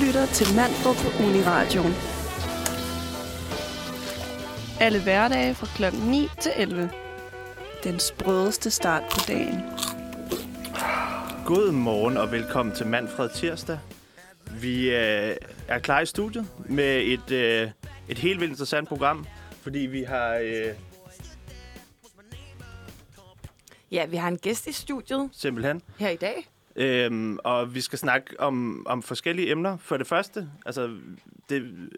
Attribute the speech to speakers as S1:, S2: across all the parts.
S1: lytter til Mandrup på Uniradioen. Alle hverdage fra kl. 9 til 11. Den sprødeste start på dagen.
S2: God morgen og velkommen til Manfred Tirsdag. Vi øh, er klar i studiet med et, øh, et helt vildt interessant program, fordi vi har... Øh,
S3: Ja, vi har en gæst i studiet
S2: simpelthen
S3: her i dag.
S2: Øhm, og vi skal snakke om, om forskellige emner. For det første, altså det,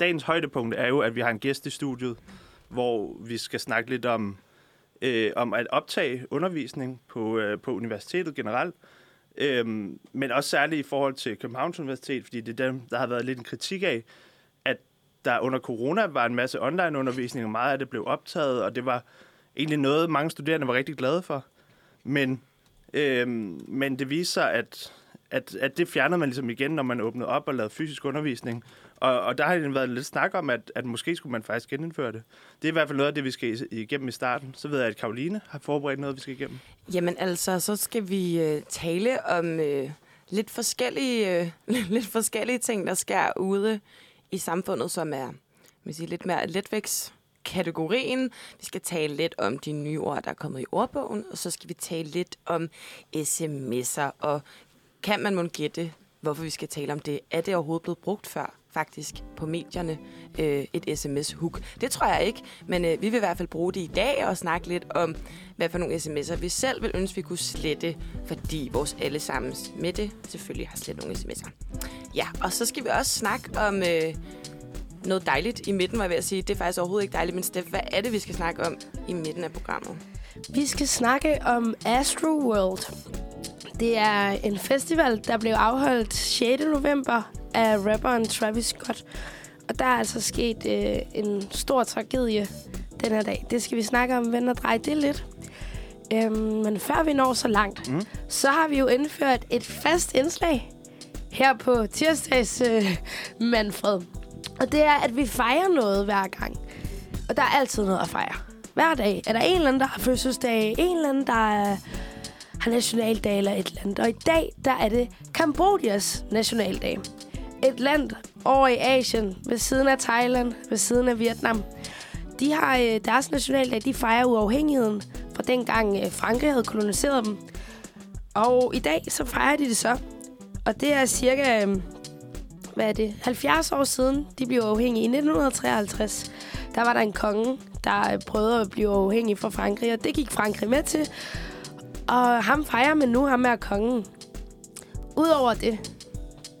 S2: dagens højdepunkt er jo, at vi har en gæst i studiet, hvor vi skal snakke lidt om, øh, om at optage undervisning på, øh, på universitetet generelt. Øhm, men også særligt i forhold til Københavns Universitet, fordi det er dem, der har været lidt en kritik af, at der under corona var en masse online-undervisning, og meget af det blev optaget, og det var egentlig noget, mange studerende var rigtig glade for. Men Øhm, men det viser sig, at, at, at det fjernede man ligesom igen, når man åbnede op og lavede fysisk undervisning. Og, og der har det været lidt snak om, at, at måske skulle man faktisk genindføre det. Det er i hvert fald noget af det, vi skal igennem i starten. Så ved jeg, at Karoline har forberedt noget, vi skal igennem.
S3: Jamen altså, så skal vi øh, tale om øh, lidt, forskellige, øh, lidt forskellige ting, der sker ude i samfundet, som er man siger, lidt mere letvægts kategorien. Vi skal tale lidt om de nye ord, der er kommet i ordbogen, og så skal vi tale lidt om sms'er, og kan man måske gætte, hvorfor vi skal tale om det? Er det overhovedet blevet brugt før, faktisk, på medierne, øh, et sms-hook? Det tror jeg ikke, men øh, vi vil i hvert fald bruge det i dag og snakke lidt om, hvad for nogle sms'er vi selv vil ønske, vi kunne slette, fordi vores allesammens med det selvfølgelig har slet nogle sms'er. Ja, og så skal vi også snakke om... Øh, noget dejligt i midten, var jeg ved at sige. Det er faktisk overhovedet ikke dejligt, men Steff, hvad er det, vi skal snakke om i midten af programmet?
S4: Vi skal snakke om Astro World. Det er en festival, der blev afholdt 6. november af rapperen Travis Scott. Og der er altså sket øh, en stor tragedie den her dag. Det skal vi snakke om, ven og drej det lidt. Øhm, men før vi når så langt, mm. så har vi jo indført et fast indslag her på tirsdags øh, Manfred. Og det er, at vi fejrer noget hver gang. Og der er altid noget at fejre. Hver dag er der en eller anden, der har fødselsdag, en eller anden, der er, har nationaldag eller et eller andet. Og i dag, der er det Kambodjas nationaldag. Et land over i Asien, ved siden af Thailand, ved siden af Vietnam. De har øh, deres nationaldag, de fejrer uafhængigheden fra dengang øh, Frankrig havde koloniseret dem. Og i dag, så fejrer de det så. Og det er cirka øh, hvad er det, 70 år siden, de blev uafhængige. I 1953, der var der en konge, der prøvede at blive uafhængig fra Frankrig, og det gik Frankrig med til. Og ham fejrer man nu, ham er kongen. Udover det,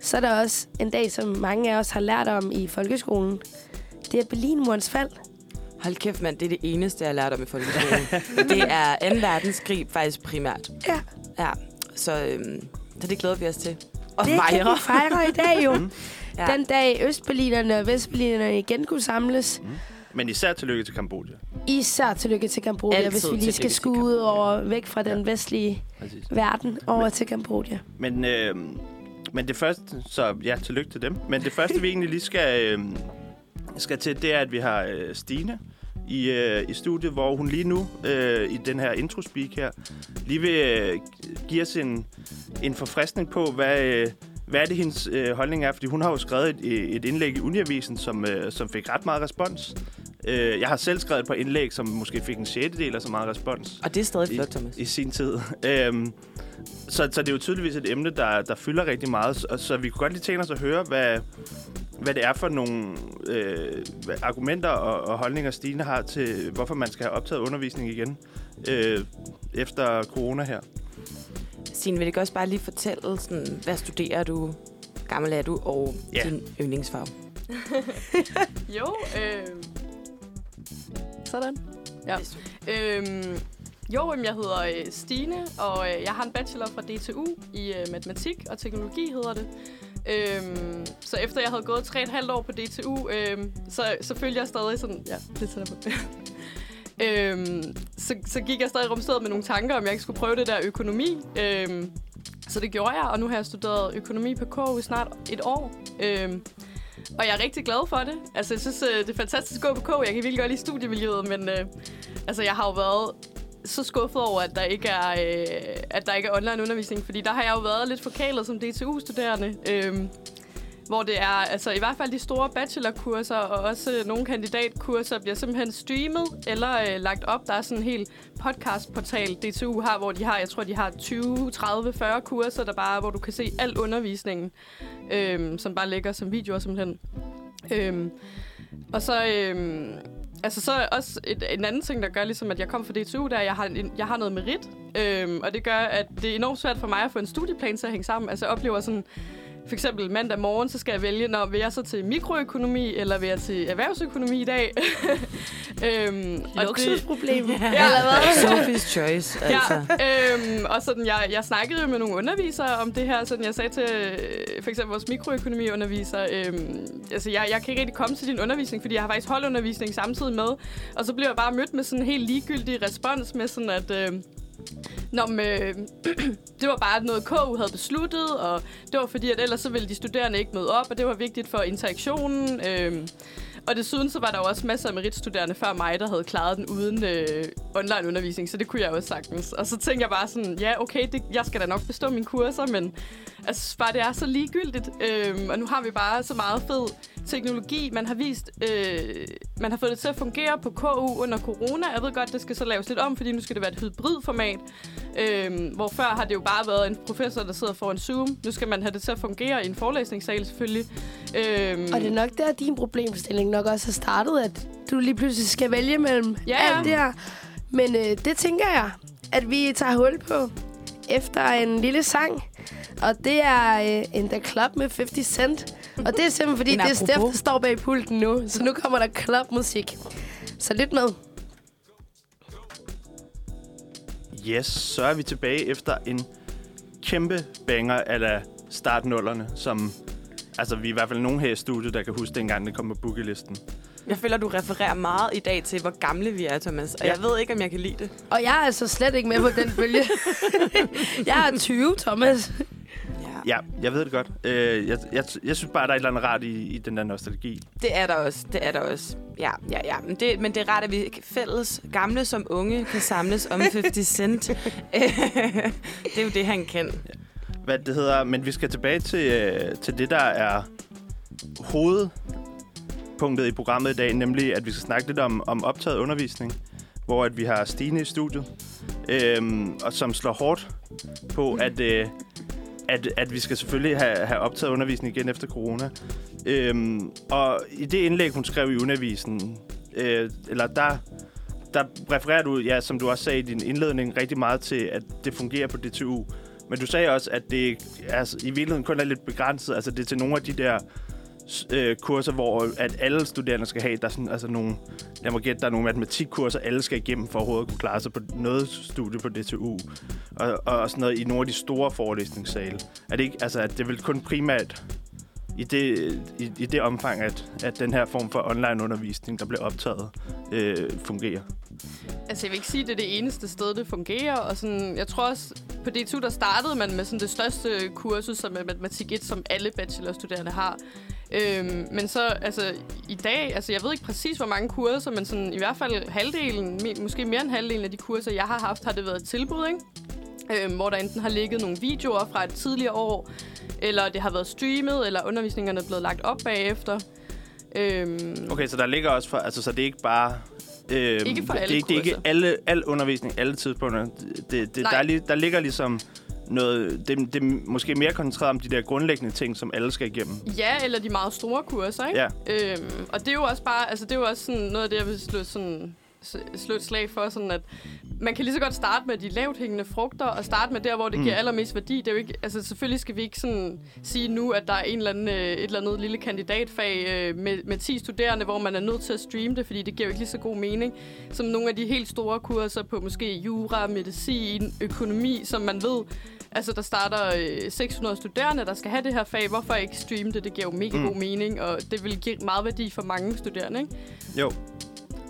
S4: så er der også en dag, som mange af os har lært om i folkeskolen. Det er Berlinmurens fald.
S3: Hold kæft, mand. Det er det eneste, jeg har lært om i folkeskolen. det er 2. verdenskrig faktisk primært.
S4: Ja.
S3: Ja, så, øhm, så det glæder vi os til.
S4: Og det fejre. kan vi fejre i dag jo. mm. ja. Den dag Østberlinerne og Vestberlinerne igen kunne samles. Mm.
S2: Men især tillykke til Kambodja.
S4: Især tillykke til Kambodja, Altid hvis vi lige skal skue ud over, væk fra den ja. vestlige Præcis. verden over men, til Kambodja.
S2: Men, øh, men det første, så ja, tillykke til dem. Men det første, vi egentlig lige skal, øh, skal til, det er, at vi har øh, Stine i, øh, i studiet, hvor hun lige nu, øh, i den her introspeak her, lige vil øh, give os en, en forfriskning på, hvad, øh, hvad er det, hendes øh, holdning er. Fordi hun har jo skrevet et, et indlæg i Uniavisen, som, øh, som fik ret meget respons. Øh, jeg har selv skrevet et par indlæg, som måske fik en del af så meget respons.
S3: Og det er stadig flot, Thomas.
S2: I, i sin tid. Øhm, så, så det er jo tydeligvis et emne, der, der fylder rigtig meget. Så, så vi kunne godt lige tænke os at høre, hvad, hvad det er for nogle øh, argumenter og, og holdninger, Stine har til, hvorfor man skal have optaget undervisning igen øh, efter corona her.
S3: Stine, vil du også bare lige fortælle, sådan, hvad studerer du, gammel er du, og ja. din yndlingsfarve?
S5: jo, øh... Sådan. Ja. Øhm, jo, jeg hedder øh, Stine, og øh, jeg har en bachelor fra DTU i øh, matematik og teknologi, hedder det. Øhm, så efter jeg havde gået tre et halvt år på DTU, øhm, så, så følte jeg stadig sådan... Ja, det tager på. øhm, så, så gik jeg stadig rumstedet med nogle tanker, om jeg ikke skulle prøve det der økonomi. Øhm, så det gjorde jeg, og nu har jeg studeret økonomi på KU i snart et år. Øhm, og jeg er rigtig glad for det. Altså, jeg synes, øh, det er fantastisk at gå på KU. Jeg kan virkelig godt lide studiemiljøet, men øh, altså, jeg har jo været så skuffet over, at der ikke er, øh, at der ikke er online undervisning, fordi der har jeg jo været lidt forkælet som DTU-studerende. Øh, hvor det er, altså i hvert fald de store bachelorkurser og også øh, nogle kandidatkurser bliver simpelthen streamet eller øh, lagt op. Der er sådan en hel podcastportal, DTU har, hvor de har, jeg tror, de har 20, 30, 40 kurser, der bare, hvor du kan se al undervisningen, øh, som bare ligger som videoer simpelthen. Øh, og så, øh, altså så også et, en anden ting, der gør ligesom, at jeg kom fra DTU, der er, at jeg har, en, jeg har noget merit. øhm, og det gør, at det er enormt svært for mig at få en studieplan til at hænge sammen. Altså jeg oplever sådan, for eksempel mandag morgen, så skal jeg vælge, når vil jeg så til mikroøkonomi, eller vil jeg til erhvervsøkonomi i dag? øhm, og
S4: Luksusproblem.
S5: Ja, eller hvad?
S3: Sophie's choice, altså.
S5: Ja, øhm, og sådan, jeg, jeg snakkede jo med nogle undervisere om det her. Sådan, jeg sagde til øh, for eksempel vores mikroøkonomiunderviser, øhm, altså jeg, jeg kan ikke rigtig komme til din undervisning, fordi jeg har faktisk holdundervisning samtidig med. Og så bliver jeg bare mødt med sådan en helt ligegyldig respons med sådan, at... Øh, Nå, men, øh, det var bare noget, KU havde besluttet, og det var fordi, at ellers så ville de studerende ikke møde op, og det var vigtigt for interaktionen. Øh, og desuden så var der jo også masser af meritstuderende før mig, der havde klaret den uden øh, online undervisning, så det kunne jeg også sagtens. Og så tænkte jeg bare sådan, ja okay, det, jeg skal da nok bestå mine kurser, men altså, bare det er så ligegyldigt. Øh, og nu har vi bare så meget fed teknologi, man har vist, øh, man har fået det til at fungere på KU under corona. Jeg ved godt, det skal så laves lidt om, fordi nu skal det være et hybridformat. Øh, hvor før har det jo bare været en professor, der sidder foran Zoom. Nu skal man have det til at fungere i en forelæsningssal selvfølgelig. Øh,
S4: Og det er nok der, din problemstilling nok også har startet, at du lige pludselig skal vælge mellem
S5: Ja, ja.
S4: alt det her. Men øh, det tænker jeg, at vi tager hul på efter en lille sang. Og det er øh, In The Club med 50 Cent. Og det er simpelthen, fordi det er Steff,
S3: apropos.
S4: der står bag pulten nu. Så nu kommer der clubmusik. Så lidt med.
S2: Yes, så er vi tilbage efter en kæmpe banger af startnullerne, som altså, vi er i hvert fald nogen her i studiet, der kan huske dengang, det kom på bookelisten.
S3: Jeg føler, du refererer meget i dag til, hvor gamle vi er, Thomas. Og
S2: Ja.
S3: jeg ved ikke, om jeg kan lide det.
S4: Og jeg er altså slet ikke med på den bølge. jeg er 20, Thomas.
S3: Ja.
S2: Ja, jeg ved det godt. Øh, jeg, jeg, jeg synes bare, der er et eller andet rart i, i den der nostalgi.
S3: Det er der også. Det er der også. Ja, ja, ja. Men det, men det er rart, at vi fælles, gamle som unge, kan samles om 50 Cent. det er jo det, han kan.
S2: Hvad det hedder, men vi skal tilbage til, øh, til det, der er punktet i programmet i dag, nemlig at vi skal snakke lidt om, om optaget undervisning, hvor at vi har Stine i studiet, øhm, og som slår hårdt på, at, øh, at, at vi skal selvfølgelig have, have optaget undervisning igen efter corona. Øhm, og i det indlæg, hun skrev i undervisen, øh, eller der, der refererer du, ja, som du også sagde i din indledning, rigtig meget til, at det fungerer på DTU. Men du sagde også, at det altså, i virkeligheden kun er lidt begrænset. Altså det er til nogle af de der øh, kurser, hvor at alle studerende skal have. Der er sådan, altså nogle, lad mig gætte, der er nogle matematikkurser, alle skal igennem for overhovedet at kunne klare sig på noget studie på DTU. Og, og sådan noget i nogle af de store forelæsningssale. Er det ikke, altså at det vil kun primært i det, i, i det omfang, at, at den her form for online-undervisning, der bliver optaget, øh, fungerer.
S5: Altså, jeg vil ikke sige, at det er det eneste sted, det fungerer. Og sådan, jeg tror også, på DTU, der startede man med sådan det største kursus, som er matematik 1, som alle bachelorstuderende har. Øhm, men så, altså, i dag, altså, jeg ved ikke præcis, hvor mange kurser, men sådan, i hvert fald halvdelen, måske mere end halvdelen af de kurser, jeg har haft, har det været et tilbud, ikke? Øhm, hvor der enten har ligget nogle videoer fra et tidligere år, eller det har været streamet, eller undervisningerne er blevet lagt op bagefter. Øhm,
S2: Okay, så der ligger også for, altså så det er ikke bare... Øh,
S5: Ikke for alle
S2: det, det er ikke alle, al undervisning, alle tidspunkter. Det, det,
S5: Nej.
S2: der, er, der ligger ligesom noget... Det, det er måske mere koncentreret om de der grundlæggende ting, som alle skal igennem.
S5: Ja, eller de meget store kurser, ikke?
S2: Ja.
S5: Øhm, og det er jo også bare, altså det er jo også sådan noget af det, jeg vil slå, sådan, slå et slag for, sådan at man kan lige så godt starte med de lavt hængende frugter, og starte med der, hvor det
S2: mm.
S5: giver allermest værdi. Det er jo ikke, altså selvfølgelig skal vi ikke sådan sige nu, at der er en eller anden, øh, et eller andet lille kandidatfag øh, med, med 10 studerende, hvor man er nødt til at streame det, fordi det giver jo ikke lige så god mening, som nogle af de helt store kurser på måske jura, medicin, økonomi, som man ved, Altså, der starter øh, 600 studerende, der skal have det her fag. Hvorfor ikke streame det? Det giver jo mega
S2: Mm.
S5: god mening, og det vil give meget værdi for mange studerende, ikke?
S2: Jo.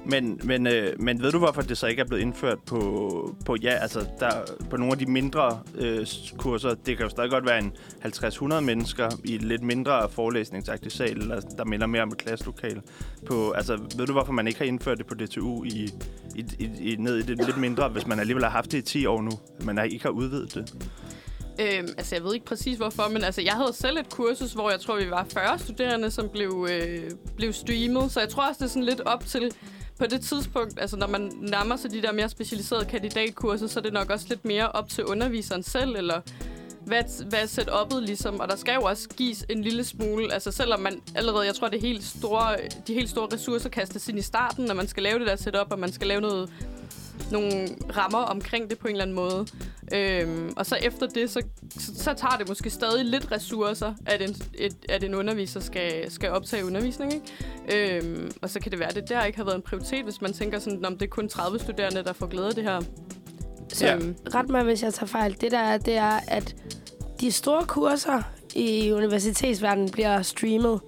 S2: Men, men, øh, men ved du, hvorfor det så ikke er blevet indført på, på ja, altså der, på nogle af de mindre øh, kurser? Det kan jo stadig godt være en 50-100 mennesker i lidt mindre forelæsningsagtig sal, eller, der minder mere om et klasselokale. På, altså, ved du, hvorfor man ikke har indført det på DTU i, i, i, i, ned i det lidt mindre, hvis man alligevel har haft det i 10 år nu? Man ikke har udvidet det.
S5: Øhm, altså, jeg ved ikke præcis hvorfor, men altså, jeg havde selv et kursus, hvor jeg tror, vi var 40 studerende, som blev, øh, blev streamet. Så jeg tror også, det er sådan lidt op til på det tidspunkt, altså når man nærmer sig de der mere specialiserede kandidatkurser, så er det nok også lidt mere op til underviseren selv, eller hvad, hvad er setup'et ligesom? Og der skal jo også gives en lille smule, altså selvom man allerede, jeg tror, det er helt store, de helt store ressourcer kastes ind i starten, når man skal lave det der setup, og man skal lave noget, nogle rammer omkring det på en eller anden måde. Øhm, og så efter det, så, så, så tager det måske stadig lidt ressourcer, at en, et, at en underviser skal, skal optage undervisning. Ikke? Øhm, og så kan det være, at det der ikke har været en prioritet, hvis man tænker sådan, om det er kun 30 studerende, der får glæde af det her.
S4: Så
S2: Ja.
S4: ret mig, hvis jeg tager fejl. Det der er, det er, at de store kurser i universitetsverdenen bliver streamet.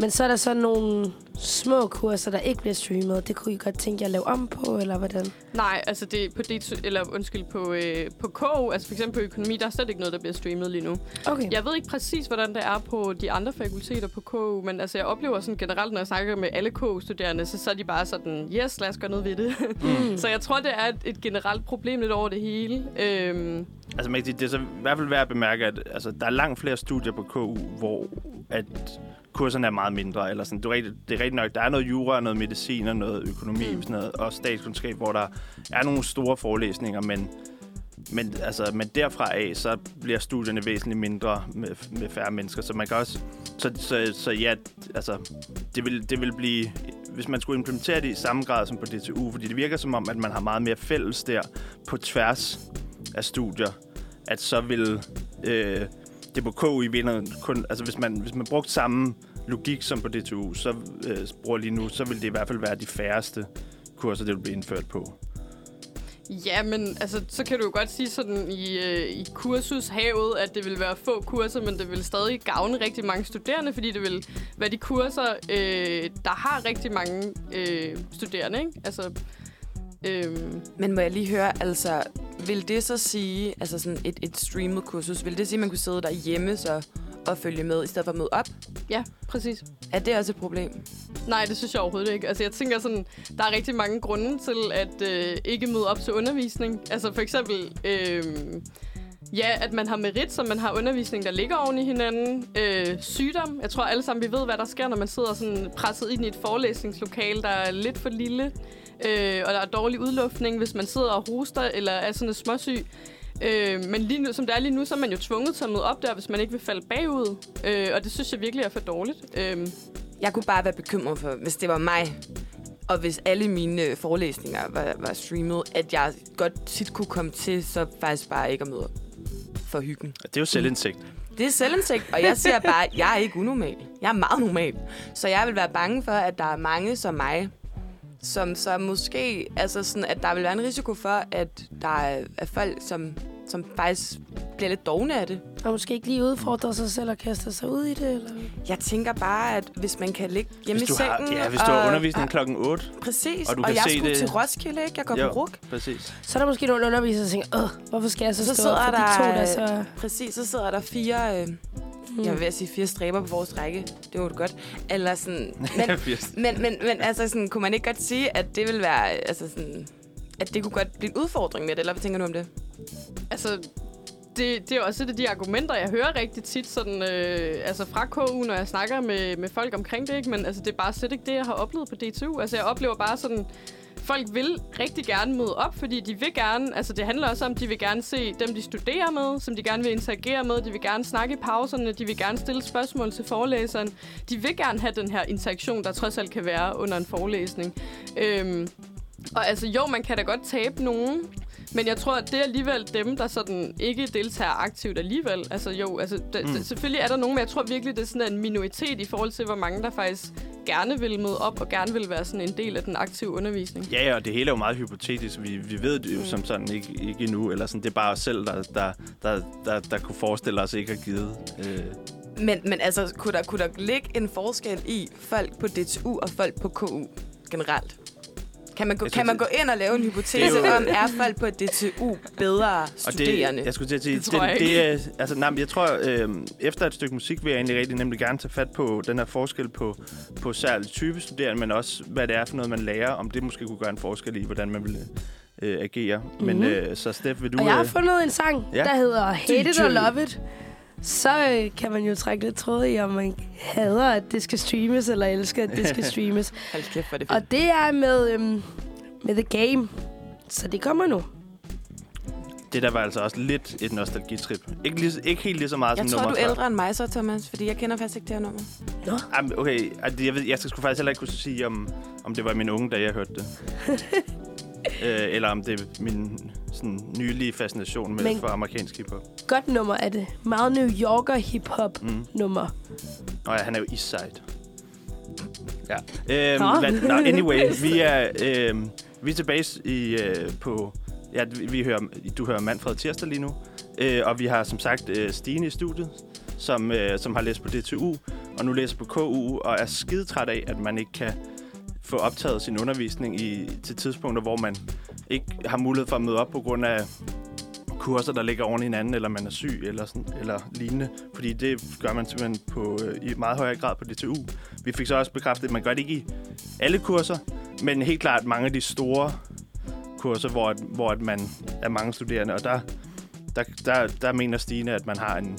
S4: Men så er der så nogle små kurser, der ikke bliver streamet. Det kunne I godt tænke jer at lave om på, eller hvordan?
S5: Nej, altså det på det eller undskyld på øh, på KU, altså for eksempel på økonomi, der er slet ikke noget der bliver streamet lige nu.
S4: Okay.
S5: Jeg ved ikke præcis hvordan det er på de andre fakulteter på KU, men altså jeg oplever sådan generelt når jeg snakker med alle KU studerende, så så er de bare sådan, yes, lad os gøre noget ved det.
S4: Mm.
S5: så jeg tror det er et, et generelt problem lidt over det hele. Øhm,
S2: Altså, det er så i hvert fald værd at bemærke, at altså, der er langt flere studier på KU, hvor at kurserne er meget mindre. Eller sådan. Det, er rigtigt, det er rigtigt nok, der er noget jura, noget medicin og noget økonomi
S5: Mm.
S2: sådan noget, og statskundskab, hvor der er nogle store forelæsninger, men, men, altså, men derfra af, så bliver studierne væsentligt mindre med, med færre mennesker. Så man kan også... Så, så, så ja, altså, det vil, det vil blive... Hvis man skulle implementere det i samme grad som på DTU, fordi det virker som om, at man har meget mere fælles der på tværs af studier, at så vil øh, det på KU i virkeligheden kun... Altså hvis man, hvis man brugte samme logik som på DTU, så øh, bruger lige nu, så vil det i hvert fald være de færreste kurser, det vil blive indført på.
S5: ja, men altså, så kan du jo godt sige sådan i, øh, i kursushavet, at det vil være få kurser, men det vil stadig gavne rigtig mange studerende, fordi det vil være de kurser, øh, der har rigtig mange øh, studerende, ikke? Altså, øh,
S3: Men må jeg lige høre, altså, vil det så sige, altså sådan et, et streamet kursus, vil det sige, at man kunne sidde derhjemme så og følge med, i stedet for at møde op?
S5: ja, præcis.
S3: Er det også et problem?
S5: Nej, det synes jeg overhovedet ikke. Altså, jeg tænker sådan, der er rigtig mange grunde til at øh, ikke møde op til undervisning. Altså, for eksempel, øh, ja, at man har merit, så man har undervisning, der ligger oven i hinanden. Øh, sygdom. Jeg tror alle sammen, vi ved, hvad der sker, når man sidder sådan presset ind i et forelæsningslokale, der er lidt for lille. Øh, og der er dårlig udluftning, hvis man sidder og hoster eller er sådan småsyg. Øh, men lige nu, som det er lige nu, så er man jo tvunget til at møde op der, hvis man ikke vil falde bagud. Øh, og det synes jeg virkelig er for dårligt. Øh,
S3: Jeg kunne bare være bekymret for, hvis det var mig, og hvis alle mine øh, forelæsninger var, var streamet, at jeg godt tit kunne komme til, så faktisk bare ikke at møde op for hyggen.
S2: Det er jo selvindsigt.
S3: Det er selvindsigt, og jeg siger bare, at jeg er ikke unormal. Jeg er meget normal. Så jeg vil være bange for, at der er mange som mig, som så måske, altså sådan, at der vil være en risiko for, at der er, folk, som, som faktisk bliver lidt dogne af det.
S4: Og måske ikke lige udfordre sig selv og kaste sig ud i det, eller?
S3: Jeg tænker bare, at hvis man kan ligge hjemme
S2: Hvis
S3: i
S2: du har,
S3: sengen...
S2: ja, hvis du har
S3: og-
S2: undervisning klokken 8.
S3: Præcis,
S2: og du
S3: og
S2: kan
S3: jeg
S2: se
S3: skulle
S2: det-
S3: til Roskilde, ikke? Jeg går
S2: Jo.
S3: på RUK.
S2: Præcis.
S4: Så er der måske nogle undervisere, der tænker, Åh, hvorfor skal jeg så,
S3: Så
S4: stå
S3: sidder
S4: op for de
S3: der,
S4: to, der så...
S3: Præcis, så sidder der fire... Øh,
S4: Hmm.
S3: jeg vil at sige fire stræber på vores række. Det var det godt. Eller sådan... Men, men, men, men altså, sådan, kunne man ikke godt sige, at det vil være... Altså, sådan, at det kunne godt blive en udfordring med det, eller hvad tænker du om det?
S5: Altså, det, det er også et af de argumenter, jeg hører rigtig tit sådan, øh, altså fra KU, når jeg snakker med, med folk omkring det, ikke? men altså, det er bare slet ikke det, jeg har oplevet på DTU. Altså, jeg oplever bare sådan, folk vil rigtig gerne møde op, fordi de vil gerne, altså det handler også om, de vil gerne se dem, de studerer med, som de gerne vil interagere med, de vil gerne snakke i pauserne, de vil gerne stille spørgsmål til forelæseren, de vil gerne have den her interaktion, der trods alt kan være under en forelæsning. Øhm, og altså jo, man kan da godt tabe nogen, men jeg tror, at det er alligevel dem, der sådan ikke deltager aktivt alligevel. Altså jo, altså, d-
S2: Mm.
S5: selvfølgelig er der nogen, men jeg tror virkelig, det er sådan en minoritet i forhold til, hvor mange der faktisk gerne vil møde op og gerne vil være sådan en del af den aktive undervisning.
S2: Ja, ja, og det hele er jo meget hypotetisk. Vi, vi ved det jo
S5: Mm.
S2: som sådan ikke, ikke endnu. Eller sådan, det er bare os selv, der, der, der, der, der kunne forestille os ikke at givet. Øh,
S3: Men, men altså, kunne der, kunne der ligge en forskel i folk på DTU og folk på KU generelt? Kan man, gå, kan man gå
S2: det-
S3: ind og lave en hypotese
S2: Det jo-
S3: om, er folk på DTU bedre
S2: Og
S3: studerende?
S2: det, jeg skulle til at sige,
S5: Det tror jeg
S2: det, er, altså, nej, men jeg tror, øh, efter et stykke musik vil jeg egentlig rigtig nemlig gerne tage fat på den her forskel på, på særligt type studerende, men også, hvad det er for noget, man lærer, om det måske kunne gøre en forskel i, hvordan man ville øh, agere. Men
S4: Mhm.
S2: øh, så Steff, vil du...
S4: Og jeg har
S2: øh,
S4: fundet en sang,
S2: Ja.
S4: der hedder Hate It or. Love It. Så øh, kan man jo trække lidt tråd i, om man hader, at det skal streames, eller elsker, at det skal streames.
S3: Hold kæft, er det fedt.
S4: Og det er med, øhm, med The Game. Så det kommer nu.
S2: Det der var altså også lidt et nostalgitrip. Ikke, lige, ikke helt lige så meget
S3: Jeg
S2: som
S3: tror, du
S2: nummer
S3: er
S2: før.
S3: ældre end mig så, Thomas, fordi jeg kender faktisk ikke det her nummer.
S2: Jamen, okay, jeg, ved, jeg skal sgu faktisk heller ikke kunne sige, om, om det var min unge, da jeg hørte det. øh, eller om det er min sådan, nylige fascination med
S4: Men-
S2: for amerikansk hiphop.
S4: Godt nummer er det. Meget New Yorker hip-hop
S2: Mm.
S4: nummer.
S2: Nå ja, han er jo Eastside. Ja. Øhm,
S4: Nå.
S2: hvad, no, anyway, vi er, øhm, vi er tilbage i, øh, på... Ja, vi, vi hører, du hører Manfred Tirsdag lige nu. Øh, og vi har som sagt øh, Stine i studiet, som, øh, som har læst på DTU, og nu læser på KU, og er skidetræt af, at man ikke kan få optaget sin undervisning i, til tidspunkter, hvor man ikke har mulighed for at møde op på grund af kurser, der ligger oven i hinanden, eller man er syg, eller, sådan, eller lignende. Fordi det gør man simpelthen på, øh, i meget højere grad på DTU. Vi fik så også bekræftet, at man gør det ikke i alle kurser, men helt klart mange af de store kurser, hvor, hvor man er mange studerende, og der, der, der, der mener Stine, at man har en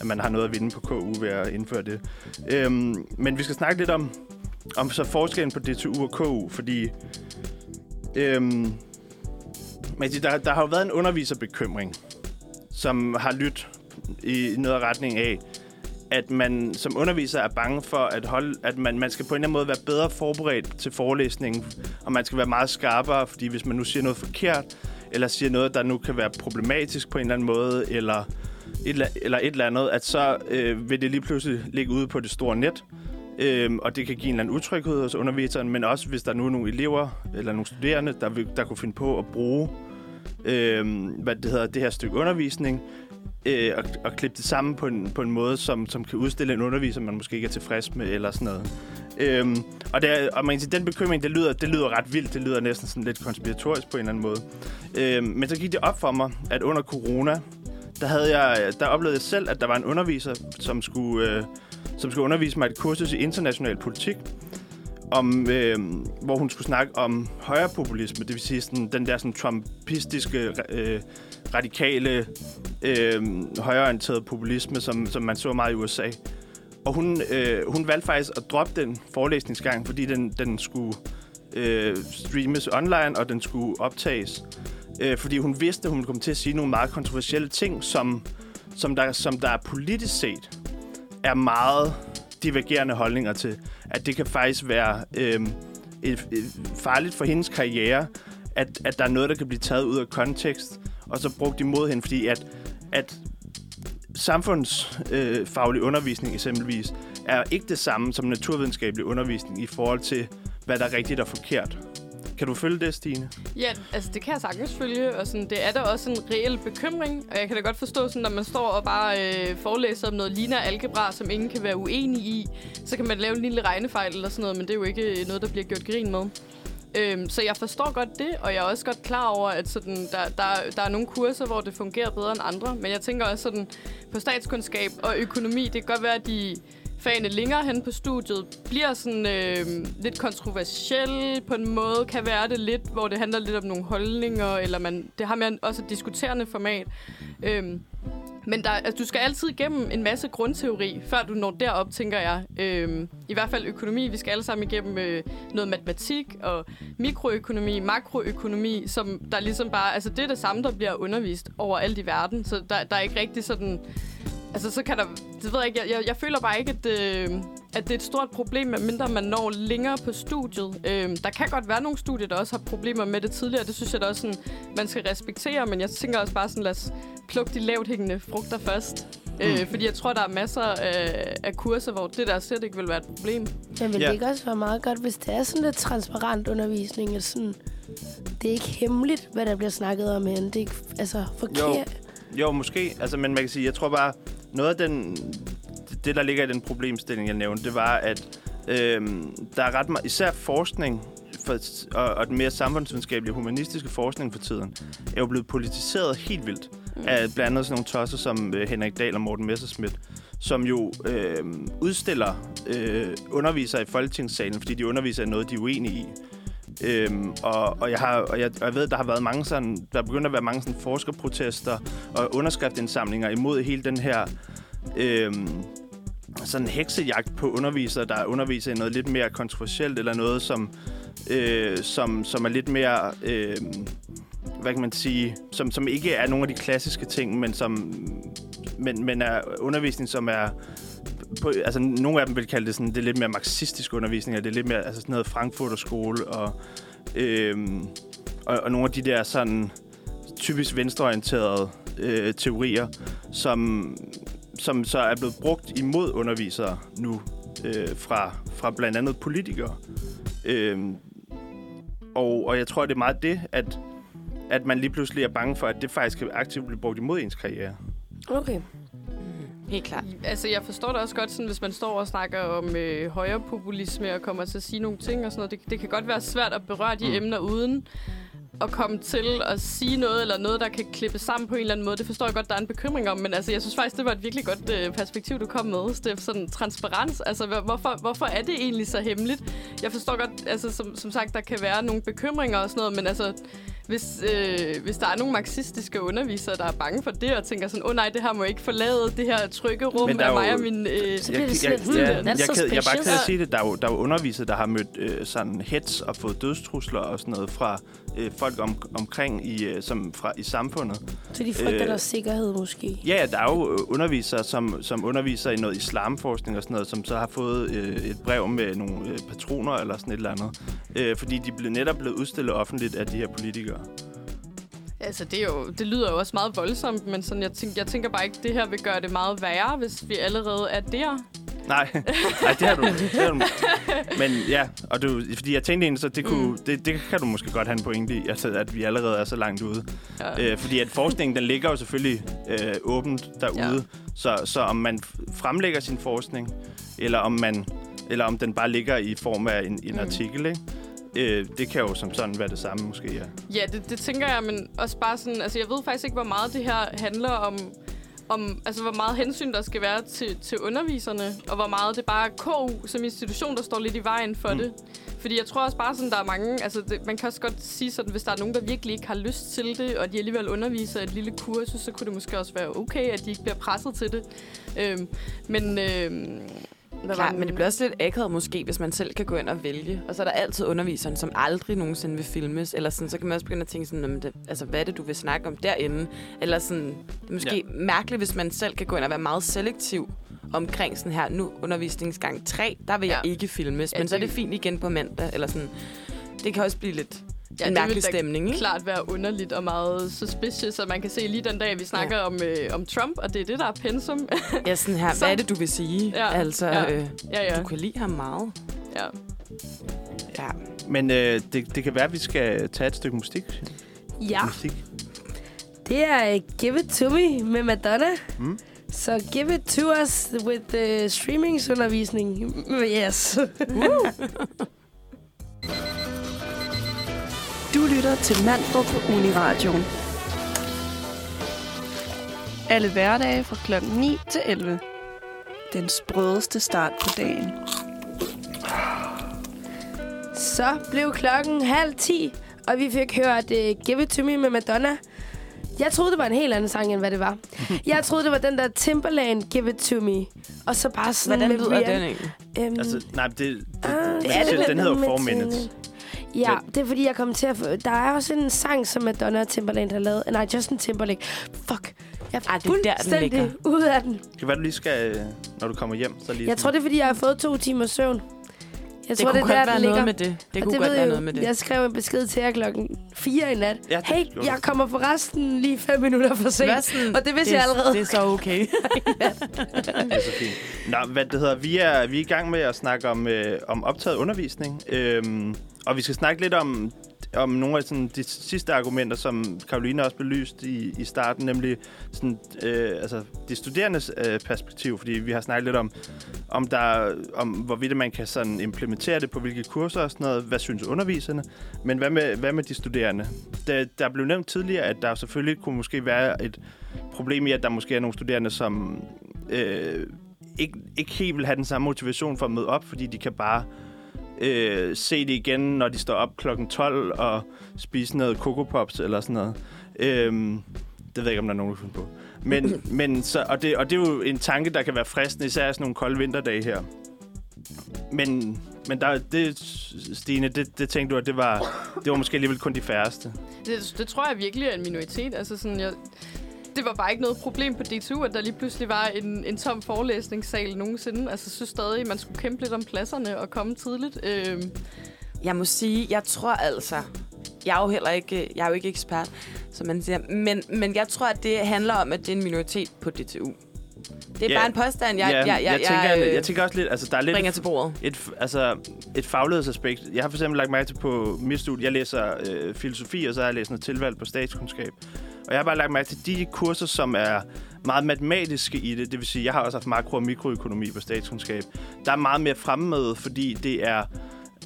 S2: at man har noget at vinde på KU ved at indføre det. Øhm, men vi skal snakke lidt om, om så forskellen på DTU og KU, fordi øhm, men der, der har jo været en underviserbekymring, som har lyttet i noget retning af, at man som underviser er bange for, at, holde, at man, man skal på en eller anden måde være bedre forberedt til forelæsningen, og man skal være meget skarpere, fordi hvis man nu siger noget forkert, eller siger noget, der nu kan være problematisk på en eller anden måde, eller et, eller- eller et eller andet, at så øh, vil det lige pludselig ligge ude på det store net, Øhm, og det kan give en eller anden utryghed hos underviseren, men også hvis der nu er nogle elever eller nogle studerende, der, vil, der kunne finde på at bruge øhm, hvad det hedder, det her stykke undervisning, øh, og, og klippe det sammen på en, på en måde, som, som kan udstille en underviser, man måske ikke er tilfreds med, eller sådan noget. Øhm, og, det og man kan sige, den bekymring, det lyder, det lyder ret vildt. Det lyder næsten sådan lidt konspiratorisk på en eller anden måde. Øhm, men så gik det op for mig, at under corona, der, havde jeg, der oplevede jeg selv, at der var en underviser, som skulle, øh, som skulle undervise mig et kursus i international politik, om, øh, hvor hun skulle snakke om højrepopulisme, det vil sige sådan, den der sådan, trumpistiske, øh, radikale, øh, højreorienterede populisme, som, som man så meget i USA. Og hun, øh, hun valgte faktisk at droppe den forelæsningsgang, fordi den, den skulle øh, streames online, og den skulle optages. Øh, fordi hun vidste, at hun ville komme til at sige nogle meget kontroversielle ting, som, som, der, som der politisk set er meget divergerende holdninger til. At det kan faktisk være øh, et, et farligt for hendes karriere, at, at der er noget, der kan blive taget ud af kontekst, og så brugt imod hende, fordi at, at samfundsfaglig øh, faglig undervisning eksempelvis er ikke det samme som naturvidenskabelig undervisning i forhold til, hvad der er rigtigt og forkert. Kan du følge det, Stine?
S5: Ja, altså det kan jeg sagtens følge, og sådan, det er da også en reel bekymring, og jeg kan da godt forstå, sådan, når man står og bare øh, forelæser om noget ligner algebra, som ingen kan være uenig i, så kan man lave en lille regnefejl eller sådan noget, men det er jo ikke øh, noget, der bliver gjort grin med. Øhm, så jeg forstår godt det, og jeg er også godt klar over, at sådan, der, der, der er nogle kurser, hvor det fungerer bedre end andre, men jeg tænker også sådan, på statskundskab og økonomi, det kan godt være, at de fagene længere hen på studiet bliver sådan øh, lidt kontroversielle på en måde, kan være det lidt, hvor det handler lidt om nogle holdninger, eller man, det har man også et diskuterende format. Øh, men der, altså, du skal altid igennem en masse grundteori, før du når derop, tænker jeg. Øhm, I hvert fald økonomi. Vi skal alle sammen igennem øh, noget matematik og mikroøkonomi, makroøkonomi, som der ligesom bare... Altså, det er det samme, der bliver undervist overalt i verden. Så der, der er ikke rigtig sådan... Altså, så kan der... Det ved jeg ikke. Jeg, jeg, jeg føler bare ikke, at, øh, at det er et stort problem, medmindre man når længere på studiet. Øh, der kan godt være nogle studier, der også har problemer med det tidligere. Det synes jeg da også, sådan, man skal respektere. Men jeg tænker også bare sådan, lad os plukke de lavt hængende frugter først. Mm. Øh, fordi jeg tror, der er masser af, af kurser, hvor det der slet ikke vil være et problem.
S4: Men vil
S2: Ja.
S4: det ikke også være meget godt, hvis det er sådan lidt transparent undervisning? At sådan, det er ikke hemmeligt, hvad der bliver snakket om herinde. Det er ikke altså, forkert.
S2: Jo, måske. Altså, men man kan sige, jeg tror bare, noget af den, det, der ligger i den problemstilling, jeg nævnte, det var, at øhm, der er ret meget, især forskning, for, og, og den mere samfundsvidenskabelige humanistiske forskning for tiden, er jo blevet politiseret helt vildt
S5: Mm.
S2: af blandt andet sådan nogle tosser som øh, Henrik Dahl og Morten Messerschmidt, som jo øh, udstiller øh, undervisere i Folketingssalen, fordi de underviser i noget, de er uenige i. Øhm, og, og, jeg har, og, jeg, og jeg ved, der har været mange sådan, der er begyndt at være mange sådan forskerprotester og underskriftindsamlinger imod hele den her øhm, sådan heksejagt på undervisere, der underviser i noget lidt mere kontroversielt, eller noget, som, øh, som, som er lidt mere, øh, hvad kan man sige, som, som ikke er nogle af de klassiske ting, men som men, men er undervisning, som er på, altså nogle af dem vil kalde det sådan, det er lidt mere marxistisk undervisning, og det er lidt mere altså sådan noget Frankfurter skole, og, øhm, og, og nogle af de der sådan typisk venstreorienterede øh, teorier, som, som så er blevet brugt imod undervisere nu øh, fra, fra blandt andet politikere. Øhm, og, og jeg tror, det er meget det, at, at man lige pludselig er bange for, at det faktisk kan aktivt blive brugt imod ens karriere.
S4: Okay.
S3: Helt klart.
S5: Altså, jeg forstår det også godt, sådan, hvis man står og snakker om øh, højrepopulisme og kommer til at sige nogle ting og sådan noget. Det, det kan godt være svært at berøre de mm. emner uden at komme til at sige noget, eller noget, der kan klippe sammen på en eller anden måde. Det forstår jeg godt, der er en bekymring om, men altså, jeg synes faktisk, det var et virkelig godt øh, perspektiv, du kom med, Steff. Sådan transparens. Altså, hvorfor, hvorfor er det egentlig så hemmeligt? Jeg forstår godt, altså, som, som sagt, der kan være nogle bekymringer og sådan noget, men altså, hvis, øh, hvis der er nogle marxistiske undervisere, der er bange for det, og tænker sådan, åh oh, nej, det her må ikke forlade det her trygge rum af mig og min... Øh,
S4: Så bliver det
S2: jeg,
S4: sådan
S2: jeg, jeg, jeg, er bare ked at sige det. Der er jo, der er jo undervisere, der har mødt øh, sådan hets og fået dødstrusler og sådan noget fra øh, folk om, omkring i, øh, som fra, i samfundet.
S4: Så de frygter
S2: Øh,
S4: deres sikkerhed måske.
S2: Ja, ja, der er jo øh, undervisere, som, som underviser i noget islamforskning og sådan noget, som så har fået øh, et brev med nogle øh, patroner eller sådan et eller andet. Øh, fordi de blev netop blevet udstillet offentligt af de her politikere.
S5: Altså, det, er jo, det lyder jo også meget voldsomt, men sådan, jeg, tænker, jeg tænker bare ikke, det her vil gøre det meget værre, hvis vi allerede er der.
S2: Nej, nej det har du. Det har du. Men ja, og du, fordi jeg tænkte egentlig, så det, kunne, mm. det, det kan du måske godt have en pointe i, altså, at vi allerede er så langt ude.
S5: Ja.
S2: Øh, fordi at forskningen, den ligger jo selvfølgelig øh, åbent derude.
S5: Ja.
S2: Så, så om man fremlægger sin forskning, eller om, man, eller om den bare ligger i form af en, en
S5: mm.
S2: artikel, ikke? Øh, det kan jo som sådan være det samme, måske, ja.
S5: Ja, det, det tænker jeg, men også bare sådan... Altså, jeg ved faktisk ikke, hvor meget det her handler om... om altså, hvor meget hensyn der skal være til, til underviserne, og hvor meget det bare er KU som institution, der står lidt i vejen for mm. Det. Fordi jeg tror også bare sådan, der er mange... Altså, det, man kan også godt sige sådan, hvis der er nogen, der virkelig ikke har lyst til det, og de alligevel underviser et lille kursus, så kunne det måske også være okay, at de ikke bliver presset til det. Øhm, men... Øhm, hvad
S3: Klar,
S5: var
S3: men det bliver også lidt akavet måske, hvis man selv kan gå ind og vælge. Og så er der altid underviseren, som aldrig nogensinde vil filmes. Eller sådan, så kan man også begynde at tænke sådan, "Jamen, det, altså, hvad er det, du vil snakke om derinde? Eller sådan, det er måske ja. mærkeligt, hvis man selv kan gå ind og være meget selektiv omkring sådan her, nu undervisningsgang 3, der vil ja. jeg ikke filmes.
S5: Ja,
S3: men så er
S5: det-
S3: det fint igen på mandag. Eller sådan, det kan også blive lidt
S5: Ja,
S3: en
S5: det
S3: mærkelig stemning, ikke?
S5: klart være underligt og meget suspicious, og man kan se lige den dag, vi snakker ja. om, øh, om Trump, og det er det, der er pensum.
S3: Ja, sådan her,
S5: Så-
S3: hvad er det, du vil sige?
S5: Ja,
S3: Altså,
S5: ja.
S3: Øh,
S5: ja, ja.
S3: du kan lide ham meget.
S5: ja.
S3: Ja.
S2: Men øh, det, det kan være, at vi skal tage et stykke musik.
S4: Ja,
S2: musik.
S4: det er uh, Give It To Me med Madonna.
S2: Mm.
S4: Så give it to us with the streamingsundervisning. Yes.
S1: Du lytter til Manfred på Uniradioen. Alle hverdage fra kl. 9 til 11. Den sprødeste start på dagen.
S4: Så blev klokken halv ti, og vi fik hørt uh, Give It To Me med Madonna. Jeg troede, det var en helt anden sang, end hvad det var. Jeg troede, det var den der Timberland Give It To Me. Og så bare sådan
S3: Hvordan
S4: med
S3: lyder den egentlig?
S4: Øhm,
S2: Altså, nej, det, det,
S4: ah,
S2: det,
S4: er
S2: det,
S4: vel
S2: den hedder Four
S4: med
S2: Minutes.
S4: Ja,
S2: Men-
S4: det er fordi, jeg kom til at få... Der er også en sang, som Madonna og Timberland har lavet. Nej, Justin Timberlake. Fuck. Jeg er
S3: Ej, det er der, den
S4: fuldstændig
S3: ligger.
S4: ude af den.
S2: Det kan være, du lige skal, øh, når du kommer hjem, så lige
S4: Jeg tror, det er, fordi jeg har fået to timer søvn. Jeg
S3: Det
S4: tror,
S3: kunne
S4: det er der,
S3: godt være
S4: ligger.
S3: noget med det. Det
S4: Og
S3: kunne
S4: det
S3: godt være
S4: jeg
S3: noget med det.
S4: Jeg skrev en besked til jer klokken 4 i nat.
S2: Ja, det
S4: hey,
S2: gjorde
S4: jeg kommer forresten lige 5 minutter for sent.
S3: Sådan,
S4: Og det vidste
S3: det,
S4: jeg allerede.
S3: Det er så okay.
S2: Det er så fint. Nå, hvad det hedder, vi er, vi er i gang med at snakke om, øh, om optaget undervisning. Øhm, og vi skal snakke lidt om, om nogle af sådan, de sidste argumenter, som Karoline også belyst i, i starten, nemlig sådan, øh, altså, de studerendes øh, perspektiv, fordi vi har snakket lidt om, om, der, om hvorvidt man kan sådan implementere det på hvilke kurser og sådan noget. Hvad synes underviserne? Men hvad med, hvad med de studerende? Der, der blev nævnt tidligere, at der selvfølgelig kunne måske være et problem i, at der måske er nogle studerende, som øh, ikke, ikke helt vil have den samme motivation for at møde op, fordi de kan bare øh, se det igen, når de står op klokken 12 og spise noget Coco Pops eller sådan noget. Øhm, det ved jeg ikke, om der er nogen, der finder på. Men, men så, og, det, og det er jo en tanke, der kan være fristende, især sådan nogle kolde vinterdage her. Men, men der, det, Stine, det, det tænkte du, at det var, det var måske alligevel kun de færreste.
S5: Det, det tror jeg virkelig er en minoritet. Altså sådan, jeg, det var bare ikke noget problem på DTU, at der lige pludselig var en, en tom forelæsningssal nogensinde. Altså, jeg synes stadig, at man skulle kæmpe lidt om pladserne og komme tidligt. Øhm,
S3: Jeg må sige, jeg tror altså... Jeg er jo heller ikke, jeg er jo ikke ekspert, som man siger. Men, men jeg tror, at det handler om, at det er en minoritet på DTU. Det er
S2: Ja.
S3: bare en påstand, jeg,
S2: ja,
S3: jeg, jeg,
S2: jeg, tænker,
S3: jeg,
S2: jeg,
S3: øh,
S2: jeg tænker også lidt, altså der er lidt
S3: bringer
S2: et,
S3: til bordet.
S2: et, altså, et faglighedsaspekt. Jeg har for eksempel lagt mærke til på mit studie, jeg læser øh, filosofi, og så har jeg læst noget tilvalg på statskundskab. Og jeg har bare lagt mærke til de kurser, som er meget matematiske i det. Det vil sige, jeg har også haft makro- og mikroøkonomi på statskundskab. Der er meget mere fremmede, fordi det er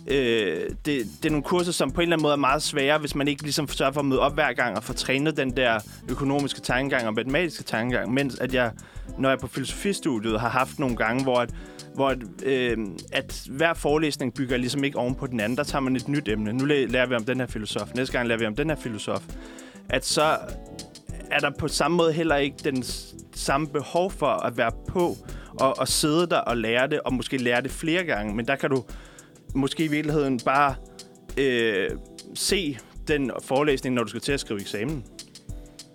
S2: øh, det, det er nogle kurser, som på en eller anden måde er meget svære, hvis man ikke ligesom sørger for at møde op hver gang og få trænet den der økonomiske tankegang og matematiske tankegang, mens at jeg, når jeg er på filosofistudiet, har haft nogle gange, hvor at, hvor at, øh, at hver forelæsning bygger ligesom ikke oven på den anden. Der tager man et nyt emne. Nu lærer vi om den her filosof. Næste gang lærer vi om den her filosof. At så er der på samme måde heller ikke den samme behov for at være på og, og sidde der og lære det, og måske lære det flere gange. Men der kan du måske i virkeligheden bare øh, se den forelæsning, når du skal til at skrive eksamen.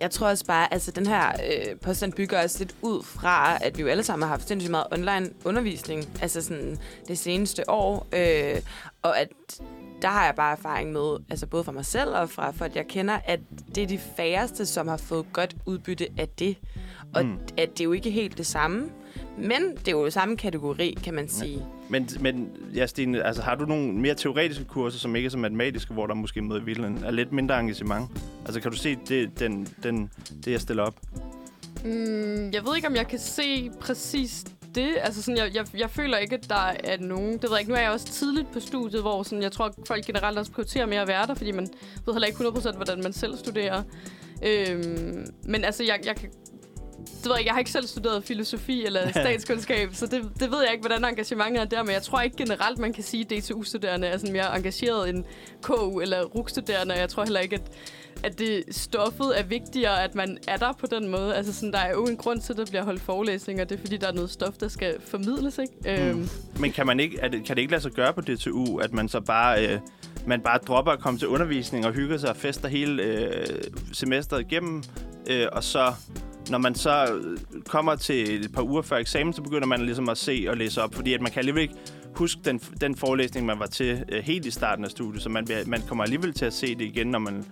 S3: Jeg tror også bare, altså den her øh, påstand bygger også lidt ud fra, at vi jo alle sammen har haft sindssygt meget online undervisning, altså sådan det seneste år, øh, og at der har jeg bare erfaring med, altså både fra mig selv og fra folk, jeg kender, at det er de færreste, som har fået godt udbytte af det. Og
S2: Mm.
S3: at det er jo ikke helt det samme, men det er jo samme kategori, kan man sige.
S2: Men, men ja, Stine, altså, har du nogle mere teoretiske kurser, som ikke er så matematiske, hvor der måske i virkeligheden er lidt mindre engagement? Altså, kan du se det, den, den, det jeg stiller op?
S5: Mm, jeg ved ikke, om jeg kan se præcis det. Altså sådan, jeg, jeg, jeg føler ikke, at der er nogen... Det ved jeg ikke. Nu er jeg også tidligt på studiet, hvor sådan, jeg tror, at folk generelt også prioriterer mere at være der, fordi man ved heller ikke 100% hvordan man selv studerer. Øhm, men altså, jeg, jeg kan... Det ved jeg, jeg har ikke selv studeret filosofi eller statskundskab, så det, det ved jeg ikke, hvordan engagementet er der, men jeg tror ikke generelt, man kan sige, at DTU-studerende er sådan mere engageret end KU eller RUG-studerende, jeg tror heller ikke, at, at det stoffet er vigtigere, at man er der på den måde. Altså sådan, der er jo en grund til, at der bliver holdt forelæsninger, det er fordi, der er noget stof, der skal formidles, ikke? Mm. Øhm,
S2: Men kan, man ikke, er det, kan det ikke lade sig gøre på DTU, at man så bare, øh, man bare dropper at komme til undervisning og hygger sig og fester hele øh, semesteret igennem, øh, og så når man så øh, kommer til et par uger før eksamen, så begynder man ligesom at se og læse op, fordi at man kan alligevel ikke huske den, den forelæsning, man var til øh, helt i starten af studiet, så man, man kommer alligevel til at se det igen, når man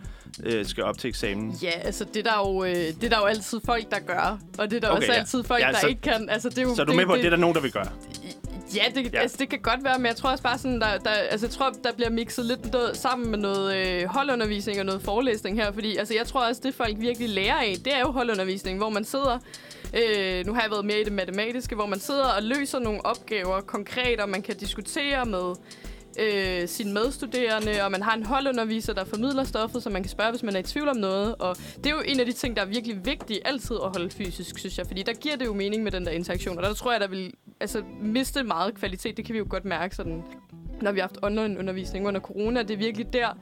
S2: øh, skal op til eksamen.
S5: Ja, altså det er, der jo, øh, det er der jo altid folk, der gør. Og det er der
S2: Okay,
S5: også
S2: ja.
S5: altid folk,
S2: Ja,
S5: der
S2: så-
S5: ikke kan. Altså, det er jo,
S2: Så er du med på, at det er der nogen, der vil gøre?
S5: Ja, det,
S2: ja.
S5: Altså, det kan godt være, men jeg tror også bare sådan, der, der, altså, jeg tror, der bliver mixet lidt noget, sammen med noget øh, holdundervisning og noget forelæsning her. Fordi altså, jeg tror også, det folk virkelig lærer af, det er jo holdundervisning, hvor man sidder... Øh, nu har jeg været mere i det matematiske, hvor man sidder og løser nogle opgaver konkret, og man kan diskutere med øh, sine medstuderende, og man har en holdunderviser, der formidler stoffet, så man kan spørge, hvis man er i tvivl om noget. Og det er jo en af de ting, der er virkelig vigtige altid at holde fysisk, synes jeg, fordi der giver det jo mening med den der interaktion, og der tror jeg, der vil altså, miste meget kvalitet. Det kan vi jo godt mærke, sådan, når vi har haft online-undervisning under corona. Det er virkelig der,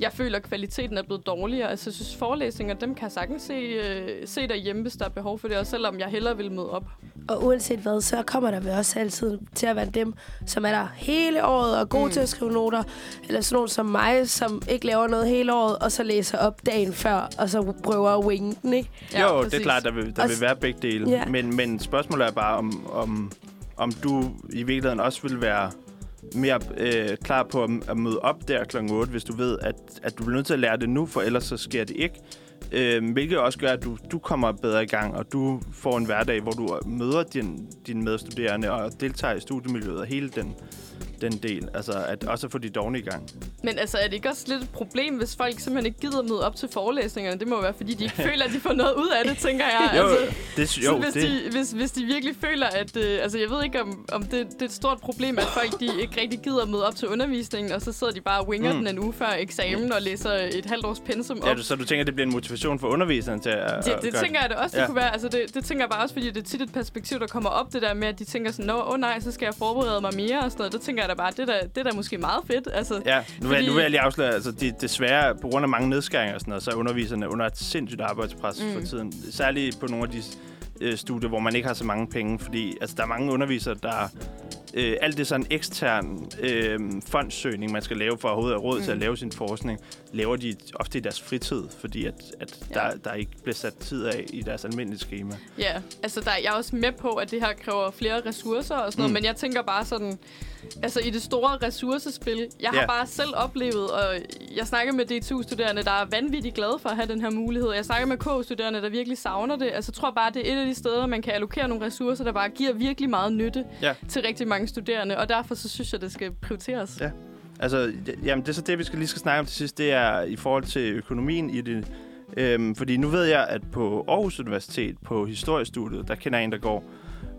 S5: jeg føler, at kvaliteten er blevet dårligere. Altså, jeg synes, forelæsninger, dem kan jeg sagtens se, øh, se derhjemme, hvis der er behov for det, og selvom jeg hellere vil møde op.
S4: Og uanset hvad, så kommer der vel også altid til at være dem, som er der hele året og er gode mm. Til at skrive noter. Eller sådan nogen som mig, som ikke laver noget hele året, og så læser op dagen før, og så prøver at winge den, ikke?
S2: Ja, jo, det er
S5: præcis.
S2: klart, der vil, der
S4: Og
S2: vil være begge dele.
S4: Ja.
S2: Men, men spørgsmålet er bare, om, om, om du i virkeligheden også vil være mere øh, klar på at, at møde op der kl. 8, hvis du ved, at, at du bliver nødt til at lære det nu, for ellers så sker det ikke. Øh, hvilket også gør, at du, du kommer bedre i gang, og du får en hverdag, hvor du møder din, dine medstuderende og deltager i studiemiljøet og hele den, den del. Altså at også få de dogne i gang.
S5: Men altså, er det ikke også lidt et problem, hvis folk simpelthen ikke gider møde op til forelæsningerne? Det må være, fordi de ikke føler, at de får noget ud af det, tænker jeg.
S2: Jo,
S5: altså,
S2: det, jo,
S5: hvis,
S2: det,
S5: de, hvis, hvis de virkelig føler, at... Øh, altså, jeg ved ikke, om, om det, det er et stort problem, at folk de ikke rigtig gider møde op til undervisningen, og så sidder de bare og winger
S2: Mm.
S5: den en uge før eksamen og læser et halvt års pensum op.
S2: ja, så du tænker, det bliver en motivation for underviseren til at,
S5: Det,
S2: at
S5: det tænker jeg det også, det
S2: Ja.
S5: kunne være. Altså, det, det tænker jeg bare også, fordi det er tit et perspektiv, der kommer op, det der med, at de tænker sådan, Nå, åh oh, nej, så skal jeg forberede mig mere og sådan noget. Det tænker jeg da bare, det er da, det er da måske meget fedt. Altså,
S2: Ja, nu
S5: Fordi-
S2: nu vil jeg lige afsløre, altså de, desværre på grund af mange nedskæringer og sådan noget, så er underviserne under et sindssygt arbejdspres mm. for tiden. Særligt på nogle af de øh, studier, hvor man ikke har så mange penge, fordi altså, der er mange undervisere, der øh, alt det sådan ekstern øh, fondsøgning, man skal lave for at have råd mm. til at
S5: Mm.
S2: lave sin forskning, laver de ofte i deres fritid, fordi at, at
S5: Ja.
S2: der, der ikke bliver sat tid af i deres almindelige schema.
S5: Ja, altså der, jeg er også med på, at det her kræver flere ressourcer og sådan noget,
S2: Mm.
S5: men jeg tænker bare sådan, altså i det store ressourcespil, jeg har
S2: Ja.
S5: bare selv oplevet, og jeg snakker med DTU-studerende, der er vanvittigt glade for at have den her mulighed. Jeg snakker med K-studerende, der virkelig savner det. Altså jeg tror bare, det er et af de steder, man kan allokere nogle ressourcer, der bare giver virkelig meget nytte
S2: Ja.
S5: til rigtig mange studerende, og derfor så synes jeg, det skal prioriteres.
S2: Ja. Altså, jamen, det er så det, vi skal lige skal snakke om til sidst. Det er i forhold til økonomien i det. Øhm, fordi nu ved jeg, at på Aarhus Universitet, på historiestudiet, der kender jeg en, der går.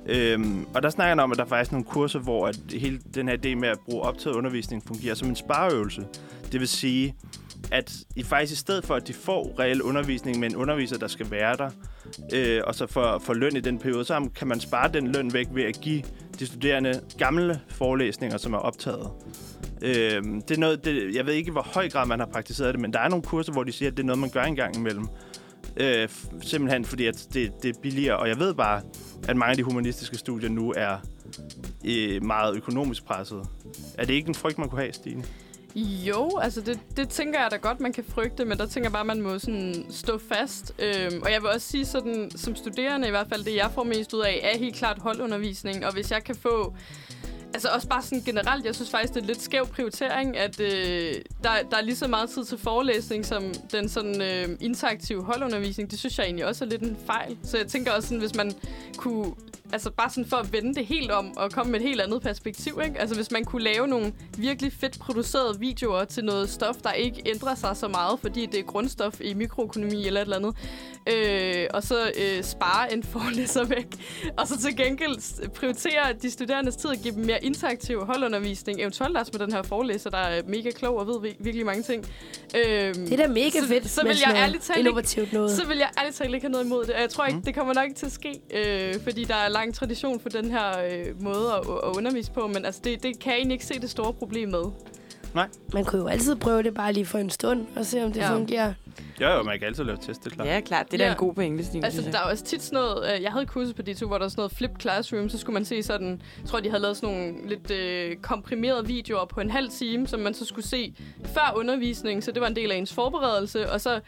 S2: Øhm, og der snakker han om, at der er faktisk nogle kurser, hvor at hele den her idé med at bruge optaget undervisning fungerer som en spareøvelse. Det vil sige, at I faktisk i stedet for, at de får reel undervisning med en underviser, der skal være der, øh, og så får, for løn i den periode, så kan man spare den løn væk ved at give de studerende gamle forelæsninger, som er optaget. Øh, det er noget, det, jeg ved ikke, hvor høj grad man har praktiseret det, men der er nogle kurser, hvor de siger, at det er noget, man gør en gang imellem. Øh, simpelthen fordi, at det, det er billigere. Og jeg ved bare, at mange af de humanistiske studier nu er øh, meget økonomisk presset. Er det ikke en frygt, man kunne have, Stine?
S5: Jo, altså det, det tænker jeg da godt, man kan frygte, men der tænker jeg bare, man må sådan stå fast. Øhm, og jeg vil også sige sådan, som studerende i hvert fald, det jeg får mest ud af, er helt klart holdundervisning. Og hvis jeg kan få... Altså også bare sådan generelt, jeg synes faktisk, det er en lidt skæv prioritering, at øh, der, der er lige så meget tid til forelæsning, som den sådan øh, interaktive holdundervisning. Det synes jeg egentlig også er lidt en fejl. Så jeg tænker også sådan, hvis man kunne altså bare sådan for at vende det helt om og komme med et helt andet perspektiv, ikke? Altså hvis man kunne lave nogle virkelig fedt producerede videoer til noget stof, der ikke ændrer sig så meget, fordi det er grundstof i mikroøkonomi eller et eller andet, øh, og så øh, spare en forelæser væk, og så til gengæld prioritere de studerendes tid og give dem mere interaktiv holdundervisning, eventuelt også med den her forelæser, der er mega klog og ved vi- virkelig mange ting. Øh,
S4: Det er da mega
S5: så,
S4: fedt
S5: Så vil jeg ærligt talt ikke
S4: innovativt noget.
S5: så vil jeg ærligt talt ikke have noget imod det. Og jeg tror ikke,
S2: Mm.
S5: det kommer nok ikke til at ske, øh, fordi der er lang tradition for den her øh, måde at, at undervise på. Men altså, det, det kan jeg egentlig ikke se det store problem med.
S4: Man kunne jo altid prøve det bare lige for en stund, og se om det
S5: Ja.
S4: fungerer.
S2: Jo, jo, man kan altid lave test, det er klart.
S3: Ja, klart. Det er da
S5: Ja.
S3: en god pointe, Stine.
S5: Altså, der er også tit sådan noget... Øh, jeg havde et kursus på D2, hvor der var sådan noget flip classroom. Så skulle man se sådan... Jeg tror, de havde lavet sådan nogle lidt øh, komprimerede videoer på en halv time, som man så skulle se før undervisning. Så det var en del af ens forberedelse. Og så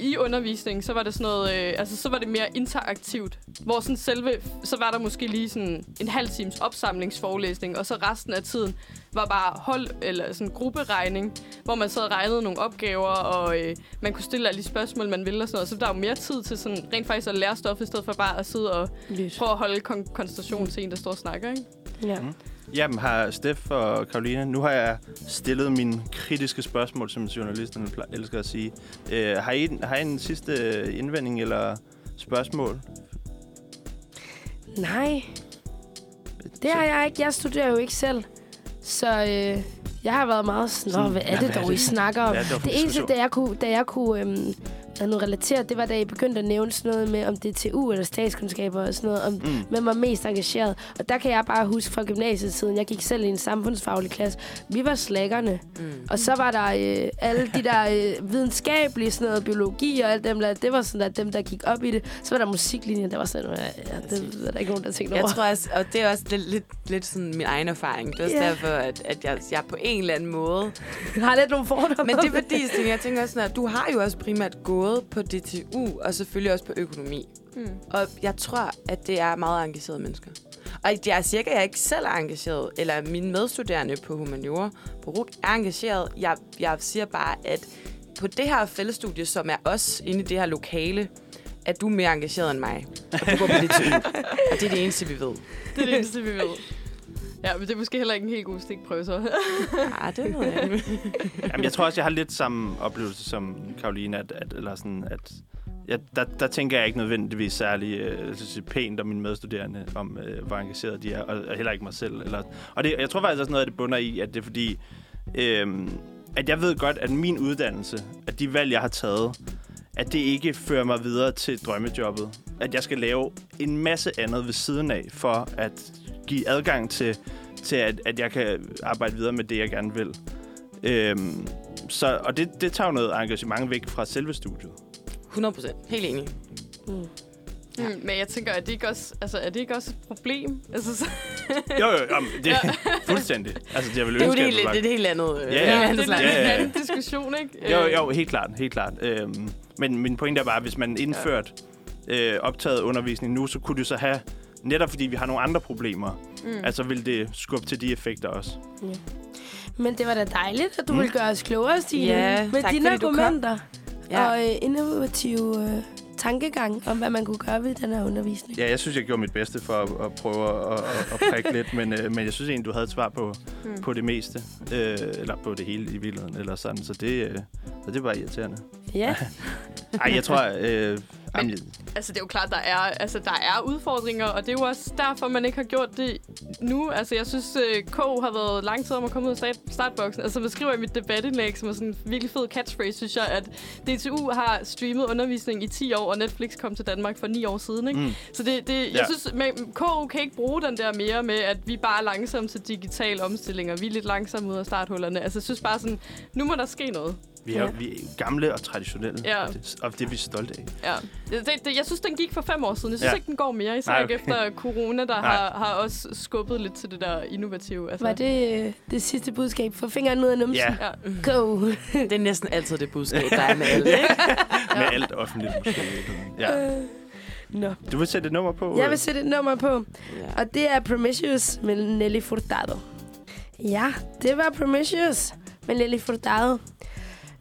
S5: i undervisningen, så var det sådan noget, øh, altså så var det mere interaktivt, hvor sådan selve, så var der måske lige sådan en halv times opsamlingsforelæsning, og så resten af tiden var bare hold, eller sådan grupperegning, hvor man så regnede nogle opgaver, og øh, man kunne stille alle de spørgsmål, man ville og sådan noget. Så der er jo mere tid til sådan rent faktisk at lære stof, i stedet for bare at sidde og
S4: Lys.
S5: prøve at holde kon- koncentration til en, der står og snakker, ikke?
S4: Ja.
S2: Mm. Jamen, har Steff og Karoline, nu har jeg stillet mine kritiske spørgsmål, som journalisterne elsker at sige. Øh, har, I, har I en sidste indvending eller spørgsmål?
S4: Nej, det har jeg ikke. Jeg studerer jo ikke selv. Så øh, jeg har været meget sådan, Nå, hvad er det dog, I snakker om?
S2: Ja, det
S4: Det eneste, da jeg kunne, da jeg kunne øhm, hvad nu relateret, det var, da I begyndte at nævne sådan noget med, om DTU eller statskundskaber og sådan noget, om
S2: Mm.
S4: hvem var mest engageret. Og der kan jeg bare huske fra gymnasietiden, jeg gik selv i en samfundsfaglig klasse, vi var slækkerne.
S3: Mm.
S4: Og så var der øh, alle de der øh, videnskabelige, sådan noget, biologi og alt dem der, det var sådan der, dem, der gik op i det. Så var der musiklinjen, der var sådan, ja, ja, det er der ikke nogen, der tænkte
S3: Jeg
S4: over.
S3: tror også, og det er også lidt, lidt, lidt sådan min egen erfaring. Det er også
S4: Ja.
S3: derfor, at, at jeg, jeg på en eller anden måde...
S4: Jeg har lidt nogle fordomme.
S3: Men det er fordi, jeg tænker også sådan, at du har jo også primært gået på DTU, og selvfølgelig også på økonomi.
S5: Mm.
S3: Og jeg tror, at det er meget engagerede mennesker. Og jeg er at jeg ikke selv er engageret, eller mine medstuderende på humaniora på RUG er engageret. Jeg, jeg siger bare, at på det her fællesstudie, som er os inde i det her lokale, at du er mere engageret end mig. Og du går på DTU. og det er det eneste, vi ved.
S5: Det er det eneste, vi ved. Ja, men det er måske heller ikke en helt god stikprøve, så.
S3: Ah, det ved jeg.
S2: Jamen, jeg tror også, jeg har lidt samme oplevelse som Karoline, at, at, eller sådan, at ja, der, der tænker jeg ikke nødvendigvis særlig øh, pænt om mine medstuderende, om øh, hvor engageret de er, og, og heller ikke mig selv. Eller, og det, jeg tror faktisk også noget af det bunder i, at det er fordi, øh, at jeg ved godt, at min uddannelse, at de valg, jeg har taget, at det ikke fører mig videre til drømmejobbet. At jeg skal lave en masse andet ved siden af, for at give adgang til til at, at jeg kan arbejde videre med det, jeg gerne vil. Øhm, så, og det, det tager jo noget engagement væk fra selve studiet.
S3: 100 procent. Helt enig.
S4: Mm.
S5: Mm, men jeg tænker, er det ikke også, altså, er det ikke også et problem? Altså, så,
S2: Jo, jo, jo det er fuldstændig. Altså, jeg vil
S3: Det er jo
S2: ønske,
S3: det, helt, det er det helt andet. øh,
S2: Ja, ja.
S3: helt
S5: det
S3: andet
S5: er
S2: Ja, ja, ja.
S5: en anden diskussion, ikke?
S2: Jo,
S5: Øh,
S2: jo, helt klart, helt klart. Øhm, men min pointe er bare, at hvis man indført øh, optaget undervisning nu, så kunne det så have, netop fordi vi har nogle andre problemer,
S5: Mm.
S2: altså vil det skubbe til de effekter også.
S4: Men det var da dejligt, at du
S2: Mm.
S4: ville gøre os klogere, Stine.
S3: Ja,
S4: med
S3: tak,
S4: dine
S3: fordi du kom.
S4: argumenter
S3: Ja.
S4: og øh, innovative øh, tankegang om, hvad man kunne gøre ved den her undervisning.
S2: Ja, jeg synes, jeg gjorde mit bedste for at, at prøve at, at, at prikke lidt, men, øh, men jeg synes egentlig, du havde et svar på,
S5: Mm.
S2: på det meste. Øh, eller på det hele i virkeligheden, eller sådan. Så det, øh, så det var irriterende.
S4: Ja.
S2: Ej, jeg tror... Øh, jamen,
S5: Altså, det er jo klart, der er, altså, der er udfordringer, og det er jo også derfor, man ikke har gjort det nu. Altså, jeg synes, øh, K har været lang tid om at komme ud af start- startboksen. Altså, jeg skriver i mit debatindlæg, som er sådan en virkelig fed catchphrase, synes jeg, at DTU har streamet undervisning i 10 år, og Netflix kom til Danmark for 9 år siden, ikke?
S2: mm,
S5: Så det, det, jeg
S2: Ja.
S5: synes, man, KU kan ikke bruge den der mere med, at vi bare er langsomme til digital omstilling, og vi er lidt langsomme ud af starthullerne. Altså, jeg synes bare sådan, nu må der ske noget.
S2: Vi, er,
S4: Ja.
S2: vi er gamle og traditionelle,
S5: Ja.
S2: og, det, og det er vi stolte af.
S5: Ja. Det, det, jeg synes, den gik for fem år siden. Jeg synes
S2: Ja.
S5: ikke, den går mere. Især
S2: Nej, okay.
S5: efter corona, der
S2: Nej.
S5: har, har også skubbet lidt til det der innovative. Altså.
S4: Var det øh, det sidste budskab? Få fingeren ud af numsen.
S2: Ja,
S5: Ja.
S4: Go.
S3: Det er næsten altid det budskab, der er med alle. ikke?
S2: med alt offentligt måske. Ja.
S4: Øh, Nå.
S2: Du vil sætte et nummer på?
S4: Jeg
S2: øh?
S4: vil sætte et nummer på,
S3: Ja.
S4: og det er Promiscuous med Nelly Furtado. Ja, det var Promiscuous med Nelly Furtado.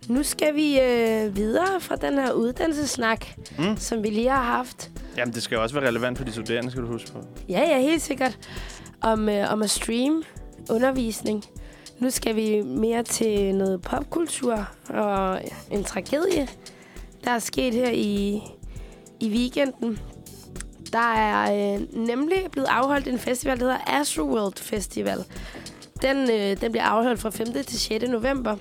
S4: Nu skal vi øh, videre fra den her uddannelsesnak,
S2: Mm.
S4: som vi lige har haft.
S2: Jamen, det skal jo også være relevant for de studerende, skal du huske på.
S4: Ja, ja, helt sikkert. Om, øh, om at streame undervisning. Nu skal vi mere til noget popkultur og en tragedie, der er sket her i, i weekenden. Der er øh, nemlig blevet afholdt en festival, der hedder Astroworld Festival. Den, øh, den bliver afholdt fra 5. til 6. november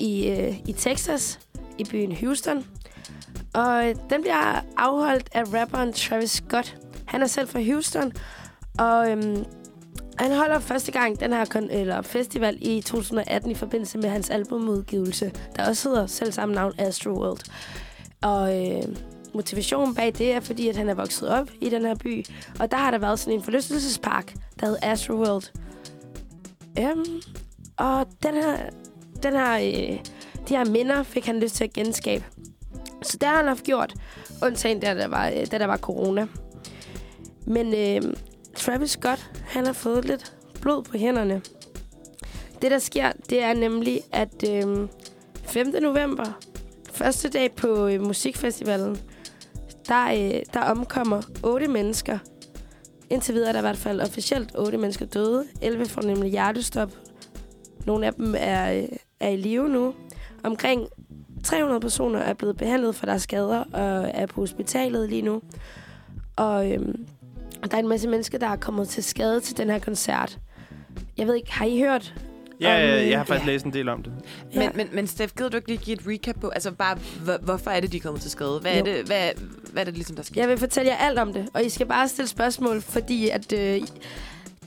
S4: i, øh, i Texas, i byen Houston. Og øh, den bliver afholdt af rapperen Travis Scott. Han er selv fra Houston, og øhm, han holder første gang den her kon- eller festival i 2018 i forbindelse med hans albumudgivelse, der også hedder selv samme navn, Astro World. Og øh, motivationen bag det er, fordi at han er vokset op i den her by, og der har der været sådan en forlystelsespark, der hedder Astroworld. Øhm, og den her, den her, øh, de her minder fik han lyst til at genskabe. Så det har han haft gjort, undtagen da der var, øh, da der var corona. Men øh, Travis Scott, han har fået lidt blod på hænderne. Det, der sker, det er nemlig, at øh, 5. november, første dag på øh, musikfestivalen, der, øh, der omkommer otte mennesker. Indtil videre er der i hvert fald officielt otte mennesker døde. 11 får nemlig hjertestop. Nogle af dem er, øh, er i live nu. Omkring 300 personer er blevet behandlet for deres skader og er på hospitalet lige nu. Og, øhm, og der er en masse mennesker, der er kommet til skade til den her koncert. Jeg ved ikke, har I hørt?
S2: Ja,
S4: Om,
S2: ja, jeg har faktisk
S3: ja.
S2: læst en del om det.
S3: Men, men, men Steff, gider du ikke lige give et recap på, altså bare, hvor, hvorfor er det, de er kommet til skade? Hvad er
S4: Jo.
S3: det, hvad, hvad er det ligesom, der sker?
S4: Jeg vil fortælle jer alt om det, og I skal bare stille spørgsmål, fordi at øh,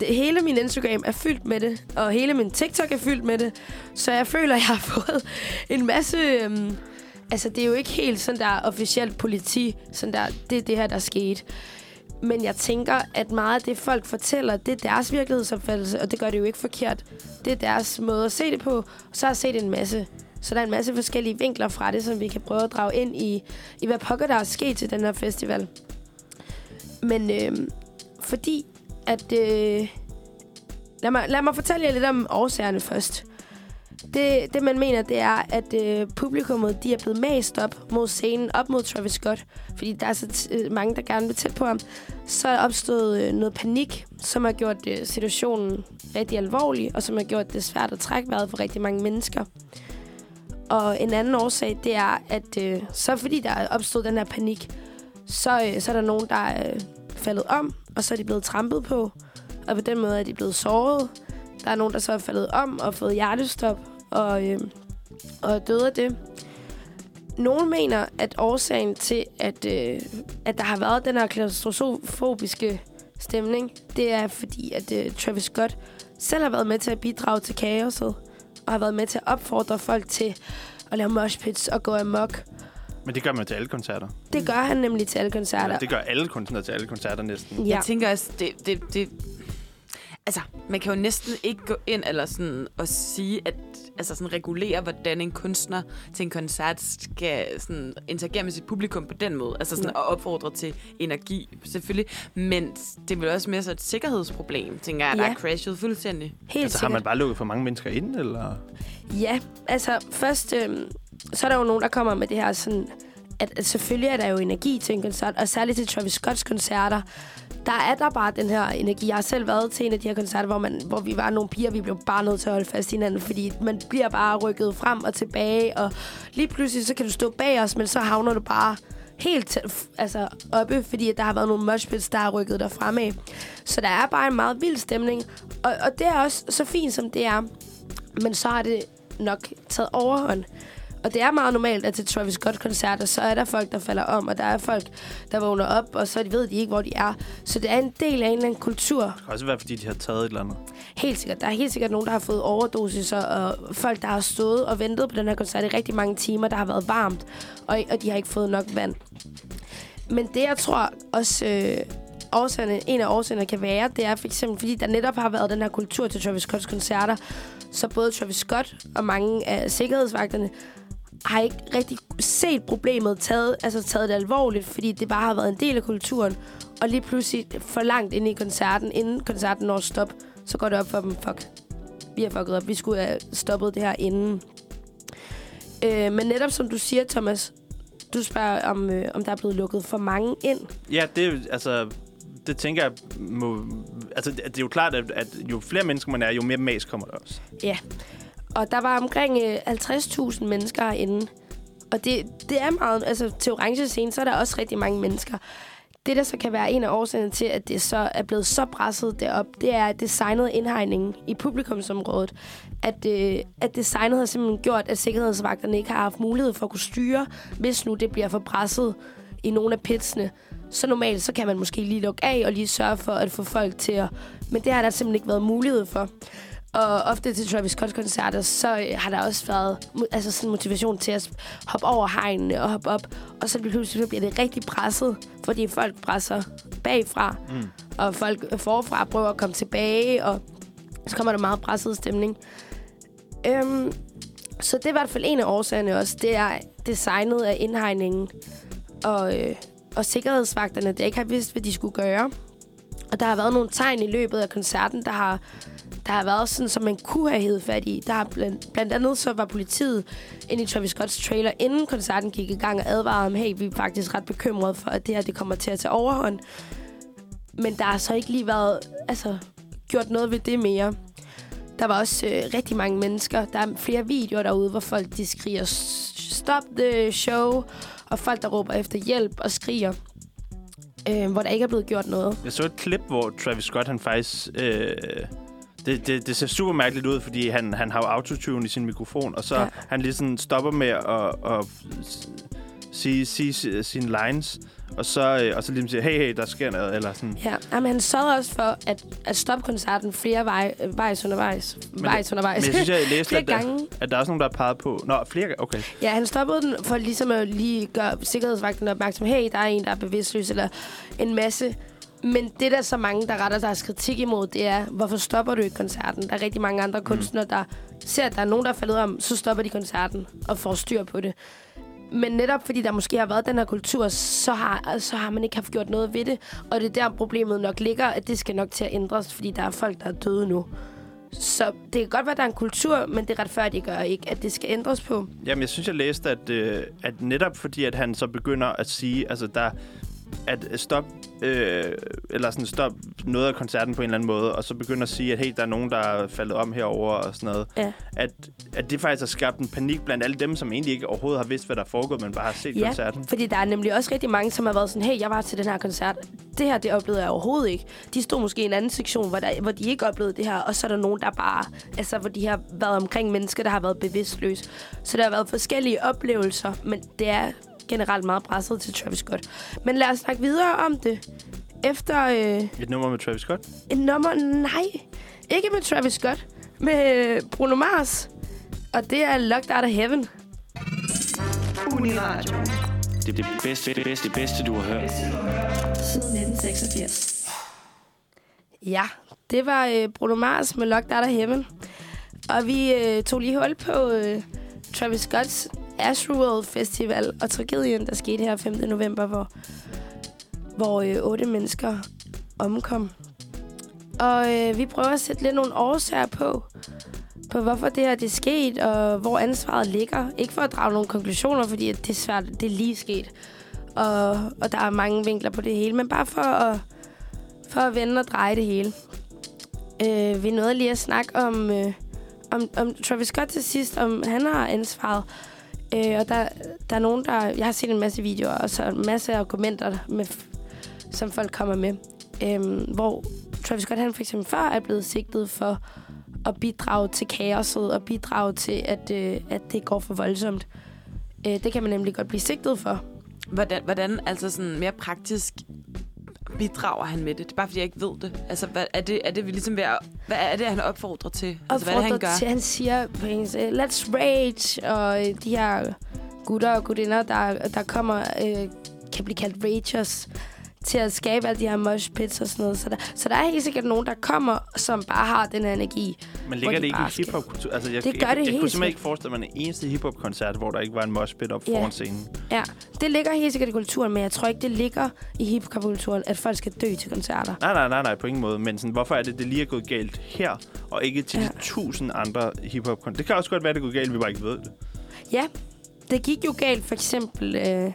S4: det, hele min Instagram er fyldt med det, og hele min TikTok er fyldt med det, så jeg føler, jeg har fået en masse... Øhm, altså, det er jo ikke helt sådan der officielt politi, sådan der, det er det her, der er sket. Men jeg tænker, at meget af det, folk fortæller, det er deres virkelighedsopfattelse, og det gør det jo ikke forkert. Det er deres måde at se det på, og så har jeg set en masse. Så der er en masse forskellige vinkler fra det, som vi kan prøve at drage ind i, i hvad pokker der er sket til den her festival. Men øh, fordi at... Øh, lad, mig, lad mig fortælle jer lidt om årsagerne først. Det, det man mener, det er, at øh, publikummet de er blevet mast op mod scenen, op mod Travis Scott. Fordi der er så t- øh, mange, der gerne vil tæt på ham. Så er der opstået øh, noget panik, som har gjort øh, situationen rigtig alvorlig, og som har gjort det svært at trække vejret for rigtig mange mennesker. Og en anden årsag, det er, at øh, så fordi der er opstået den her panik, så, øh, så er der nogen, der er øh, faldet om, og så er de blevet trampet på. Og på den måde er de blevet såret. Der er nogen, der så er faldet om og fået hjertestop og, øh, og er døde af det. Nogle mener, at årsagen til, at, øh, at der har været den her klaustrofobiske stemning, det er fordi, at øh, Travis Scott selv har været med til at bidrage til kaoset, og har været med til at opfordre folk til at lave moshpits og gå amok.
S2: Men det gør man til alle koncerter.
S4: Det gør han nemlig til alle koncerter.
S2: Eller, det gør alle kunstnere til alle koncerter næsten.
S4: Ja.
S3: Jeg tænker også, det, det, det... Altså, man kan jo næsten ikke gå ind eller sådan og sige, at altså sådan regulere, hvordan en kunstner til en koncert skal sådan interagere med sit publikum på den måde. Altså sådan
S4: Ja.
S3: at opfordre til energi, selvfølgelig. Men det vel også mere så et sikkerhedsproblem, tænker jeg, der
S4: Ja.
S3: er crashet fuldstændig.
S4: Helt
S2: Altså, har man bare lukket for mange mennesker ind, eller?
S4: Ja, altså først, øhm, så er der jo nogen, der kommer med det her sådan, at, at selvfølgelig er der jo energi til en koncert, og særligt til Travis Scotts koncerter, der er der bare den her energi. Jeg har selv været til en af de her koncerter, hvor, man, hvor vi var nogle piger, vi blev bare nødt til at holde fast i hinanden, fordi man bliver bare rykket frem og tilbage, og lige pludselig så kan du stå bag os, men så havner du bare helt altså oppe, fordi at der har været nogle moshpits, der har rykket dig fremad. Så der er bare en meget vild stemning, og, og det er også så fint, som det er. Men så har det nok taget overhånd. Og det er meget normalt, at til Travis Scott-koncerter, så er der folk, der falder om, og der er folk, der vågner op, og så ved de ikke, hvor de er. Så det er en del af en eller anden kultur.
S2: Det kan også være, fordi de har taget et eller andet.
S4: Helt sikkert. Der er helt sikkert nogen, der har fået overdosiser, og folk, der har stået og ventet på den her koncert i rigtig mange timer, der har været varmt, og, og de har ikke fået nok vand. Men det, jeg tror også... Øh, årsagerne, en af årsagerne kan være, det er for eksempel, fordi der netop har været den her kultur til Travis Scotts koncerter, så både Travis Scott og mange af sikkerhedsvagterne har ikke rigtig set problemet taget, altså taget det alvorligt, fordi det bare har været en del af kulturen. Og lige pludselig for langt ind i koncerten, inden koncerten når stop, så går det op for dem, fuck, vi har fucket op, vi skulle have stoppet det her inden. Øh, men netop som du siger, Thomas, du spørger, om, øh, om der er blevet lukket for mange ind.
S2: Ja, det er altså... Det tænker jeg må... Altså, det det er jo klart, at, at jo flere mennesker man er, jo mere mas kommer der også.
S4: Ja. Og der var omkring øh, 50.000 mennesker herinde. Og det, det er meget... Altså, til orange scene, så er der også rigtig mange mennesker. Det, der så kan være en af årsagerne til, at det så er blevet så presset derop, det er designet indhegningen i publikumsområdet. At, øh, at designet har simpelthen gjort, at sikkerhedsvagterne ikke har haft mulighed for at kunne styre, hvis nu det bliver for presset i nogle af pitsene. Så normalt, så kan man måske lige lukke af og lige sørge for at få folk til at... Men det har der simpelthen ikke været mulighed for. Og ofte til Travis Scott-koncerter, så øh, har der også været altså sådan motivation til at hoppe over hegnene og hoppe op. Og så pludselig så bliver det rigtig presset, fordi folk presser bagfra,
S2: Mm.
S4: og folk forfra prøver at komme tilbage, og så kommer der meget presset stemning. Øhm, så det er i hvert fald en af årsagerne også. Det er designet af indhegningen og, øh, og sikkerhedsvagterne, der ikke har vidst, hvad de skulle gøre. Og der har været nogle tegn i løbet af koncerten, der har, der har været sådan, som man kunne have hævet fat i. Der har blandt, blandt andet så var politiet inde i Travis Scotts trailer, inden koncerten gik i gang og advarede om, hey, vi er faktisk ret bekymrede for, at det her det kommer til at tage overhånd. Men der har så ikke lige været altså, gjort noget ved det mere. Der var også øh, rigtig mange mennesker. Der er flere videoer derude, hvor folk de skriger, stop the show, og folk, der råber efter hjælp og skriger, øh, hvor der ikke er blevet gjort noget.
S2: Jeg så et klip, hvor Travis Scott, han faktisk... Øh, det, det, det ser super mærkeligt ud, fordi han, han har jo autotune i sin mikrofon, og så
S4: Ja.
S2: han lige sådan stopper med at, at sige, sige si- sine lines, og så, øh, og så lige siger, hey, hey, der sker noget, eller sådan.
S4: Ja, Jamen, han sørgede også for at, at stoppe koncerten flere vej, vejs undervejs. Vejs undervejs.
S2: Men jeg synes, jeg læste,
S4: flere
S2: at der,
S4: gange.
S2: at der er også nogen, der har peget på... Nå, flere gange, okay.
S4: Ja, han stoppede den for ligesom at lige gøre sikkerhedsvagten opmærksom. Hey, der er en, der er bevidstløs, eller en masse. Men det, der er så mange, der retter deres kritik imod, det er, hvorfor stopper du ikke koncerten? Der er rigtig mange andre kunstnere, der ser, at der er nogen, der er faldet om, så stopper de koncerten og får styr på det. Men netop fordi der måske har været den her kultur, så har, så har man ikke haft gjort noget ved det. Og det er der problemet nok ligger, at det skal nok til at ændres, fordi der er folk, der er døde nu. Så det kan godt være, at der er en kultur, men det retfærdiggør ikke, at det skal ændres på.
S2: Jamen, jeg synes, jeg læste, at, øh, at netop fordi, at han så begynder at sige, altså der, at stop, øh, eller sådan stop noget af koncerten på en eller anden måde, og så begynder at sige, at hey, der er nogen, der er faldet om herover og sådan noget.
S4: Ja.
S2: At, at det faktisk har skabt en panik blandt alle dem, som egentlig ikke overhovedet har vidst, hvad der er foregået, men bare har set
S4: Ja.
S2: koncerten.
S4: Fordi der er nemlig også rigtig mange, som har været sådan, hey, jeg var til den her koncert. Det her, det oplevede jeg overhovedet ikke. De stod måske i en anden sektion, hvor, der, hvor de ikke oplevede det her. Og så er der nogen, der bare, altså hvor de har været omkring mennesker, der har været bevidstløse. Så der har været forskellige oplevelser, men det er generelt meget presset til Travis Scott. Men lad os snakke videre om det. Efter øh,
S2: Et nummer med Travis Scott.
S4: et nummer, nej. Ikke med Travis Scott, med Bruno Mars. Og det er Locked Out of Heaven.
S1: Uniradio.
S6: Det er det bedste, det bedste, det bedste, du har hørt.
S1: Siden 1986.
S4: Ja, det var øh, Bruno Mars med Locked Out of Heaven. Og vi øh, tog lige hul på øh, Travis Scotts Ashworld Festival og tragedien, der skete her 5. november, hvor, hvor øh, otte mennesker omkom. Og øh, vi prøver at sætte lidt nogle årsager på, på hvorfor det her det er sket, og hvor ansvaret ligger. Ikke for at drage nogle konklusioner, fordi at det er svært, det er lige sket. Og, og der er mange vinkler på det hele, men bare for at, for at vende og dreje det hele. Øh, vi nåede lige at snakke om, øh, om, om Travis Scott til sidst, om han har ansvaret. Øh, og der, der er nogen, der... Jeg har set en masse videoer, og så en masse argumenter, med, som folk kommer med. Øh, hvor Travis Scott, han for eksempel før er blevet sigtet for at bidrage til kaoset, og bidrage til, at, øh, at det går for voldsomt. Øh, det kan man nemlig godt blive sigtet for.
S3: Hvordan, hvordan altså sådan mere praktisk bidrager han med det? Det er bare, fordi jeg ikke ved det. Altså, hvad, er det, er det ligesom ved at, hvad er det, han opfordrer til? Altså, hvad er det, han gør?
S4: Til, han siger på engelsk, øh, let's rage, og øh, de her gutter og gutinder, der, der kommer, øh, kan blive kaldt ragers, til at skabe alle de her mosh pits og sådan noget. Så der, så der er helt sikkert nogen, der kommer, som bare har den her energi.
S2: Men ligger
S4: de
S2: det ikke i hiphop-kultur? Altså, jeg,
S4: Det gør
S2: jeg,
S4: det
S2: jeg, jeg
S4: helt
S2: kunne simpelthen
S4: sikkert.
S2: ikke forestille mig en eneste hiphop-koncert, hvor der ikke var en moshpit op
S4: Ja.
S2: foran scenen.
S4: Ja, det ligger helt sikkert i kulturen, men jeg tror ikke, det ligger i hiphop-kulturen, at folk skal dø til koncerter.
S2: Nej, nej, nej, nej, på ingen måde. Men sådan, hvorfor er det, det lige er gået galt her, og ikke til
S4: Ja.
S2: de tusind andre hiphop koncerter Det kan også godt være, det gået galt, vi bare ikke ved det.
S4: Ja, det gik jo galt for eksempel øh,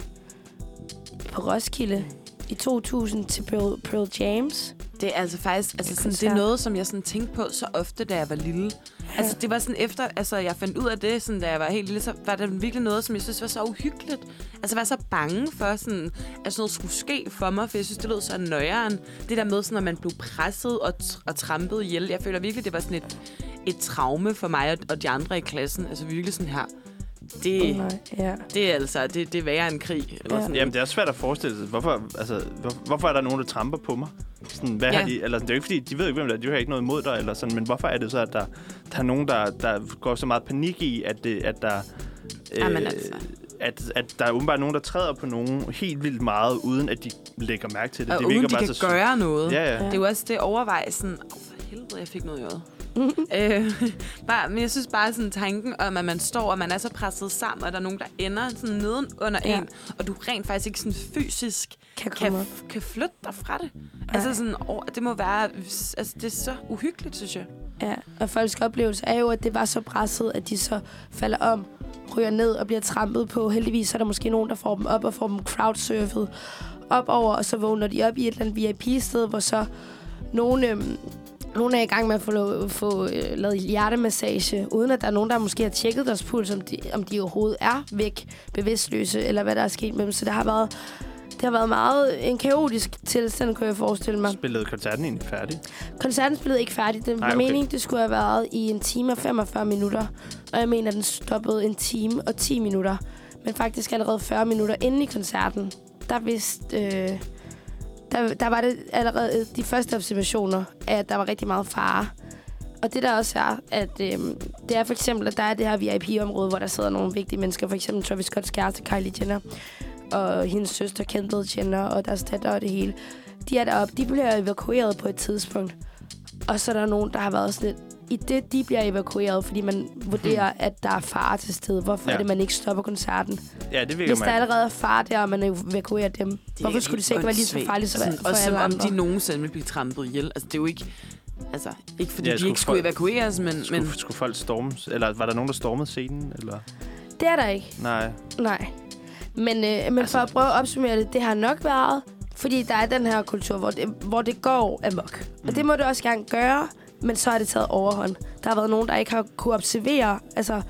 S4: på Roskilde i 2000 til Pearl, Pearl James.
S3: Det er altså faktisk, altså sådan, det er noget, som jeg sådan tænkte på så ofte, da jeg var lille. Altså, det var sådan efter, altså, jeg fandt ud af det, sådan, da jeg var helt lille, så var det virkelig noget, som jeg synes var så uhyggeligt. Altså, jeg var så bange for, sådan, at sådan noget skulle ske for mig, for jeg synes, det lød så nøjeren. Det der med, sådan, at man blev presset og, tr- og trampet ihjel. Jeg føler virkelig, det var sådan et, et traume for mig og, og de andre i klassen. Altså, virkelig sådan her. Det,
S4: Oh, nej, ja.
S3: det er altså, det, det er værre en krig. Eller
S4: Ja.
S3: sådan.
S2: Jamen, det er svært at forestille sig. Hvorfor, altså, hvor, hvorfor er der nogen, der tramper på mig? Sådan, hvad
S3: Ja.
S2: har de, eller, det er jo ikke, fordi de ved ikke, hvem det er. De har ikke noget imod dig, eller sådan, men hvorfor er det så, at der, der er nogen, der, der går så meget panik i, at, det, at der... øh,
S3: Jamen, altså.
S2: at, at der er åbenbart nogen, der træder på nogen helt vildt meget, uden at de lægger mærke til det.
S3: Og
S2: det
S3: uden de
S2: bare
S3: kan
S2: så
S3: gøre noget.
S2: Ja, ja.
S3: Det er jo også det overvejelsen. Åh, oh, for helvede, jeg fik noget i øjet. øh, bare, men jeg synes bare sådan tanken om, at man står, og man er så presset sammen, og der er nogen, der ender sådan neden under
S4: Ja.
S3: en, og du rent faktisk ikke sådan fysisk
S4: Kan
S3: kan,
S4: op.
S3: kan flytte dig fra det. Altså sådan, oh, det må være, altså det er så uhyggeligt, synes jeg.
S4: Ja, og folks oplevelse er jo, at det var så presset, at de så falder om, ryger ned og bliver trampet på. Heldigvis er der måske nogen, der får dem op og får dem crowdsurfet op over, og så vågner de op i et eller andet VIP-sted, hvor så nogle, øhm, nogle er i gang med at få, få øh, lavet hjertemassage, uden at der er nogen, der måske har tjekket deres puls, om de, om de overhovedet er væk bevidstløse, eller hvad der er sket med dem. Så det har været, det har været meget en kaotisk tilstand, kunne jeg forestille mig.
S2: Spillede koncerten egentlig færdig?
S4: Koncerten spillede ikke færdig. Det var
S2: okay.
S4: meningen, det skulle have været i en time og 45 minutter. Og jeg mener, den stoppede en time og 10 minutter. Men faktisk allerede 40 minutter inden i koncerten, der vidste... Øh, der, der var det allerede øh, de første observationer, at der var rigtig meget fare. Og det der også er, at øh, det er for eksempel, at der er det her VIP-område, hvor der sidder nogle vigtige mennesker. For eksempel Travis Scotts kæreste, Kylie Jenner, og hendes søster, Kendall Jenner, og deres datter og det hele. De er deroppe. De bliver evakueret på et tidspunkt. Og så er der nogen, der har været sådan lidt... I det, de bliver evakueret, fordi man vurderer, at der er fare til stede. Hvorfor ja. Er det, man ikke stopper koncerten?
S2: Ja, det virker
S4: Hvis der
S2: mærkeligt.
S4: allerede er fare der, og man evakuerer dem, hvorfor skulle det så ikke være lige så farligt som
S3: Sådan,
S4: for
S3: Og som om de nogensinde vil blive trampet ihjel. Altså, det er jo ikke... Altså, ikke fordi
S2: Ja,
S3: de
S2: skulle
S3: ikke skulle
S2: folk-
S3: evakueres, men...
S2: Skulle,
S3: men
S2: skulle folk storme? Eller var der nogen, der stormede scenen? Eller?
S4: Det er der ikke.
S2: Nej.
S4: Nej. Men, øh, men for at prøve at opsummere det, det har nok været, fordi der er den her kultur, hvor det, hvor det går amok. Og det må det også gerne gøre, men så har det taget overhånd. Der har været nogen, der ikke har kunne observere, altså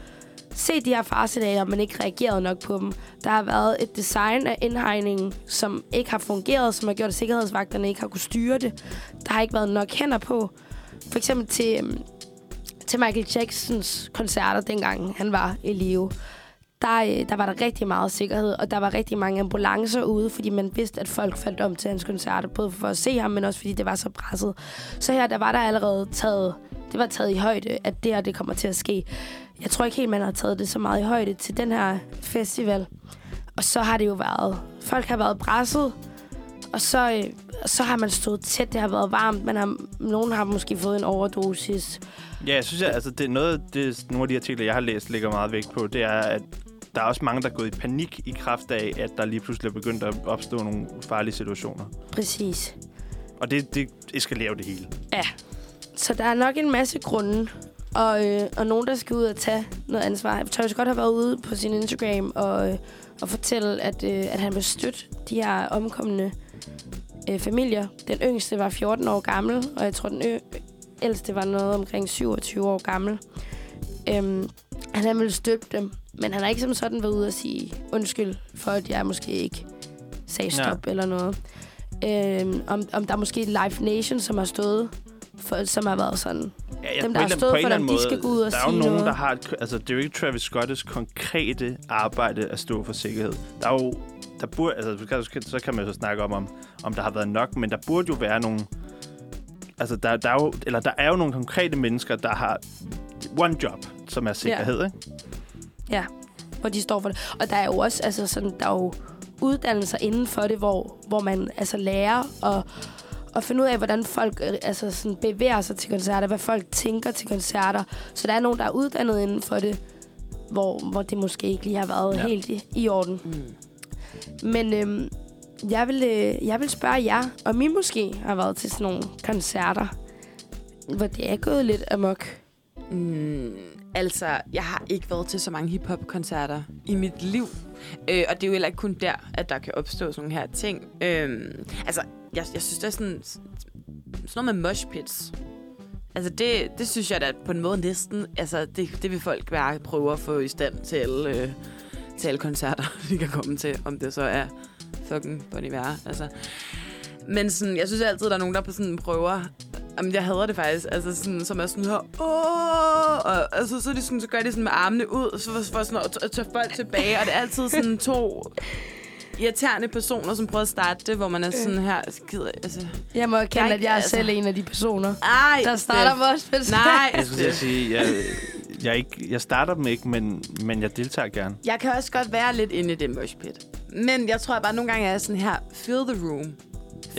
S4: se de her farsignaler, men ikke reageret nok på dem. Der har været et design af indhegningen, som ikke har fungeret, som har gjort, at sikkerhedsvagterne ikke har kunne styre det. Der har ikke været nok hænder på. For eksempel til, øhm, til Michael Jacksons koncerter, dengang han var i live der, øh, der var der rigtig meget sikkerhed, og der var rigtig mange ambulancer ude, fordi man vidste, at folk faldt om til hans koncerter, både for at se ham, men også fordi det var så presset. Så her, der var der allerede taget det var taget i højde, at det her det kommer til at ske. Jeg tror ikke helt, man har taget det så meget i højde til den her festival. Og så har det jo været... Folk har været presset, og så, øh, så har man stået tæt. Det har været varmt. Man har, nogen har måske fået en overdosis.
S2: Ja, jeg synes, at altså, det er noget, det, nogle af de artikler, jeg har læst, ligger meget vægt på, det er, at der er også mange, der er gået i panik i kraft af, at der lige pludselig er begyndt at opstå nogle farlige situationer.
S4: Præcis.
S2: Og det, det eskalerer jo det hele.
S4: Så der er nok en masse grunde, og, øh, og nogen, der skal ud og tage noget ansvar. Travis Scott har været ude på sin Instagram og, øh, og fortælle, at, øh, at han vil støtte de her omkommende øh, familier. Den yngste var 14 år gammel, og jeg tror, den ø- ældste var noget omkring 27 år gammel. Øhm, han han ville støtte dem, men han har ikke som sådan været ude og sige undskyld for, at jeg måske ikke sagde stop ja. eller noget. Øhm, om, om der er måske Live Nation, som har stået for, som har været sådan.
S2: Ja, ja,
S4: Dem, der har stået for dem,
S2: anden
S4: de skal gå ud og
S2: Der er jo
S4: sige
S2: nogen,
S4: noget.
S2: der har... et- Altså, det er jo ikke Travis Scotts konkrete arbejde at stå for sikkerhed. Der er jo... Der burde, altså, så kan- man jo så snakke om, om, om der har været nok, men der burde jo være nogle... Altså, der, der, er jo, eller der er jo nogle konkrete mennesker, der har one job, som er sikkerhed, ikke?
S4: Ja, hvor de står for det. Og der er jo også altså sådan, der er jo uddannelser inden for det, hvor, hvor man altså lærer at, at finde ud af, hvordan folk øh, altså sådan bevæger sig til koncerter, hvad folk tænker til koncerter. Så der er nogen, der er uddannet inden for det, hvor, hvor det måske ikke lige har været
S2: ja.
S4: helt i, i orden.
S3: Mm.
S4: Men øhm, jeg, vil, øh, jeg vil spørge jer, om I måske har været til sådan nogle koncerter, hvor det er gået lidt amok.
S3: Mm, altså, jeg har ikke været til så mange hiphop-koncerter i mit liv. Øh, og det er jo heller ikke kun der, at der kan opstå sådan nogle her ting. Øh, altså, jeg, jeg synes, det er sådan, sådan noget med mosh pits. Altså, det, det synes jeg da på en måde næsten... Altså, det, det vil folk bare prøve at få i stand til alle, øh, til alle koncerter, de kan komme til. Om det så er fucking Bon Iver. Altså. Men sådan, jeg synes altid, der er nogen, der på sådan prøver... Jamen, jeg hader det faktisk. Altså, sådan, som er sådan her... Åh! Og altså, så, er de sådan, så gør de sådan med armene ud, så for, for sådan at, at tage folk tilbage. Og det er altid sådan to irriterende personer, som prøver at starte det, hvor man er sådan her... Gider, altså,
S4: Jeg må erkende,
S3: Jeg-
S4: at jeg er
S3: altså-
S4: selv en af de personer,
S3: ej,
S4: der starter
S3: det-
S4: vores festival.
S3: Nej,
S2: Jeg skulle sige, jeg, jeg, ikke, jeg starter dem ikke, men, men jeg deltager gerne.
S3: Jeg kan også godt være lidt inde i det mosh pit. Men jeg tror bare, at nogle gange er jeg sådan her, feel the room.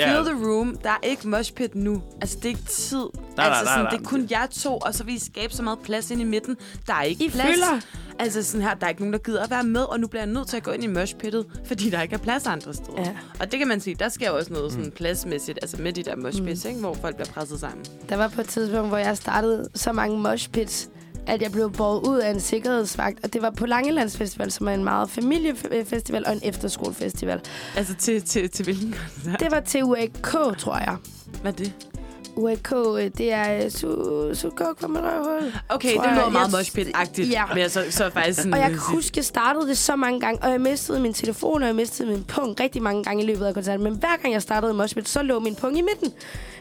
S3: Feel the room. Der er ikke mosh pit nu. Altså, det er ikke tid.
S2: nej,
S3: altså,
S2: nej,
S3: sådan,
S2: nej.
S3: det er kun jer to, og så vil I skabe så meget plads ind i midten. Der er ikke
S4: I
S3: plads.
S4: fylder.
S3: Altså sådan her, der er ikke nogen, der gider at være med, og nu bliver jeg nødt til at gå ind i mosh pittet, fordi der ikke er plads andre steder.
S4: Ja.
S3: Og det kan man sige, der sker også noget
S2: Mm.
S3: sådan pladsmæssigt, altså med de der mosh pits, ikke, hvor folk bliver presset sammen.
S4: Der var på et tidspunkt, hvor jeg startede så mange moshpits, at jeg blev båret ud af en sikkerhedsvagt. Og det var på Langelandsfestival, som er en meget familiefestival og en efterskolefestival.
S3: Altså til, til, til hvilken koncert?
S4: Det var til UAK, tror jeg.
S3: Hvad er det?
S4: UAK, øh, det er øh, su Sukuk for mit røvhul.
S3: Okay, det lyder meget
S4: Jeg-
S3: mosh pit-agtigt.
S4: Ja.
S3: Men jeg så, så faktisk sådan...
S4: Og jeg kan huske, jeg startede det så mange gange, og jeg mistede min telefon, og jeg mistede min pung rigtig mange gange i løbet af koncerten. Men hver gang jeg startede i moshpit, så lå min pung i midten.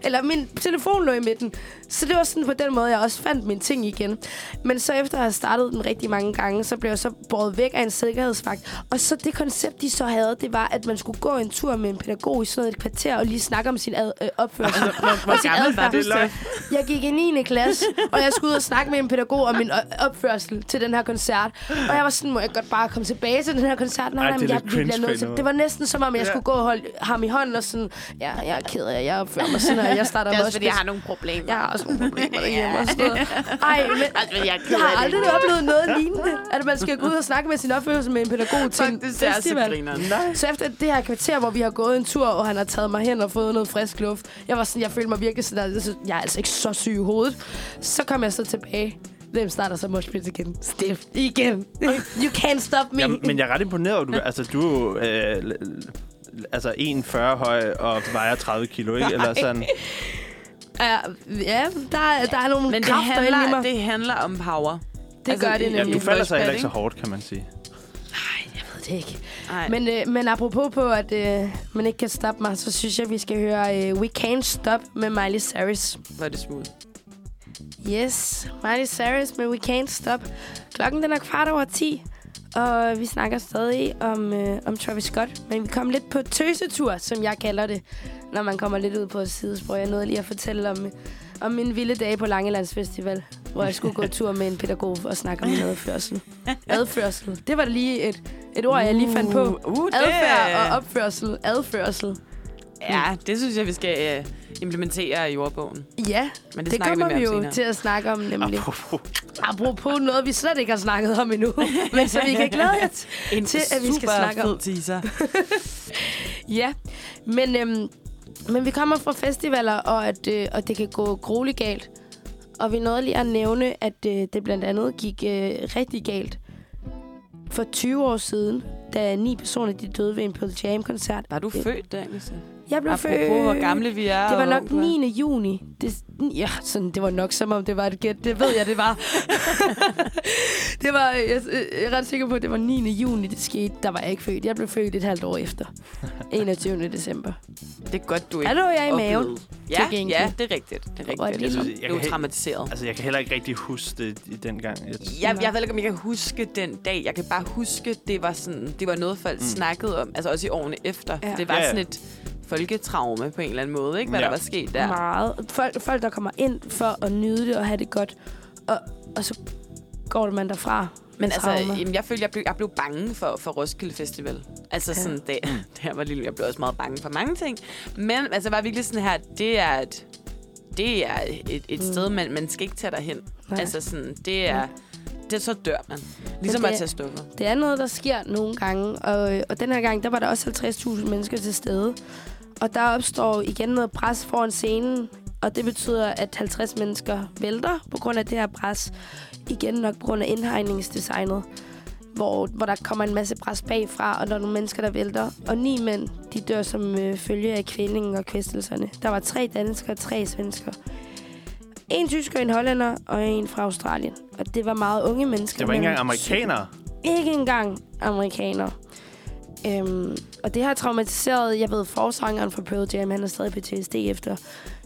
S4: Eller min telefon lå i midten. Så det var sådan på den måde, jeg også fandt mine ting igen. Men så efter at have startet den rigtig mange gange, så blev jeg så båret væk af en sikkerhedsvagt. Og så det koncept, de så havde, det var, at man skulle gå en tur med en pædagog i sådan et kvarter, og lige snakke om sin ad, øh, opførsel.
S3: Hvor
S4: Og sin
S3: gammel var du?
S4: Jeg gik i 9. klasse, og jeg skulle ud og snakke med en pædagog om min opførsel til den her koncert. Og jeg var sådan, må jeg godt bare komme tilbage til den her koncert? Nej,
S2: Ej,
S4: nej,
S2: det er
S4: men jeg bliver nødt til. Det var næsten som om, jeg
S2: Ja.
S4: skulle gå og holde ham i hånden og sådan, ja, jeg er ked af, at jeg opfører mig sådan, og jeg starter
S3: Det er også, fordi jeg har nogle problemer.
S4: jeg har også nogle problemer derhjemme og sådan noget. Ej, men
S3: Altså, jeg
S4: jeg har aldrig oplevet noget lignende, at man skal gå ud og snakke med sin opførsel med en pædagog til en festival. Så efter det her kvarter, hvor vi har gået en tur, og han har taget mig hen og fået noget frisk luft, jeg var sådan, jeg følte mig virkelig sådan, der, jeg er altså ikke så syg i hovedet. Så kom jeg så tilbage. Hvem starter så moshpit igen? Stiff. Igen. You can't stop me.
S2: Jamen, men jeg er ret imponeret over, du, altså, du er øh, altså 1,40 høj og vejer 30 kilo, ikke? Eller sådan.
S4: Ja, ja der, er, der er nogle
S3: Men det
S4: kræfter i
S3: handler,
S4: mig.
S3: det handler om power.
S4: Det
S3: altså,
S4: gør det
S3: i-
S2: Ja,
S4: nemlig.
S2: du
S3: i
S2: falder så heller ikke så hårdt, kan man sige.
S4: Det ikke. Men, øh, men apropos på, at øh, man ikke kan stoppe mig, så synes jeg, vi skal høre øh, We Can't Stop med Miley Cyrus.
S3: Er det smooth.
S4: Yes, Miley Cyrus med We Can't Stop. Klokken den er kvart over 10, Og vi snakker stadig om, øh, om Travis Scott. Men vi kom lidt på tøsetur, som jeg kalder det, når man kommer lidt ud på et sidespor. Jeg nåede lige at fortælle om, om min vilde dag på Langelands Festival, hvor jeg skulle gå tur med en pædagog og snakke om min adførsel. Adførsel. Det var lige et, et ord, jeg lige fandt på.
S3: Uh, uh,
S4: Adfærd og opførsel. Adførsel.
S3: Ja, det synes jeg, vi skal øh, implementere i ordbogen.
S4: Ja,
S3: Men det,
S4: det, kommer
S3: vi
S4: vi jo
S3: senere.
S4: til at snakke om, nemlig.
S2: Apropos,
S4: Apropos noget, vi slet ikke har snakket om endnu. men så vi kan glæde jer til. At vi skal snakke om.
S3: fed teaser.
S4: Ja, men, øhm, men vi kommer fra festivaler, og at øh, og det kan gå grueligt galt. Og vi nåede lige at nævne, at øh, det blandt andet gik øh, rigtig galt for 20 år siden, da ni personer de døde ved en Pearl Jam-koncert.
S3: Var du
S4: Øh,
S3: født, Danielsen?
S4: Jeg blev
S3: Apropos,
S4: født...
S3: hvor gamle vi er.
S4: Det var nok
S3: hvor ung du er.
S4: 9. juni. Det, ja, sådan, det var nok som om det var et gæt. Det ved jeg, det var. det var, jeg, jeg er ret sikker på, at det var 9. juni, det skete. Der var jeg ikke født. Jeg blev født et halvt år efter. 21. december.
S3: Det er godt, du ikke
S4: Der lå jeg i maven.
S3: Ja, ja, det er rigtigt. Det er rigtigt.
S4: det-
S3: Jeg,
S2: Jeg
S3: synes,
S2: jeg
S3: jeg blev traumatiseret.
S2: altså, jeg kan heller ikke rigtig huske det i den gang. Jeg,
S3: Jeg, jeg ved ikke, om jeg kan huske den dag. Jeg kan bare huske, det var sådan, det var noget, folk mm. snakkede om, altså også i årene efter.
S4: Ja.
S3: Det var
S2: Ja, ja.
S3: sådan et folketraume på en eller anden måde, ikke? Hvad
S2: Ja.
S3: der var sket der.
S4: Meget. Folk, folk, der kommer ind for at nyde det og have det godt. Og, og så går man derfra.
S3: Men altså,
S4: traumer.
S3: jamen, jeg følte, jeg blev, jeg blev bange for, for Roskilde Festival. Altså
S4: Ja.
S3: ja. sådan, da, da jeg var lille, jeg blev også meget bange for mange ting. Men altså, var virkelig sådan her, det er et, det er et, et
S4: Mm.
S3: sted, man, man skal ikke tage derhen.
S4: Nej.
S3: Altså sådan, det er, det, så dør man. Ligesom
S4: det-
S3: at tage stoffer.
S4: Det er noget, der sker nogle gange, og, og den her gang, der var der også 50.000 mennesker til stede. Og der opstår igen noget pres foran scenen, og det betyder, at 50 mennesker vælter på grund af det her pres. Igen nok på grund af indhegningsdesignet, hvor, hvor der kommer en masse pres bagfra, og der er nogle mennesker, der vælter. Og ni mænd, de dør som øh, følge af kvælingen og kvæstelserne. Der var tre danskere og tre svensker. En tysker, en hollænder og en fra Australien. Og det var meget unge mennesker.
S2: det var ikke engang amerikanere.
S4: ikke engang amerikaner. Øhm, og det har traumatiseret, jeg ved, forsangeren fra Pearl Jam, han er stadig PTSD efter,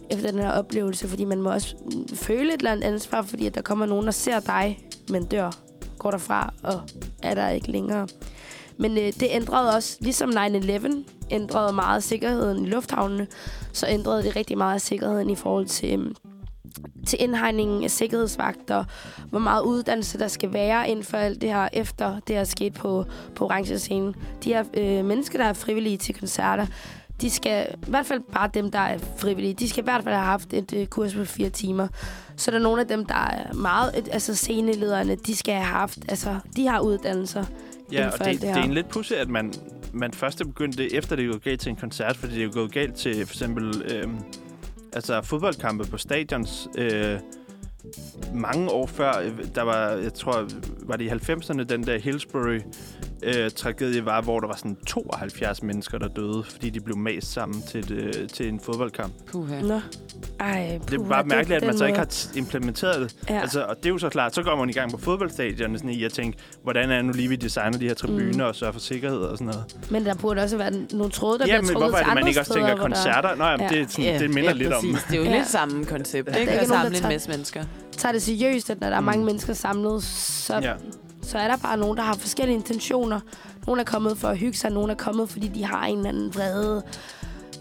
S4: efter den her oplevelse, fordi man må også mm, føle et eller andet ansvar, fordi at der kommer nogen, der ser dig, men dør, går derfra og er der ikke længere. Men øh, det ændrede også, ligesom 9-11 ændrede meget sikkerheden i lufthavnene, så ændrede det rigtig meget sikkerheden i forhold til, mm, til indhegningen af sikkerhedsvagter, hvor meget uddannelse der skal være inden for alt det her, efter det er sket på, på orange scenen. De her øh, mennesker, der er frivillige til koncerter, de skal, i hvert fald bare dem, der er frivillige, de skal i hvert fald have haft et øh, kurs på fire timer. Så er der nogle af dem, der er meget, altså scenelederne, de skal have haft, altså de har uddannelser.
S2: Ja, og det, det,
S4: det
S2: er en lidt pudsigt, at man, man først er begyndt det, efter det er gået galt til en koncert, fordi det er gået galt til for eksempel øh, altså fodboldkampe på stadions. Øh, mange år før, øh, der var, jeg tror, var det i 90'erne, den der Hillsbury øh, tragedie var, hvor der var sådan 72 mennesker, der døde, fordi de blev mast sammen til, et, øh, til en fodboldkamp.
S3: Puha.
S4: Nå. Ej,
S2: Det er
S4: puha,
S2: bare mærkeligt, at man så ikke har implementeret det.
S4: Ja.
S2: Altså, og det er jo så klart, så går man i gang på fodboldstadion sådan i at tænke, hvordan er nu lige, vi designer de her tribuner
S4: Mm.
S2: og sørger for sikkerhed og sådan noget.
S4: Men der burde også være nogle tråde, der
S2: ja,
S4: bliver
S2: men
S4: trådet
S2: hvorfor er
S4: til
S2: det, man
S4: andre
S2: ikke også
S4: steder,
S2: tænker
S4: der-
S2: koncerter? Nå, jamen,
S4: Ja.
S2: det, er sådan, det minder lidt om...
S3: Det er jo
S4: Ja.
S3: lidt samme koncept,
S4: Der er
S3: ikke?
S4: ikke
S3: At samle en masse mennesker.
S4: tager det seriøst, at når der er
S2: Mm.
S4: mange mennesker samlet, så,
S2: Ja.
S4: Så er der bare nogen, der har forskellige intentioner. Nogle er kommet for at hygge sig, nogle er kommet, fordi de har en eller anden vrede.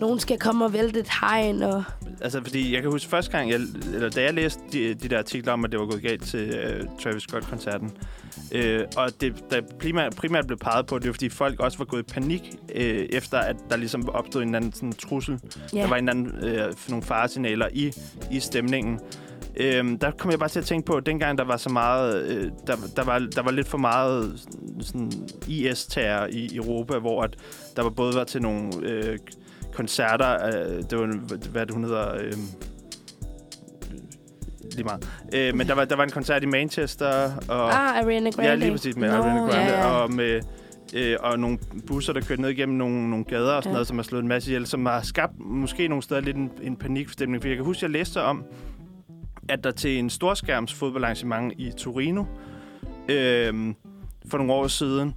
S4: Nogle skal komme og vælte et hegn, og
S2: Altså, fordi jeg kan huske første gang, jeg, eller da jeg læste de, de der artikler om, at det var gået galt til uh, Travis Scott-koncerten, øh, og det der primært, primært blev peget på, det var fordi folk også var gået i panik, øh, efter at der ligesom opstod en anden sådan, trussel.
S4: ja,
S2: Der var en anden, øh, nogle faresignaler i, i stemningen. Øhm, der kom jeg bare til at tænke på, at dengang der var så meget, øh, der, der, var, der var lidt for meget sådan, IS-terror i Europa, hvor at der var både var til nogle øh, koncerter, øh, det var, hvad det hun hedder, øh, lige meget. Øh, men der var, der var en koncert i Manchester, og
S4: ah, Ariana Grande.
S2: Ja, lige præcis med
S3: Nå,
S2: Ariana Grande.
S3: ja, ja.
S2: Og med øh, og nogle busser, der kørte ned igennem nogle, nogle gader og sådan
S4: ja.
S2: noget, som har slået en masse ihjel, som har skabt måske nogle steder lidt en, en panikstemning. For jeg kan huske, jeg læste om, at der til en storskærms fodboldarrangement i Torino øh, for nogle år siden,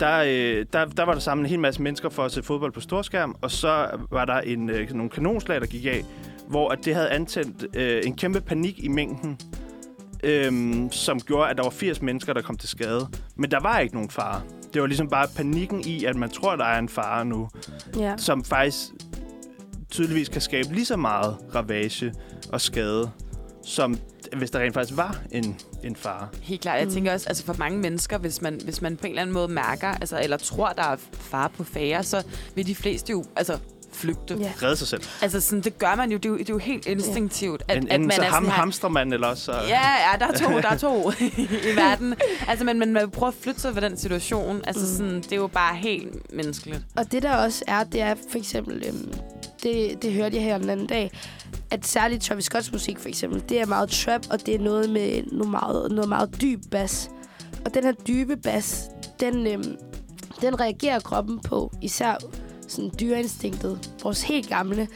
S2: der, øh, der, der var der samlet en hel masse mennesker for at se fodbold på storskærm, og så var der en, øh, nogle kanonslag, der gik af, hvor at det havde antændt øh, en kæmpe panik i mængden. øhm, som gjorde, at der var 80 mennesker, der kom til skade. Men der var ikke nogen fare. Det var ligesom bare panikken i, at man tror, der er en fare nu,
S4: Ja.
S2: som faktisk tydeligvis kan skabe lige så meget ravage og skade, som hvis der rent faktisk var en, en fare.
S3: Helt klart. Jeg
S4: Mm.
S3: tænker også, altså for mange mennesker, hvis man, hvis man på en eller anden måde mærker, altså, eller tror, der er fare på færre, så vil de fleste jo altså, flygte.
S4: Ja.
S2: Redde sig selv.
S3: Altså, sådan, det gør man jo. Det er jo, det er jo helt instinktivt, at,
S2: En,
S3: at man
S2: så
S3: er
S2: ham,
S3: sådan her,
S2: hamstrer man, eller også så...
S3: Ja, ja, der er to, der er to i verden. Altså, men, men man prøver at flytte sig ved den situation. Altså,
S4: Mm.
S3: sådan, det er jo bare helt menneskeligt.
S4: Og det der også er, det er for eksempel, øhm, det, det hørte jeg her den anden dag, at særligt Travis Scotts musik for eksempel, det er meget trap, og det er noget med noget meget, noget meget dyb bas. Og den her dybe bas, den, øhm, den reagerer kroppen på, især sådan dyreinstinktet, vores helt gamle.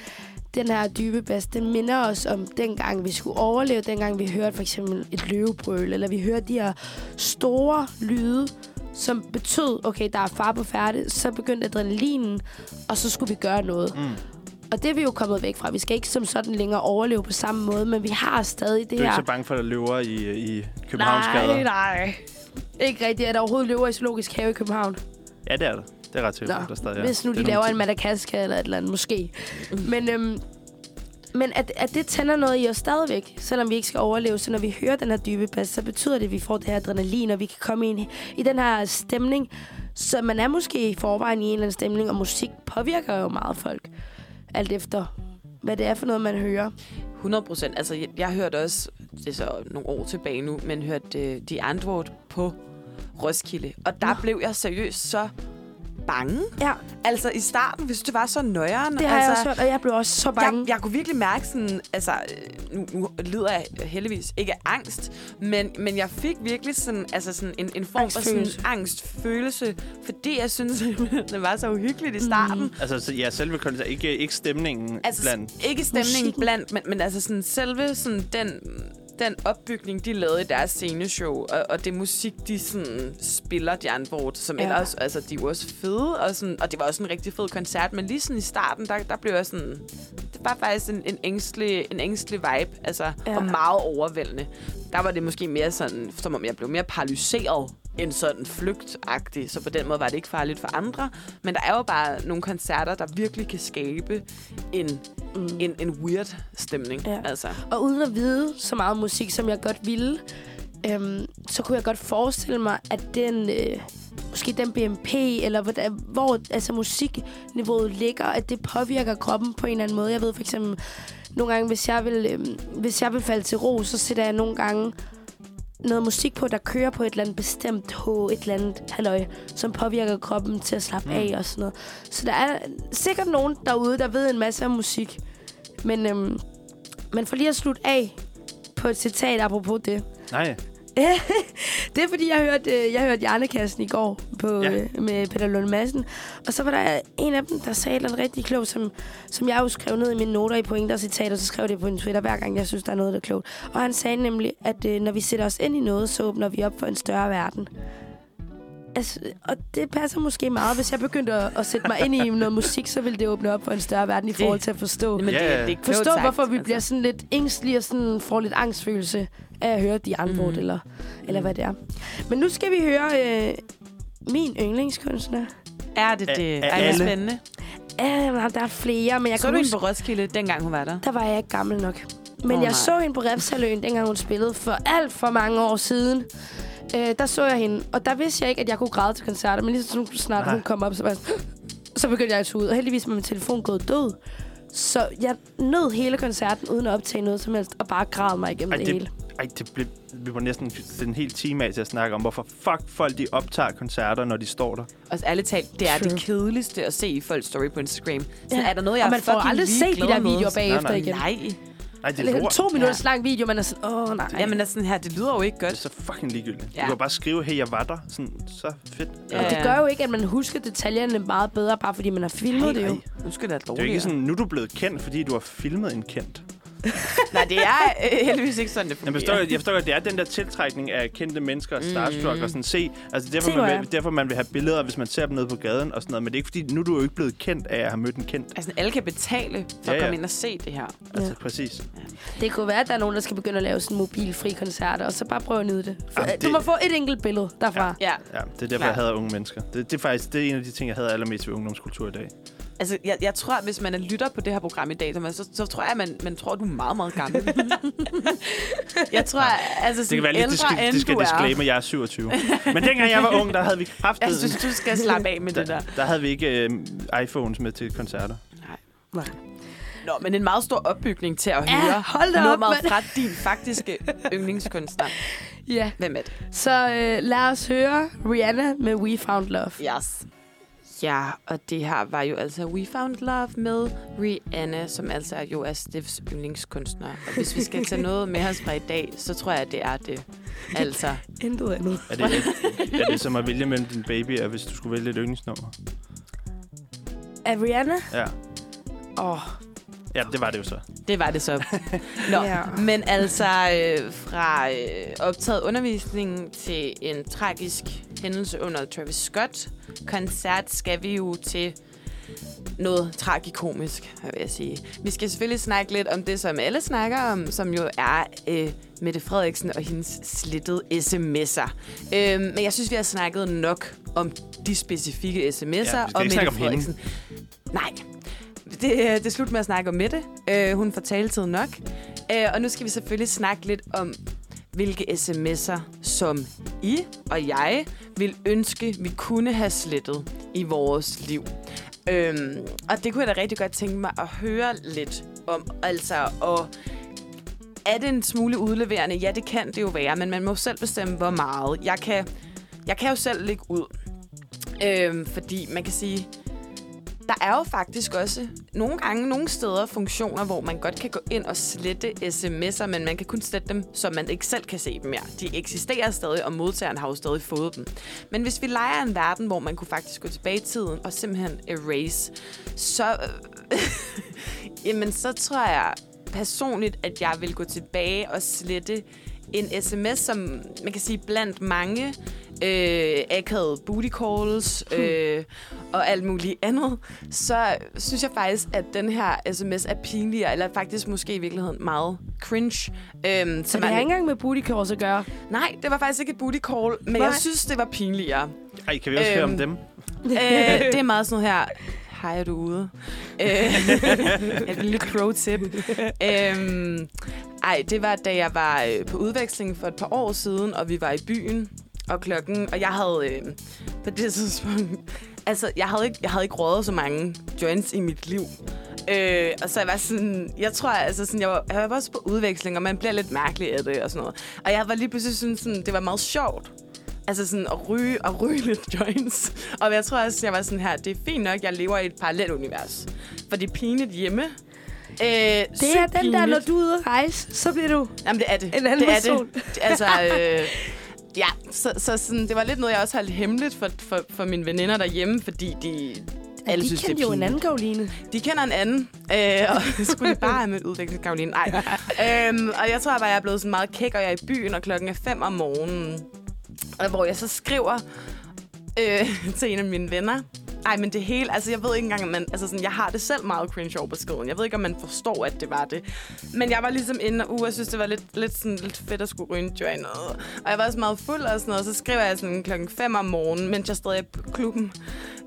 S4: Den her dybe bas, den minder os om dengang, vi skulle overleve, dengang vi hørte for eksempel et løvebrøl, eller vi hørte de her store lyde, som betød, okay, der er far på færde, så begyndte adrenalinen, og så skulle vi gøre noget.
S2: Mm.
S4: Og det er vi jo kommet væk fra. Vi skal ikke som sådan længere overleve på samme måde, men vi har stadig det
S2: Du er
S4: her...
S2: ikke så bange for, at der løver i, i Københavns gader?
S4: nej, nej. Ikke rigtigt. Er der overhovedet løver i zoologisk have i København?
S2: Ja, det er det. Det er ret sikkert, der stadig er.
S4: Hvis nu
S2: Det
S4: de
S2: er
S4: laver en. Madagaskar eller et eller andet, måske. Men, øhm, men at, at det tænder noget i os stadigvæk, selvom vi ikke skal overleve. Så når vi hører den her dybe bas, så betyder det, at vi får det her adrenalin, og vi kan komme ind i, i den her stemning. Så man er måske i forvejen i en eller anden stemning, og musik påvirker jo meget folk. Alt efter, hvad det er for noget, man hører.
S3: 100 procent. Altså, jeg, jeg hørte også, det er så nogle år tilbage nu, men hørte uh, de antwort på Roskilde. Og der
S4: Nå.
S3: blev jeg seriøst så bange.
S4: Ja,
S3: Altså, i starten, hvis det var så nøjeren.
S4: det har
S3: altså,
S4: jeg også hørt, og jeg blev også så bange.
S3: Jeg, jeg kunne virkelig mærke sådan, altså, nu, nu lider jeg heldigvis ikke af angst, men, men jeg fik virkelig sådan, altså sådan en, en form for sådan
S4: Angstfølelse.
S3: angstfølelse, fordi jeg synes, det var så uhyggeligt i starten. Mm.
S2: Altså, så, ja, selve koncerten, ikke, ikke stemningen
S3: Altså,
S2: blandt...
S3: ikke stemningen
S4: Musikken.
S3: blandt, men, men altså sådan selve sådan den, den opbygning, de lavede i deres sceneshow, og, og det musik, de sådan spiller, de andre som
S4: Ja.
S3: ellers, altså, de var også fede, og, sådan, og det var også en rigtig fed koncert, men lige sådan i starten, der, der blev jeg sådan, det var faktisk en, en, ængstelig, en ængstelig vibe, altså,
S4: Ja.
S3: og meget overvældende. Der var det måske mere sådan, som om jeg blev mere paralyseret, end sådan flygtagtig, så på den måde var det ikke farligt for andre. Men der er jo bare nogle koncerter, der virkelig kan skabe en,
S4: Mm.
S3: en, en weird stemning.
S4: Ja.
S3: Altså.
S4: Og uden at vide så meget musik, som jeg godt ville, øhm, så kunne jeg godt forestille mig, at den, øh, måske den BMP, eller hvordan, hvor altså, musikniveauet ligger, at det påvirker kroppen på en eller anden måde. Jeg ved for eksempel, nogle gange, hvis jeg vil, øhm, hvis jeg vil falde til ro, så sætter jeg nogle gange noget musik på, der kører på et eller andet bestemt H, et eller andet halløj, som påvirker kroppen til at slappe
S2: Mm.
S4: af og sådan noget. Så der er sikkert nogen derude, der ved en masse om musik. Men, øhm, men for lige at slutte af på et citat apropos det.
S2: Nej,
S4: Det er fordi, jeg hørte, øh, jeg hørte Hjernekassen i går på,
S2: Ja.
S4: ja. med Peter Lund Madsen. Og så var der en af dem, der sagde noget rigtig klogt, som, som jeg jo skrev ned i mine noter i pointer og citater, så skrev jeg det på en Twitter hver gang, jeg synes, der er noget, der er klogt. Og han sagde nemlig, at øh, når vi sætter os ind i noget, så åbner vi op for en større verden. Altså, og det passer måske meget. Hvis jeg begyndte at, at sætte mig ind i noget musik, så ville det åbne op for en større verden i forhold til at forstå.
S3: Men
S2: Ja,
S3: det,
S2: ja.
S3: det er
S4: Forstå,
S3: sagt,
S4: hvorfor vi
S3: altså.
S4: bliver sådan lidt ængstlige og sådan får lidt angstfølelse af at høre de andre, mm. eller, eller hvad det er. Men nu skal vi høre øh, min yndlingskunstner.
S3: Er det det? Ej, hvor
S2: alle?
S3: spændende.
S4: Uh, der er flere, men jeg
S3: Så
S4: kan
S3: du hende
S4: huske,
S3: på Roskilde, dengang hun var der?
S4: der var jeg ikke gammel nok. Men oh, jeg
S3: nej.
S4: så hende på Refsaløen, dengang hun spillede for alt for mange år siden. Øh, der så jeg hende, og der vidste jeg ikke, at jeg kunne græde til koncerter, men lige så snart
S2: Nej.
S4: hun kom op, så, var jeg, så begyndte jeg at ud. Og heldigvis var min telefon gået død. Så jeg nød hele koncerten uden at optage noget som helst, og bare græd mig igennem
S2: Ej,
S4: det,
S2: det-
S4: hele.
S2: Ej, det blev, vi var næsten en hel time af til at snakke om, hvorfor fuck folk de optager koncerter, når de står der.
S3: Og ærligt talt, det er
S4: True.
S3: det kedeligste at se i folks story på Instagram. Så
S4: Ja.
S3: er der noget, jeg
S4: og man får aldrig set de der videoer bagefter
S2: nej.
S4: igen.
S3: Nej.
S2: Nej, det er lort.
S4: to minutters lang video, man er sådan, åh nej.
S3: Jamen, er sådan her, det lyder jo ikke
S2: Det er
S3: godt.
S2: så fucking ligegyldigt.
S3: Ja.
S2: Du kan bare skrive, hey, jeg var der. Sådan, så fedt.
S3: Ja,
S4: Og det gør jo ikke, at man husker detaljerne meget bedre, bare fordi man har filmet det jo.
S3: Nu skal det
S2: Det er jo
S3: dårligt.
S2: ikke sådan, nu er du blevet kendt, fordi du har filmet en kendt.
S3: Nej, det er øh, heldigvis ikke sådan, det
S2: Jeg forstår,
S3: fungerer.
S2: jeg forstår godt, det er den der tiltrækning af kendte mennesker, starstruck
S3: Mm.
S2: og sådan se. Altså derfor
S4: Det
S2: man, vil, derfor man vil have billeder, hvis man ser dem nede på gaden og sådan noget. Men det er ikke fordi, nu er du jo ikke blevet kendt af at have mødt en kendt.
S3: Altså, alle kan betale for
S2: Ja,
S3: at
S2: ja.
S3: komme ind og se det her.
S2: Altså præcis.
S4: Det kunne være, at der er nogen, der skal begynde at lave sådan mobilfri koncerter, og så bare prøve at nyde det. For,
S2: Jamen,
S4: Du
S2: det-
S4: må få et enkelt billede derfra.
S3: Ja,
S2: Ja, det er derfor,
S3: Klar.
S2: jeg hader unge mennesker. Det, det er faktisk det er en af de ting, jeg hader allermest ved ungdomskultur i dag.
S3: Altså jeg, jeg tror, at hvis man er lytter på det her program i dag, så, så, så tror jeg, at man, man tror, at du er meget, meget gammel. jeg tror, altså
S2: Det
S3: sådan
S2: kan være lidt,
S3: ældre,
S2: det skal, det skal disclaimer, jeg er 27. Men dengang jeg var ung, der havde vi haft
S3: Jeg synes, du skal slappe af med det der.
S2: der, havde vi ikke øh, iPhones med til koncerter.
S4: Nej.
S3: Nå, men en meget stor opbygning til at
S4: Ja,
S3: høre
S4: hold da op,
S3: nummeret
S4: mand.
S3: fra din faktiske yndlingskunstner.
S4: Ja.
S3: Hvem er det?
S4: Så øh, lad os høre Rihanna med We Found Love.
S3: Yes. Ja, og det her var jo altså We Found Love med Rihanna, som altså jo er Steffs yndlingskunstner. Og hvis vi skal tage noget med os fra i dag, så tror jeg, det er det. Altså,
S4: Intet andet.
S2: Er det, er det som at vælge mellem din baby, og hvis du skulle vælge et yndlingsnummer?
S4: Er Rihanna?
S2: Ja.
S3: åh, oh,
S2: ja, det var det jo så.
S3: det var det så. Nå,
S4: Ja.
S3: men altså øh, fra øh, optaget undervisning til en tragisk hændelse under Travis Scott koncert skal vi jo til noget tragikomisk, vil jeg sige. Vi skal selvfølgelig snakke lidt om det, som alle snakker om, som jo er øh, Mette Frederiksen og hendes slittede sms'er. Øh, men jeg synes, vi har snakket nok om de specifikke sms'er
S2: Ja,
S3: og Mette. Frederiksen. Nej, det, øh, det er slut med at snakke om Mette. Øh, hun får taletid nok. Øh, og nu skal vi selvfølgelig snakke lidt om, hvilke sms'er, som I og jeg vil ønske, vi kunne have slettet i vores liv. Øhm, og det kunne jeg da rigtig godt tænke mig at høre lidt om. Altså, og er det en smule udleverende? Ja, det kan det jo være, men man må selv bestemme, hvor meget. Jeg kan, jeg kan jo selv lægge ud. Øhm, fordi man kan sige, der er jo faktisk også nogle gange, nogle steder, funktioner, hvor man godt kan gå ind og slette sms'er, men man kan kun slette dem, så man ikke selv kan se dem mere. De eksisterer stadig, og modtageren har jo stadig fået dem. Men hvis vi leger en verden, hvor man kunne faktisk gå tilbage i tiden og simpelthen erase, så, øh, jamen, så tror jeg personligt, at jeg vil gå tilbage og slette en sms, som man kan sige blandt mange øh, akavede booty calls øh, og alt muligt andet, så synes jeg faktisk, at den her sms er pinligere, eller faktisk måske i virkeligheden meget cringe. Øhm,
S4: Så det har ikke engang med booty calls at gøre.
S3: Nej, det var faktisk ikke et booty call, men
S4: Nej.
S3: jeg synes, det var pinligere.
S2: Ej, kan vi også øhm. høre om
S3: Øhm,
S2: dem?
S3: øh, det er meget sådan noget her. Hej, er du ude? Et lille pro-tip. øhm, ej, det var, da jeg var øh, på udveksling for et par år siden, og vi var i byen, og klokken... Og jeg havde øh, på det tidspunkt... Altså, jeg havde ikke, jeg havde ikke rådet så mange joints i mit liv. Øh, og så jeg var sådan, jeg tror altså sådan, jeg var, jeg var også på udveksling, og man bliver lidt mærkelig af det og sådan noget. Og jeg var lige pludselig sådan, sådan det var meget sjovt. Altså sådan at ryge og ryge lidt joints. Og jeg tror også, jeg var sådan her, det er fint nok, jeg lever i et parallelt univers. For det er pinligt hjemme. Øh,
S4: Det er den der, når du er ude at rejse, så bliver du...
S3: Jamen, det er det.
S4: En anden
S3: det er
S4: person.
S3: det. Altså, øh, ja, så, så sådan, det var lidt noget, jeg også holdt hemmeligt for, for, for mine veninder derhjemme, fordi de... Alle
S4: de
S3: synes, det
S4: kendte
S3: er
S4: jo en anden Karoline.
S3: De kender en anden, øh, og skulle det bare have mødt udvikling, Karoline? Nej. øhm, og jeg tror bare, jeg er blevet sådan meget kæk, og jeg er i byen, og klokken er fem om morgenen. Og hvor jeg så skriver øh, til en af mine venner. Ej, men det hele, altså jeg ved ikke engang, om man, altså sådan, jeg har det selv meget cringe over beskeden. Jeg ved ikke, om man forstår, at det var det. Men jeg var ligesom inde, og uh, jeg synes, det var lidt, lidt, sådan, lidt fedt at skulle ryge en joint. Og jeg var også meget fuld og sådan noget, så skriver jeg sådan klokken 5 om morgenen, mens jeg stadig er på klubben.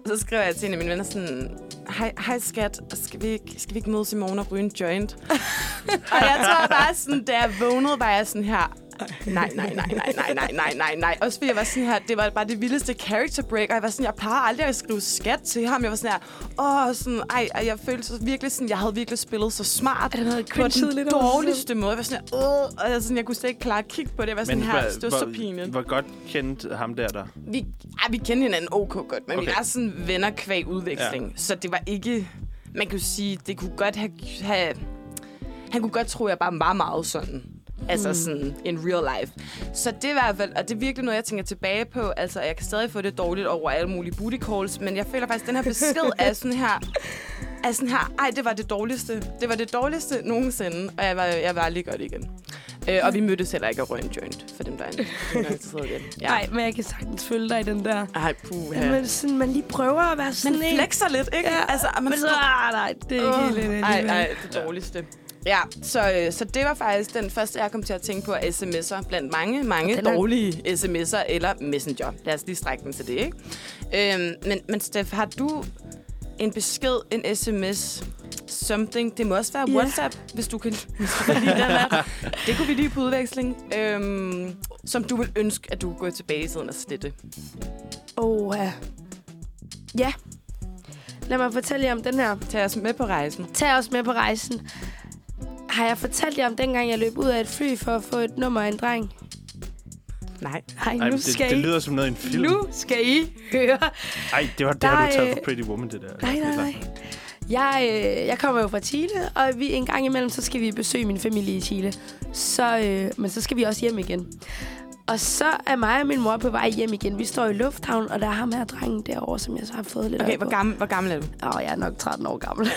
S3: Så skriver jeg til en af mine venner sådan, hej, hej skat, skal vi, ikke, skal vi ikke mødes i morgen og ryge en joint? og jeg tror bare sådan, da jeg vågnede, var jeg sådan her, nej, nej, nej, nej, nej, nej, nej, nej, nej. Også fordi jeg var sådan her, det var bare det vildeste character break, og jeg var sådan, jeg plejer aldrig at skrive skat til ham. Jeg var sådan her, åh, sådan, ej, ej, jeg følte så virkelig sådan, jeg havde virkelig spillet så smart.
S4: Er det noget
S3: på den
S4: lidt
S3: dårligste måde. Jeg var sådan her, øh, og jeg, sådan, jeg kunne slet ikke klare at kigge på det. Jeg var sådan her, det var så pinligt.
S2: hvor godt kendte ham der der?
S3: Vi, ej, vi kendte hinanden ok godt, men okay. vi er sådan venner kvæg udveksling. Ja. Så det var ikke... Man kunne sige, det kunne godt have... have han kunne godt tro, at jeg bare var meget sådan. Altså sådan in real life. Så det er i hvert fald, og det er virkelig noget, jeg tænker tilbage på. Altså, jeg kan stadig få det dårligt over alle mulige booty calls, men jeg føler faktisk, at den her besked er sådan her... Er sådan her, ej, det var det dårligste. Det var det dårligste nogensinde, og jeg var, jeg var lige godt igen. Øh, og vi mødtes heller ikke og røg en joint, for dem, der er interesseret i det.
S4: Ja. Nej, men jeg kan sagtens følge dig i den der.
S3: Ej, puh,
S4: Ja. Men sådan, man lige prøver at være sådan
S3: Man
S4: en.
S3: flexer lidt, ikke?
S4: Ja.
S3: Altså, man
S4: Men så, ah, nej, det er ikke helt
S3: Åh,
S4: det
S3: Ej, ej, det dårligste. Ja, så, øh, så det var faktisk den første, jeg kom til at tænke på sms'er, blandt mange, mange
S4: Den er-
S3: dårlige sms'er eller messenger. Lad os lige strække den til det, ikke? Øhm, men, men Steff, har du en besked, en sms, something? Det må også være
S4: Ja.
S3: WhatsApp, hvis du kan, hvis du kan lide den her. Det kunne vi lige på udveksling. Øhm, som du vil ønske, at du kunne gå tilbage i tiden og slette.
S4: Åh, ja. Ja. Lad mig fortælle jer om den her.
S3: Tag os med på rejsen.
S4: Tag os med på rejsen. Har jeg fortalt jer om dengang, jeg løb ud af et fly for at få et nummer af en dreng?
S3: Nej.
S4: Ej,
S2: Ej,
S4: nu
S2: det,
S4: skal
S2: det
S4: I...
S2: lyder som noget i en film.
S4: Nu skal I høre.
S2: Ej, det var det
S4: Der
S2: har
S4: er,
S2: du taget
S4: øh,
S2: for Pretty Woman, det der.
S4: Nej, nej, nej. Jeg, øh, jeg kommer jo fra Chile, og vi en gang imellem, så skal vi besøge min familie i Chile. Så, øh, men så skal vi også hjem igen. Og så er mig og min mor på vej hjem igen. Vi står i lufthavnen, og der er ham her drengen derovre, som jeg så har fået lidt
S3: Okay, hvor gammel, hvor gammel er du?
S4: Åh, jeg er nok 13 år gammel.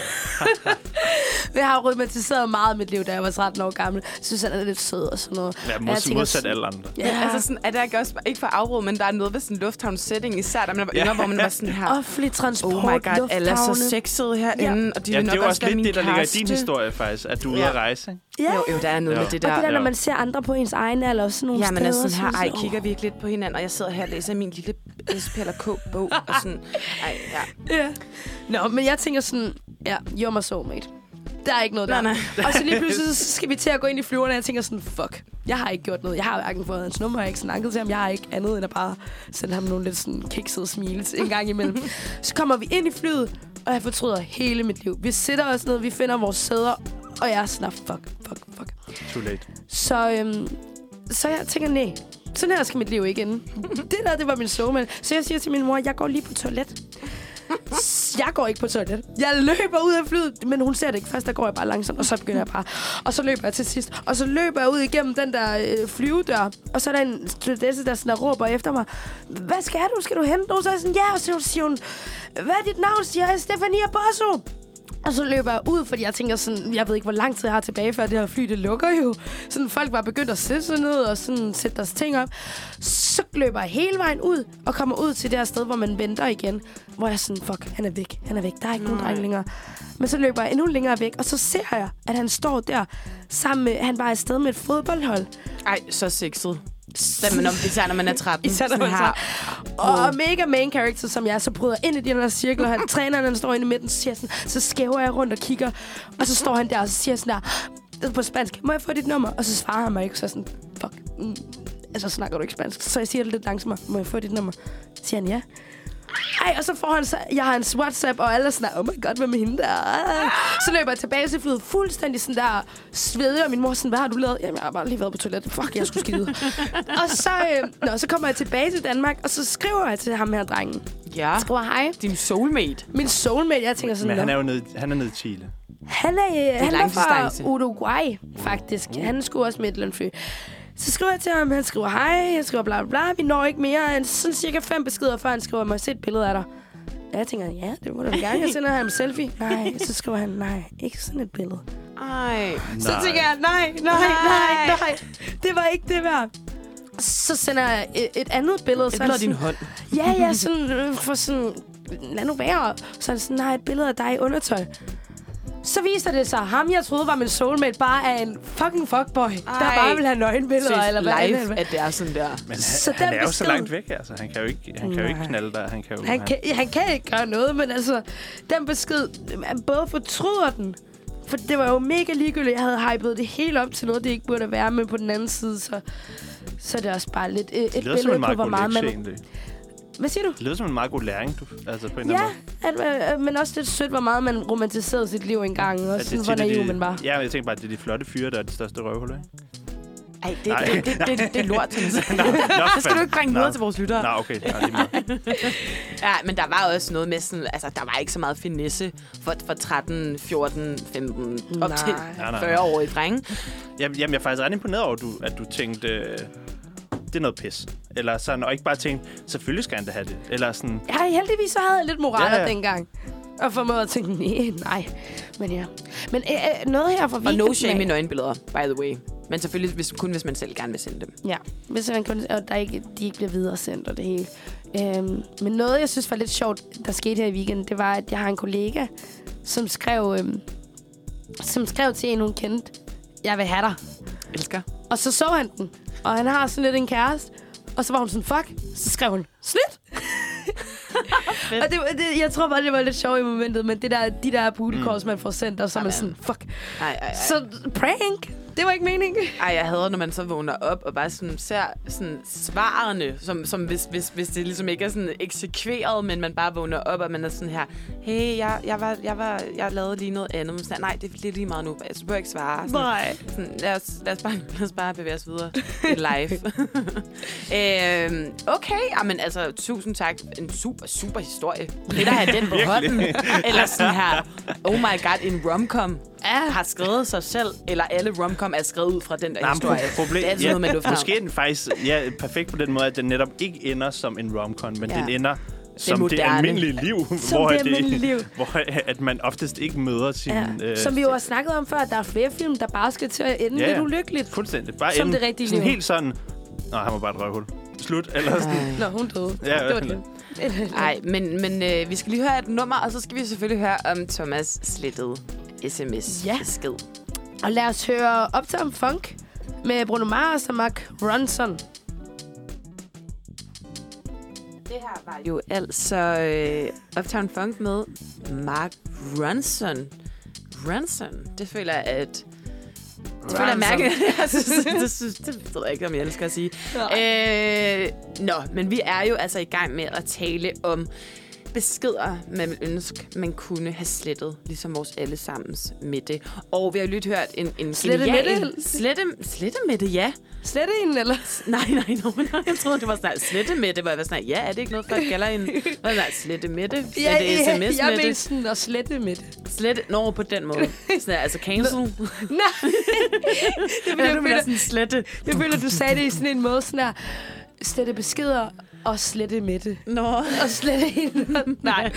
S4: jeg har romantiseret meget mit liv, da jeg var 13 år gammel. Jeg synes, han er lidt sød og sådan noget.
S2: Ja,
S4: jeg
S2: mods,
S4: tænker
S2: modsat alle andre.
S3: Ja. Altså sådan, er der ikke også, ikke for afråd, men der er noget ved sådan en lufthavn-setting, især da man var
S2: Ja.
S3: yngre, hvor man var sådan her,
S4: Offentlig transport,
S3: oh my god, alle er så
S4: lufthavne.
S3: sexede herinde, ja. og de
S2: Ja,
S3: vil
S2: det
S3: nok
S2: er jo
S3: også
S2: også lidt det, der ligger i din historie, faktisk. At du er ude
S3: Ja.
S2: at rejse, ikke?
S4: Ja.
S3: Jo, jo, der er noget
S2: Ja.
S3: med det
S4: Og
S3: der.
S4: det der, når man ser andre på ens egen alder, og sådan nogle
S3: Ja, man er
S4: steder.
S3: sådan her, ej, kigger vi ikke lidt på hinanden, og jeg sidder her og læser min lille S, P eller K-bog, og sådan, ej, ja.
S4: Ja. Nå, men jeg tænker sådan, ja, you're my soulmate. Der er ikke noget der.
S3: Nej, nej.
S4: Og så lige pludselig så skal vi til at gå ind i flyverne, og jeg tænker sådan, fuck, jeg har ikke gjort noget. Jeg har hverken fået hans nummer, jeg har ikke snakket til ham, jeg har ikke andet end at bare sende ham nogle lidt sådan kiksede smiles en gang imellem. så kommer vi ind i flyet, og jeg fortryder hele mit liv. Vi sætter os ned, vi finder vores sæder, og jeg er sådan, fuck, fuck, fuck.
S2: Too late.
S4: Så, øhm, så jeg tænker, nej, sådan her skal mit liv ikke ende. det der, det var min soulmate. Så jeg siger til min mor, jeg går lige på toilet. Jeg går ikke på toilet. Jeg løber ud af flyet, men hun ser det ikke. Først der går jeg bare langsomt, og så begynder jeg bare. Og så løber jeg til sidst. Og så løber jeg ud igennem den der øh, flyvedør. Og så er der en stewardesse, der, sådan, der råber efter mig. Hvad skal du? Skal du hente nogen? Så er jeg sådan, ja. Og så siger hun, hvad er dit navn? Siger jeg, Stefania Bosso. Og så løber jeg ud, fordi jeg tænker sådan, jeg ved ikke, hvor lang tid jeg har tilbage, før det her fly, det lukker jo. Sådan, folk var begyndt at sætte sig ned og sådan, sætte deres ting op. Så løber jeg hele vejen ud, og kommer ud til det her sted, hvor man venter igen. Hvor jeg sådan, fuck, han er væk, han er væk, der er ikke nogen dreng længere. Men så løber jeg endnu længere væk, og så ser jeg, at han står der, sammen med, han var afsted med et fodboldhold.
S3: Ej, så sexet. Man, om, især når man er 13.
S4: Især når man
S3: her.
S4: Og mega main character, som jeg er, så bryder ind i den her cirkel, og han, træneren han står inde i midten, så, siger sådan, så skæver jeg rundt og kigger, og så står han der, og så siger sådan der, på spansk, må jeg få dit nummer? Og så svarer han mig ikke, så er sådan, fuck, mm, altså snakker du ikke spansk? Så jeg siger det lidt langsommere, må jeg få dit nummer? Så siger han ja. Ej, og så får han så, jeg har hans WhatsApp, og alle er sådan der, oh my god, hvad med hende der? Så løber jeg tilbage til flyet, fuldstændig sådan der, svedig, og min mor sådan, hvad har du lavet? Jamen, jeg har bare lige været på toilettet. Fuck, jeg skulle skide. og så, øh, nå, så kommer jeg tilbage til Danmark, og så skriver jeg til ham her drengen.
S3: Ja,
S4: Jeg skriver, hej,
S3: din soulmate.
S4: min soulmate. Jeg tænker sådan,
S2: Men han er jo nede, han er nede i Chile.
S4: Han er, øh, han er fra. Uruguay, faktisk. Uh. Han skulle også med et eller andet fly. Så skriver jeg til ham, han skriver hej, jeg skriver bla bla bla. Vi når ikke mere end sådan cirka fem beskeder, før han skriver, må jeg se et billede af dig? Ja, jeg tænker, ja, det må du gerne. Jeg sender ham en selfie. Nej, så skriver han, nej, ikke sådan et billede.
S3: Ej.
S4: Så
S2: Nej.
S4: tænker jeg, nej, nej, nej,
S3: Nej.
S4: nej. Det var ikke det værd. Så sender jeg et, et andet billede.
S3: Et
S4: så er
S3: billede af din
S4: sådan,
S3: hånd.
S4: Ja, ja, sådan, øh, for sådan, lad nu være. Så er det sådan, nej, et billede af dig i undertøj. Så viser det sig, ham jeg troede var min soulmate, bare er en fucking fuckboy, Ej. der bare vil have nøgenbilleder, eller hvad
S3: live,
S4: end-
S3: at det er sådan der.
S2: Men han,
S4: Så
S2: han
S4: den
S2: er jo så
S4: besked-
S2: langt væk, altså. Han kan jo ikke, han kan jo ikke knalde der. Han kan jo...
S4: Han kan, han kan ikke gøre noget, men altså, den besked, man både fortryder den, for det var jo mega ligegyldigt. Jeg havde hypet det hele op til noget, det ikke burde være, men på den anden side, så, så er det også bare lidt øh, et billede på,
S2: meget
S4: hvor meget man...
S2: egentlig.
S4: Hvad siger du?
S2: Det lyder som en meget god læring, du, altså på en eller
S4: Ja,
S2: anden måde.
S4: at, øh, men også lidt sødt, hvor meget man romantiserede sit liv engang, og
S2: At
S4: sådan, hvor naiv man var.
S2: Ja, men jeg tænker bare, at det er de flotte fyre, der er de største røvhuller, ikke?
S3: Ej, det,
S2: Nej.
S3: det, det, det, det, det er lort.
S2: Nå,
S3: Det skal du ikke bringe videre til vores lyttere.
S2: Nå, okay. Meget.
S3: Ja, men der var også noget med sådan, altså der var ikke så meget finesse for, for 13, 14, 15, op
S4: Nej.
S3: til
S2: Nej, nej, nej.
S3: 40-årige drenge.
S2: Jamen, jamen, jeg er faktisk ret imponeret over, at du, at du tænkte, øh, det er noget pis. Eller sådan, og ikke bare tænkte, selvfølgelig skal han da have det. Eller sådan,
S4: Ja, heldigvis så havde jeg lidt moraler
S2: Ja,
S4: ja, dengang. Og formåede at tænke, nej, nej. Men ja. Men øh, øh, noget her fra
S3: Og
S4: weekenden
S3: no shame i nøgenbilleder, by the way. Men selvfølgelig hvis, kun, hvis man selv gerne vil sende dem.
S4: Ja, hvis man kun, og der ikke, de ikke bliver videresendt og det hele. Øhm, men noget, jeg synes var lidt sjovt, der skete her i weekenden, det var, at jeg har en kollega, som skrev, øhm, som skrev til en, hun kendte, jeg vil have dig.
S3: Elsker.
S4: Og så så han den, og han har sådan lidt en kæreste. Og så var hun sådan, fuck. Så skrev hun, slut. og det, det, jeg tror bare, det var lidt sjovt i momentet, men det der, de der booty calls, man får sendt, og så er man sådan, fuck.
S3: Ej, ej, ej.
S4: Så prank. Det var ikke meningen.
S3: Ej, jeg hader, når man så vågner op og bare sådan ser sådan svarene, som, som hvis, hvis, hvis det ligesom ikke er sådan eksekveret, men man bare vågner op, og man er sådan her, hey, jeg, jeg, var, jeg, var, jeg lavede lige noget andet. Men sådan, Nej, det, det er lige meget nu. Altså, du behøver ikke svare. Sådan,
S4: Nej.
S3: sådan, lad, os, lad, os bare, lad os bare bevæge os videre i live. øhm, okay, men altså, tusind tak. En super, super historie. Fedt at have den på hånden. Eller sådan her, oh my god, en romcom
S4: Ja.
S3: har skrevet sig selv, eller alle romcom er skrevet ud fra den der
S2: Nej, men
S3: historie.
S2: problem,
S3: Det er altid
S2: ja,
S3: noget med lufthavn.
S2: Måske er den faktisk ja, perfekt på den måde, at den netop ikke ender som en romcom, men
S3: Ja.
S2: den ender som det
S3: moderne.
S2: almindelige liv,
S4: Som
S2: hvor,
S4: det
S2: at
S4: almindelige liv.
S2: hvor at man oftest ikke møder sin...
S4: Ja.
S2: øh,
S4: Som vi jo har snakket om før, at der er flere film, der bare skal til at ende
S2: Ja,
S4: lidt ulykkeligt.
S2: Fuldstændig. Bare
S4: Som
S2: ende
S4: det rigtige
S2: sådan
S4: liv.
S2: helt sådan... Nå, han var bare et røvhul. Slut. Eller sådan.
S4: Nå, hun døde.
S2: Ja,
S4: det var det.
S3: Nej, men, men øh, vi skal lige høre et nummer, og så skal vi selvfølgelig høre om Thomas slettede sms-besked.
S4: Og lad os høre Uptown Funk med Bruno Mars og Mark Ronson.
S3: Det her var jo altså øh, Uptown Funk med Mark Ronson. Ronson? Det føler jeg, at... Det føler jeg mærke. jeg synes, det, synes, det ved jeg ikke, om jeg elsker at sige. Øh, nå, men vi er jo altså i gang med at tale om beskeder, man vil ønske, man kunne have slettet, ligesom vores allesammens Mette. Og vi har jo lige hørt en, en
S4: Slette
S3: genial...
S4: Mette?
S3: Slette, slette Mette, ja.
S4: Slet en, eller?
S3: Nej, nej, nej, nej. Jeg troede, det var sådan slette Mette, hvor jeg var sådan, ja, er det ikke noget, folk kalder en... Hvad er det, slette Mette? Slette
S4: ja,
S3: sms
S4: jeg
S3: Mette?
S4: vil sådan at slette med det.
S3: Slette... Nå, på den måde. Sådan, altså cancel.
S4: Nej, det vil
S3: Ja,
S4: jeg føler,
S3: sådan slette.
S4: jeg føler, du sagde det i sådan en måde, sådan her, slette beskeder og slette med det.
S3: Nå.
S4: Og slette en. Nej.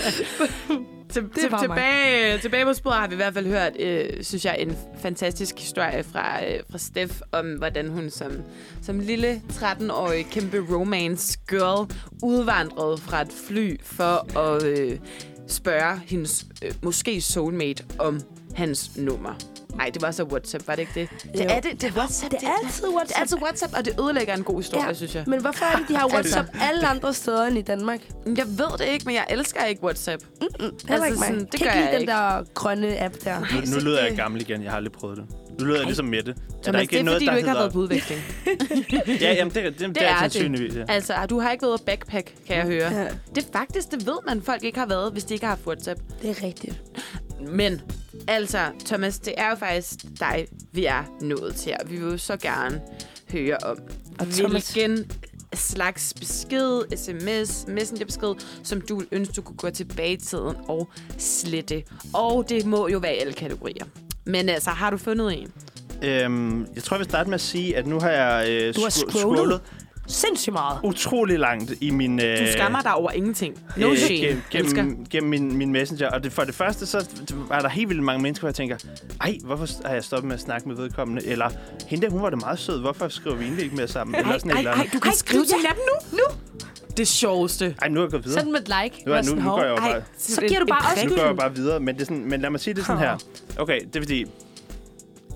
S3: Til, til,
S4: mig.
S3: tilbage, tilbage på sporet har vi i hvert fald hørt, øh, synes jeg, en fantastisk historie fra, øh, fra Steff om, hvordan hun som, som lille 13-årig kæmpe romance girl udvandrede fra et fly for at øh, spørge hendes øh, måske soulmate om hans nummer. Nej, det var så WhatsApp, var det ikke det? Det
S4: Jo.
S3: er det, det er WhatsApp.
S4: Det er altid WhatsApp.
S3: Det er altid WhatsApp, og det ødelægger en god historie,
S4: Ja,
S3: synes jeg.
S4: Men hvorfor er det, de har WhatsApp alle andre steder end i Danmark?
S3: Jeg ved det ikke, men jeg elsker ikke WhatsApp.
S4: Heller
S3: Altså,
S4: ikke mig.
S3: sådan, det
S4: kan
S3: gør
S4: ikke
S3: jeg
S4: den
S3: ikke.
S4: der grønne app der.
S2: Nu, nu lyder jeg gammel igen. Jeg har aldrig prøvet det. Nu lyder jeg ligesom Mette. Er der
S3: Thomas,
S2: ikke
S3: det er
S2: noget,
S3: fordi,
S2: der
S3: du ikke har
S2: hedder-
S3: været på udveksling.
S2: Ja, jamen, det, det, det, det er
S3: er
S2: sandsynligvis, ja.
S3: Altså, du har ikke været backpack, kan jeg høre.
S4: Ja,
S3: Det er faktisk, det ved man, folk ikke har været, hvis de ikke har haft WhatsApp.
S4: det er rigtigt.
S3: Men, altså, Thomas, det er jo faktisk dig, vi er nået til. Vi vil jo så gerne høre om,
S4: Og Thomas-
S3: hvilken slags besked, sms, messengerbesked, som du vil ønske, du kunne gå tilbage i tiden og slette. Og det må jo være alle kategorier. Men altså, har du fundet en?
S2: Øhm, jeg tror, jeg vil starte med at sige, at nu har jeg øh,
S4: Du har
S2: scro-
S4: scrollet?
S2: scrollet
S4: Sindssygt meget.
S2: utrolig langt i min... Øh,
S3: Du skammer dig over ingenting. No
S2: øh,
S3: shame.
S2: gennem,
S3: Elsker.
S2: gennem, gennem min, min messenger. Og det, for det første, så var der helt vildt mange mennesker, hvor jeg tænker, ej, hvorfor har jeg stoppet med at snakke med vedkommende? Eller, hende der, hun var da meget sød. Hvorfor skriver vi egentlig ikke mere sammen? Eller sådan et
S3: Ej,
S2: eller
S3: ej,
S2: andet.
S3: du kan
S4: Ej,
S3: skrive til dem nu. Nu. Det sjoveste.
S2: Ej, nu er jeg gået videre.
S4: Send dem et like.
S2: Nu, er,
S4: Vær
S2: nu,
S4: sådan,
S2: nu
S4: hov.
S2: går jeg jo bare,
S4: Så giver du bare også
S2: nu går jeg bare videre. Men, det er sådan, men lad mig sige det sådan her. Okay, det er fordi...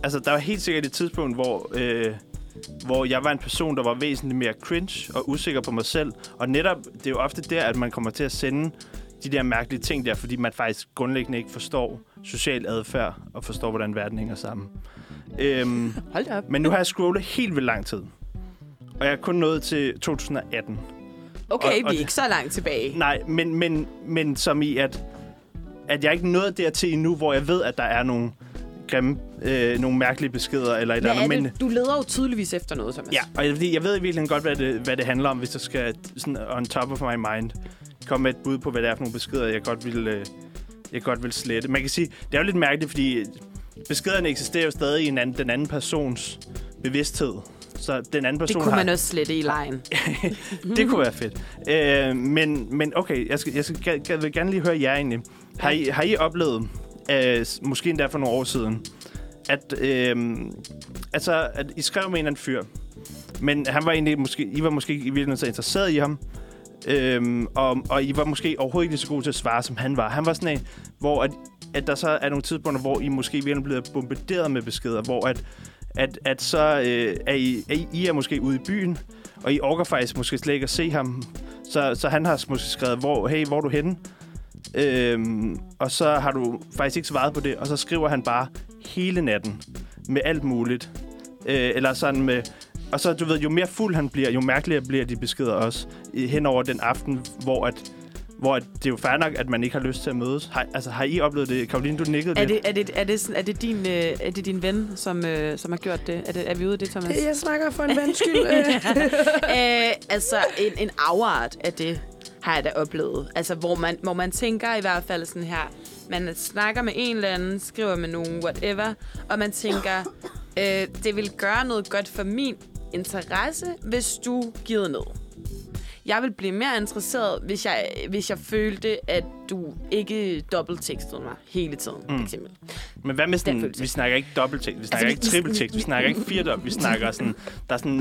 S2: Altså, der var helt sikkert et tidspunkt, hvor... Øh, hvor jeg var en person, der var væsentligt mere cringe og usikker på mig selv. Og netop, det er jo ofte der, at man kommer til at sende de der mærkelige ting der, fordi man faktisk grundlæggende ikke forstår social adfærd og forstår, hvordan verden hænger sammen. Øhm,
S3: Hold da op.
S2: men nu har jeg scrollet helt vildt lang tid. Og jeg er kun nået til 2018.
S3: Okay,
S2: Og- og
S3: vi er
S2: det-
S3: ikke så langt tilbage.
S2: Nej, men, men, men som i, at, at jeg ikke nået dertil endnu, hvor jeg ved, at der er nogle grimme, øh, nogle mærkelige beskeder eller et eller
S3: er
S2: andet. Men,
S3: det? Du leder jo tydeligvis efter noget, Thomas.
S2: ja, og jeg, jeg ved i virkeligheden godt, hvad det, hvad det handler om, hvis der skal sådan on top of my mind komme med et bud på, hvad det er for nogle beskeder, jeg godt vil, øh, jeg godt vil slette. Man kan sige, det er jo lidt mærkeligt, fordi beskederne eksisterer jo stadig i en anden, den anden persons bevidsthed. Så den anden
S3: Det
S2: person
S3: kunne
S2: har...
S3: man også slette i lejen.
S2: Det kunne være fedt. Øh, men, men okay, jeg, skal, jeg, skal, jeg vil gerne lige høre jer egentlig. Har I, har I oplevet, øh, måske endda for nogle år siden, at, øh, altså, at I skrev med en eller anden fyr, men han var egentlig måske, I var måske ikke i virkeligheden så interesseret i ham, Øhm, og, og I var måske overhovedet ikke så gode til at svare, som han var. Han var sådan en, hvor at at der så er nogle tidspunkter, hvor I måske virkelig bliver bombarderet med beskeder, hvor at, at, at så øh, er, I, er I, I er måske ude i byen, og I orker faktisk måske slet ikke at se ham. Så, så han har måske skrevet, hvor, hey, hvor er du henne? Øhm, og så har du faktisk ikke svaret på det, og så skriver han bare hele natten med alt muligt. Øh, eller sådan med... Og så, du ved, jo mere fuld han bliver, jo mærkeligere bliver de beskeder også hen over den aften, hvor at hvor at det er jo fair nok, at man ikke har lyst til at mødes. Har, altså, har I oplevet det? Karoline, du nikkede
S3: Er
S2: lidt.
S3: det, er, det, er, det, sådan- er, det din, øh, er det din ven, som, øh, som har gjort det? Er, det? er vi ude af det, Thomas?
S4: Det, jeg snakker for en vens skyld. Øh,
S3: altså, en, en afart af det har jeg da oplevet. Altså, hvor man, hvor man tænker i hvert fald sådan her, man snakker med en eller anden, skriver med nogen, whatever, og man tænker, øh, det vil gøre noget godt for min interesse, hvis du giver ned. Jeg vil blive mere interesseret, hvis jeg, hvis jeg følte, at du ikke dobbelttekstede mig hele tiden, mm. for eksempel.
S2: Men hvad med sådan, vi snakker ikke dobbelttekst, vi snakker
S3: vi-
S2: ikke trippeltekst, vi snakker ikke firedobbelt, vi snakker sådan, der er sådan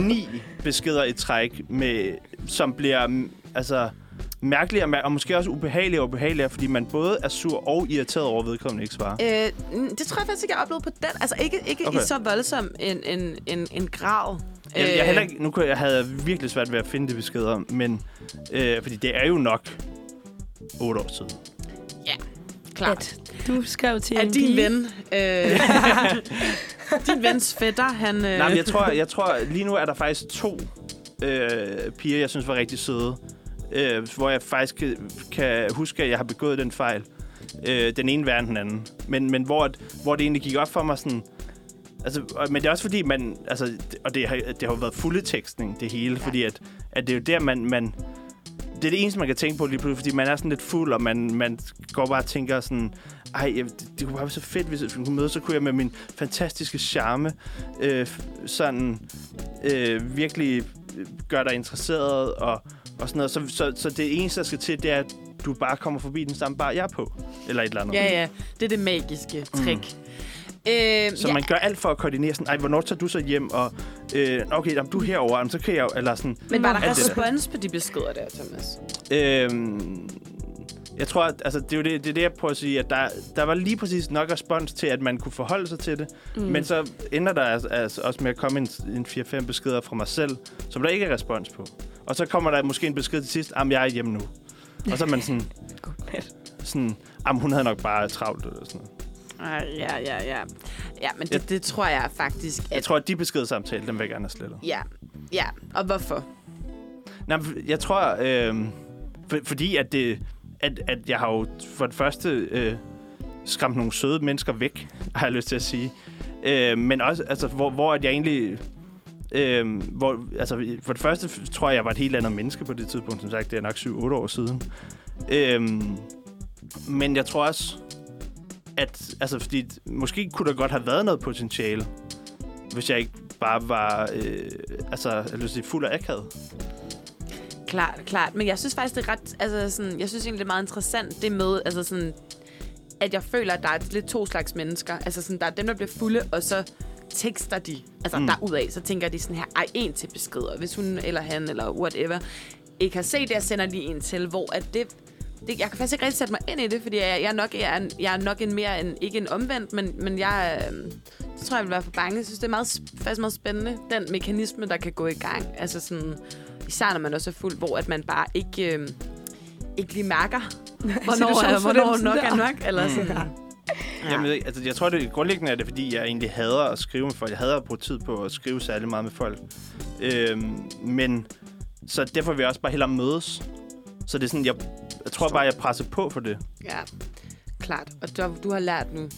S2: ni beskeder i træk, med, som bliver altså, mærkeligere og mær- og måske også ubehageligere og ubehageligere, fordi man både er sur og irriteret over, at vedkommende ikke svarer.
S3: Øh, det tror jeg faktisk ikke, jeg har oplevet på den. Altså ikke, ikke okay. I så voldsom en, en, en, en grad.
S2: Jeg, jeg, heller ikke, nu kunne jeg, jeg havde virkelig svært ved at finde de beskeder, men øh, fordi det er jo nok otte år siden.
S3: klart.
S4: at du skrev til
S3: Er
S4: en
S3: din
S4: pige.
S3: ven, øh, din vens fætter, han... Øh,
S2: Nej, men jeg tror, jeg tror, lige nu er der faktisk to øh, piger, jeg synes var rigtig søde. Øh, hvor jeg faktisk kan, kan huske, at jeg har begået den fejl. Øh, den ene værre end den anden. Men, men hvor, hvor det egentlig gik op for mig sådan... Altså, og- men det er også fordi, man... Altså, og det har, det har jo været fulde tekstning, det hele. Ja. Fordi at, at det er jo der, man... man det er det eneste, man kan tænke på lige pludselig, fordi man er sådan lidt fuld, og man, man går bare og tænker sådan, ej, det, det kunne bare være så fedt, hvis jeg kunne møde, så kunne jeg med min fantastiske charme øh, sådan øh, virkelig gøre dig interesseret og, og sådan noget. Så, så, så det eneste, der skal til, det er, at du bare kommer forbi den samme bar, jeg er på. Eller et eller andet.
S3: Ja, ja. Det er det magiske trick. Mm. Øh,
S2: Så
S3: ja,
S2: man gør alt for at koordinere sådan, ej, hvornår tager du så hjem, og øh, okay, jamen, du er herovre, jamen, så kan jeg jo, eller sådan,
S3: men var der. respons på de beskeder der, Thomas?
S2: Øhm, jeg tror, at, altså, det er jo det, det, er det, jeg prøver at sige, at der, der var lige præcis nok respons til, at man kunne forholde sig til det. Mm. Men så ender der altså, altså også med at komme en, en 4-5 beskeder fra mig selv, som der ikke er respons på. Og så kommer der måske en besked til sidst, at jeg er hjemme nu. Og så er man sådan, sådan jamen, hun havde nok bare travlt eller sådan noget.
S3: Ej, ja, ja, ja. Ja, men det,
S2: Jeg-
S3: det tror jeg faktisk, at...
S2: Jeg tror, at de beskedsamtaler, dem vil jeg gerne have slettet.
S3: Ja, ja. Og hvorfor?
S2: Nej, jeg tror, øh, for, fordi at det, at, at jeg har jo for det første øh, skræmt nogle søde mennesker væk, har jeg lyst til at sige. Øh, men også, altså, hvor, hvor at jeg egentlig... Øh, hvor, altså, for det første tror jeg, jeg var et helt andet menneske på det tidspunkt. Som sagt, det er nok 7-8 år siden. Øh, men jeg tror også, at... Altså, fordi måske kunne der godt have været noget potentiale, hvis jeg ikke bare var... Øh, altså, jeg vil sige, fuld af akavet.
S3: Klart, klart. Men jeg synes faktisk, det er ret... Altså, sådan, jeg synes egentlig, det er meget interessant, det med, altså sådan, at jeg føler, at der er lidt to slags mennesker. Altså sådan, der er dem, der bliver fulde, og så tekster de, altså
S2: Mm.
S3: mm. derudaf, så tænker de sådan her, ej, en til beskeder, hvis hun eller han eller whatever ikke har set det, jeg sender lige en til, hvor at det, det, jeg kan faktisk ikke rigtig sætte mig ind i det, fordi jeg, jeg, er, nok, jeg, er, jeg er nok en mere en, ikke en omvendt, men, men jeg, øh, det tror jeg, vil være for bange. Jeg synes, det er meget, faktisk meget spændende, den mekanisme, der kan gå i gang. Altså sådan, især når man også er fuld, hvor at man bare ikke, øh, ikke lige mærker, hvornår, er, hvornår nok er nok, eller sådan.
S2: Ja. Jamen, altså, jeg tror, det grundlæggende er det, fordi jeg egentlig hader at skrive med folk. Jeg hader at bruge tid på at skrive særlig meget med folk. Øhm, men så derfor vil jeg også bare hellere mødes. Så det er sådan, jeg, jeg tror bare, jeg presser på for det.
S3: Ja, klart. Og du, du har lært nu. Du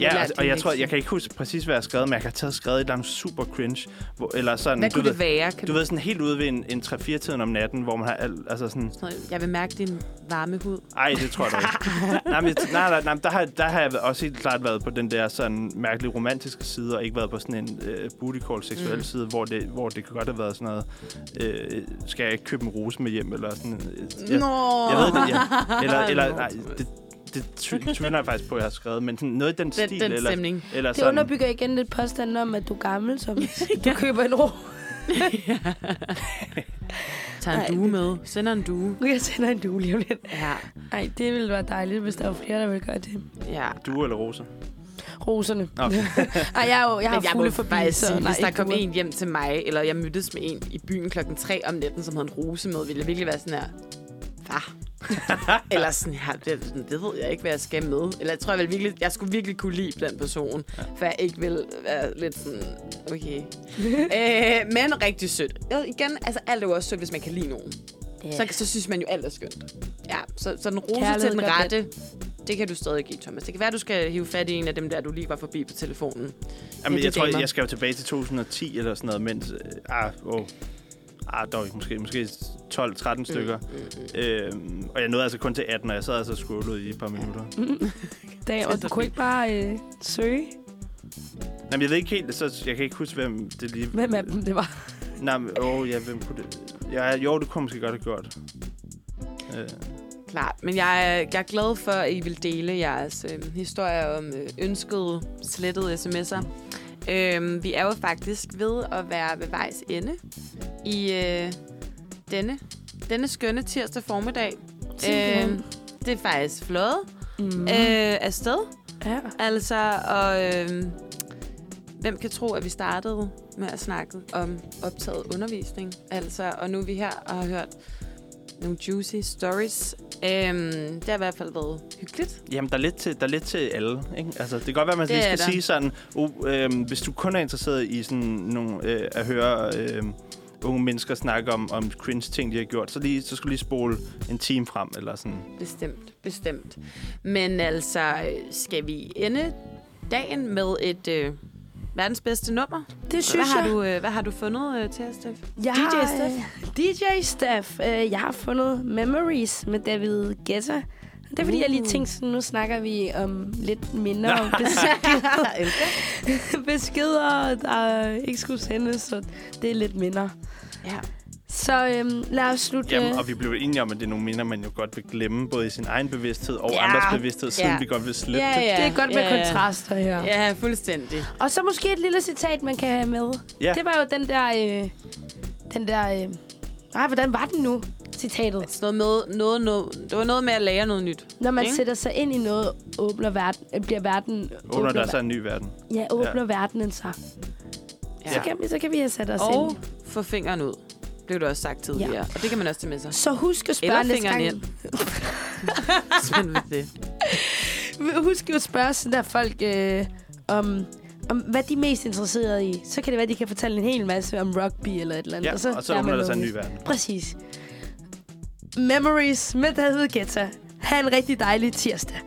S2: Ja,
S3: har lært
S2: og
S3: din
S2: jeg tror, jeg kan ikke huske præcis, hvad jeg har skrevet, men jeg have taget skrevet et eller andet super cringe. Hvor, eller sådan,
S3: Hvad
S2: du
S3: kunne
S2: ved,
S3: det være? Kan
S2: Du ved, sådan helt ude ved en, en 3-4-tiden om natten, hvor man har al, altså sådan...
S3: du... Jeg vil mærke din varme hud.
S2: Ej, det tror jeg ikke. nej, men, nej, nej, nej, der har, der har jeg også helt klart været på den der sådan mærkelige romantiske side, og ikke været på sådan en øh, booty call seksuel
S3: Mm.
S2: side, hvor det, hvor det kan godt have været sådan noget, øh, skal jeg ikke købe en rose med hjem, eller sådan... Jeg,
S3: Nå!
S2: jeg ved det, ja. Eller, eller nej, det, det tv- tvivler jeg faktisk på, at jeg har skrevet, men sådan noget i den,
S3: Den,
S2: stil,
S3: den
S2: eller,
S3: stemning.
S2: eller
S4: Det
S2: sådan...
S4: underbygger igen lidt påstanden om, at du er gammel, som du køber en ro.
S3: Tag en
S4: Ej,
S3: due med. Sender en due.
S4: Jeg sende en due lige om lidt.
S3: Ja,
S4: Ej, det ville være dejligt, hvis der var flere, der ville gøre det.
S3: ja.
S2: Du eller Rosa?
S4: Roserne.
S2: Okay.
S4: Ej, jeg er jo jeg har
S3: jeg
S4: fulde forbi, så
S3: sige,
S4: nej,
S3: hvis der kom
S4: duer.
S3: en hjem til mig, eller jeg mødtes med en i byen klokken 3 om natten, som havde en rose med, ville jeg virkelig være sådan her, hvad? eller sådan her, det, det ved jeg ikke, hvad jeg skal med. Eller jeg tror, jeg, ville virkelig, jeg skulle virkelig kunne lide den person, ja. for jeg ikke vil være lidt sådan, okay. øh, men rigtig sødt. Og igen, altså alt er jo også sødt, hvis man kan lide nogen.
S4: Ja.
S3: Så, så synes man jo alt er skønt. Ja, så, så en rose
S4: Kærlighed
S3: til den rette, det kan du stadig give, Thomas. Det kan være, du skal hive fat i en af dem der, du lige var forbi på telefonen.
S2: Jamen, jeg tror,
S3: damer.
S2: jeg skal jo tilbage til 2010 eller sådan noget, mens... Øh, ah, oh, ah, dog, ikke, måske, måske 12-13 stykker.
S3: Mm,
S2: Øhm, og jeg nåede altså kun til 18, og jeg sad altså og scrollede i et par minutter.
S4: Dag, og du kunne ikke bare øh, søge,
S2: Jamen, jeg ved ikke helt, så jeg kan ikke huske, hvem det lige...
S4: hvem af dem det var.
S2: Nej, men, åh, ja, hvem kunne det... Ja, jo, det kunne måske godt have gjort. Øh,
S3: Klart, men jeg er, jeg er glad for, at I vil dele jeres øh, historier om øh, ønskede slettede sms'er. Øh, vi er jo faktisk ved at være ved vejs ende i øh, denne, denne skønne tirsdag formiddag.
S4: Simpelthen.
S3: Øh, det er faktisk flot
S4: Mm.
S3: øh, afsted.
S4: ja.
S3: Altså, og øh, hvem kan tro, at vi startede med at snakke om optaget undervisning? Altså, og nu er vi her og har hørt nogle juicy stories. Øhm, det har i hvert fald været hyggeligt.
S2: Jamen, der er lidt til, der er lidt til alle, ikke? Altså, det kan godt være, at man
S3: Det
S2: lige skal
S3: der.
S2: sige sådan, oh, øhm, hvis du kun er interesseret i sådan nogle, øh, at høre øh, unge mennesker snakke om, om cringe ting, de har gjort, så, lige, så skal du lige spole en time frem, eller sådan.
S3: Bestemt, bestemt. Men altså, øh, skal vi ende dagen med et øh, verdens bedste nummer?
S4: Det synes
S3: Hvad har,
S4: jeg.
S3: du, øh, hvad har du fundet øh, til os, Steff?
S4: Jeg
S3: DJ
S4: har, øh, DJ Steff. Øh, jeg har fundet Memories med David Guetta. Det er fordi, jeg lige
S3: Uh.
S4: tænkte, sådan, nu snakker vi om lidt mindre om beskeder, beskeder, der ikke skulle sendes, så det er lidt mindre.
S3: Ja.
S4: Så øhm, lad os slutte...
S2: Jamen, og vi blev enige om, at det er nogle minder, man jo godt vil glemme, både i sin egen bevidsthed og
S3: Ja.
S2: andres bevidsthed, siden
S3: Ja.
S2: vi godt vil slette
S3: Ja,
S2: det.
S3: ja.
S4: det er godt med
S3: ja, ja.
S4: kontraster her.
S3: Ja, fuldstændig.
S4: Og så måske et lille citat, man kan have med.
S2: Ja.
S4: Det var jo den der... Øh, den der... Øh, nej, hvordan var den nu? Citatet.
S3: Sådan noget med, noget, noget, det var noget med at lære noget nyt.
S4: Når man
S3: Ikke?
S4: sætter sig ind i noget, åbner verden, øh, bliver verden...
S2: Åbner der så en ny verden.
S4: Ja, åbner ja. verdenen sig.
S3: Ja.
S4: Så, kan vi, så kan vi have sat os
S3: Og
S4: ind.
S3: få fingeren ud. Det blev du også sagt tidligere. Ja. Og det kan man også tage med sig.
S4: Så husk at spørge
S3: Eller
S4: næste
S3: fingeren
S4: gang.
S3: ind. Det.
S4: Husk at spørge sådan der folk øh, om, om, hvad de er mest interesserede i. Så kan det være, at de kan fortælle en hel masse om rugby eller et eller andet.
S2: Ja, og så, og så åbner der sig en ny verden.
S4: Præcis. Memories med David Guetta. Ha' en rigtig dejlig tirsdag.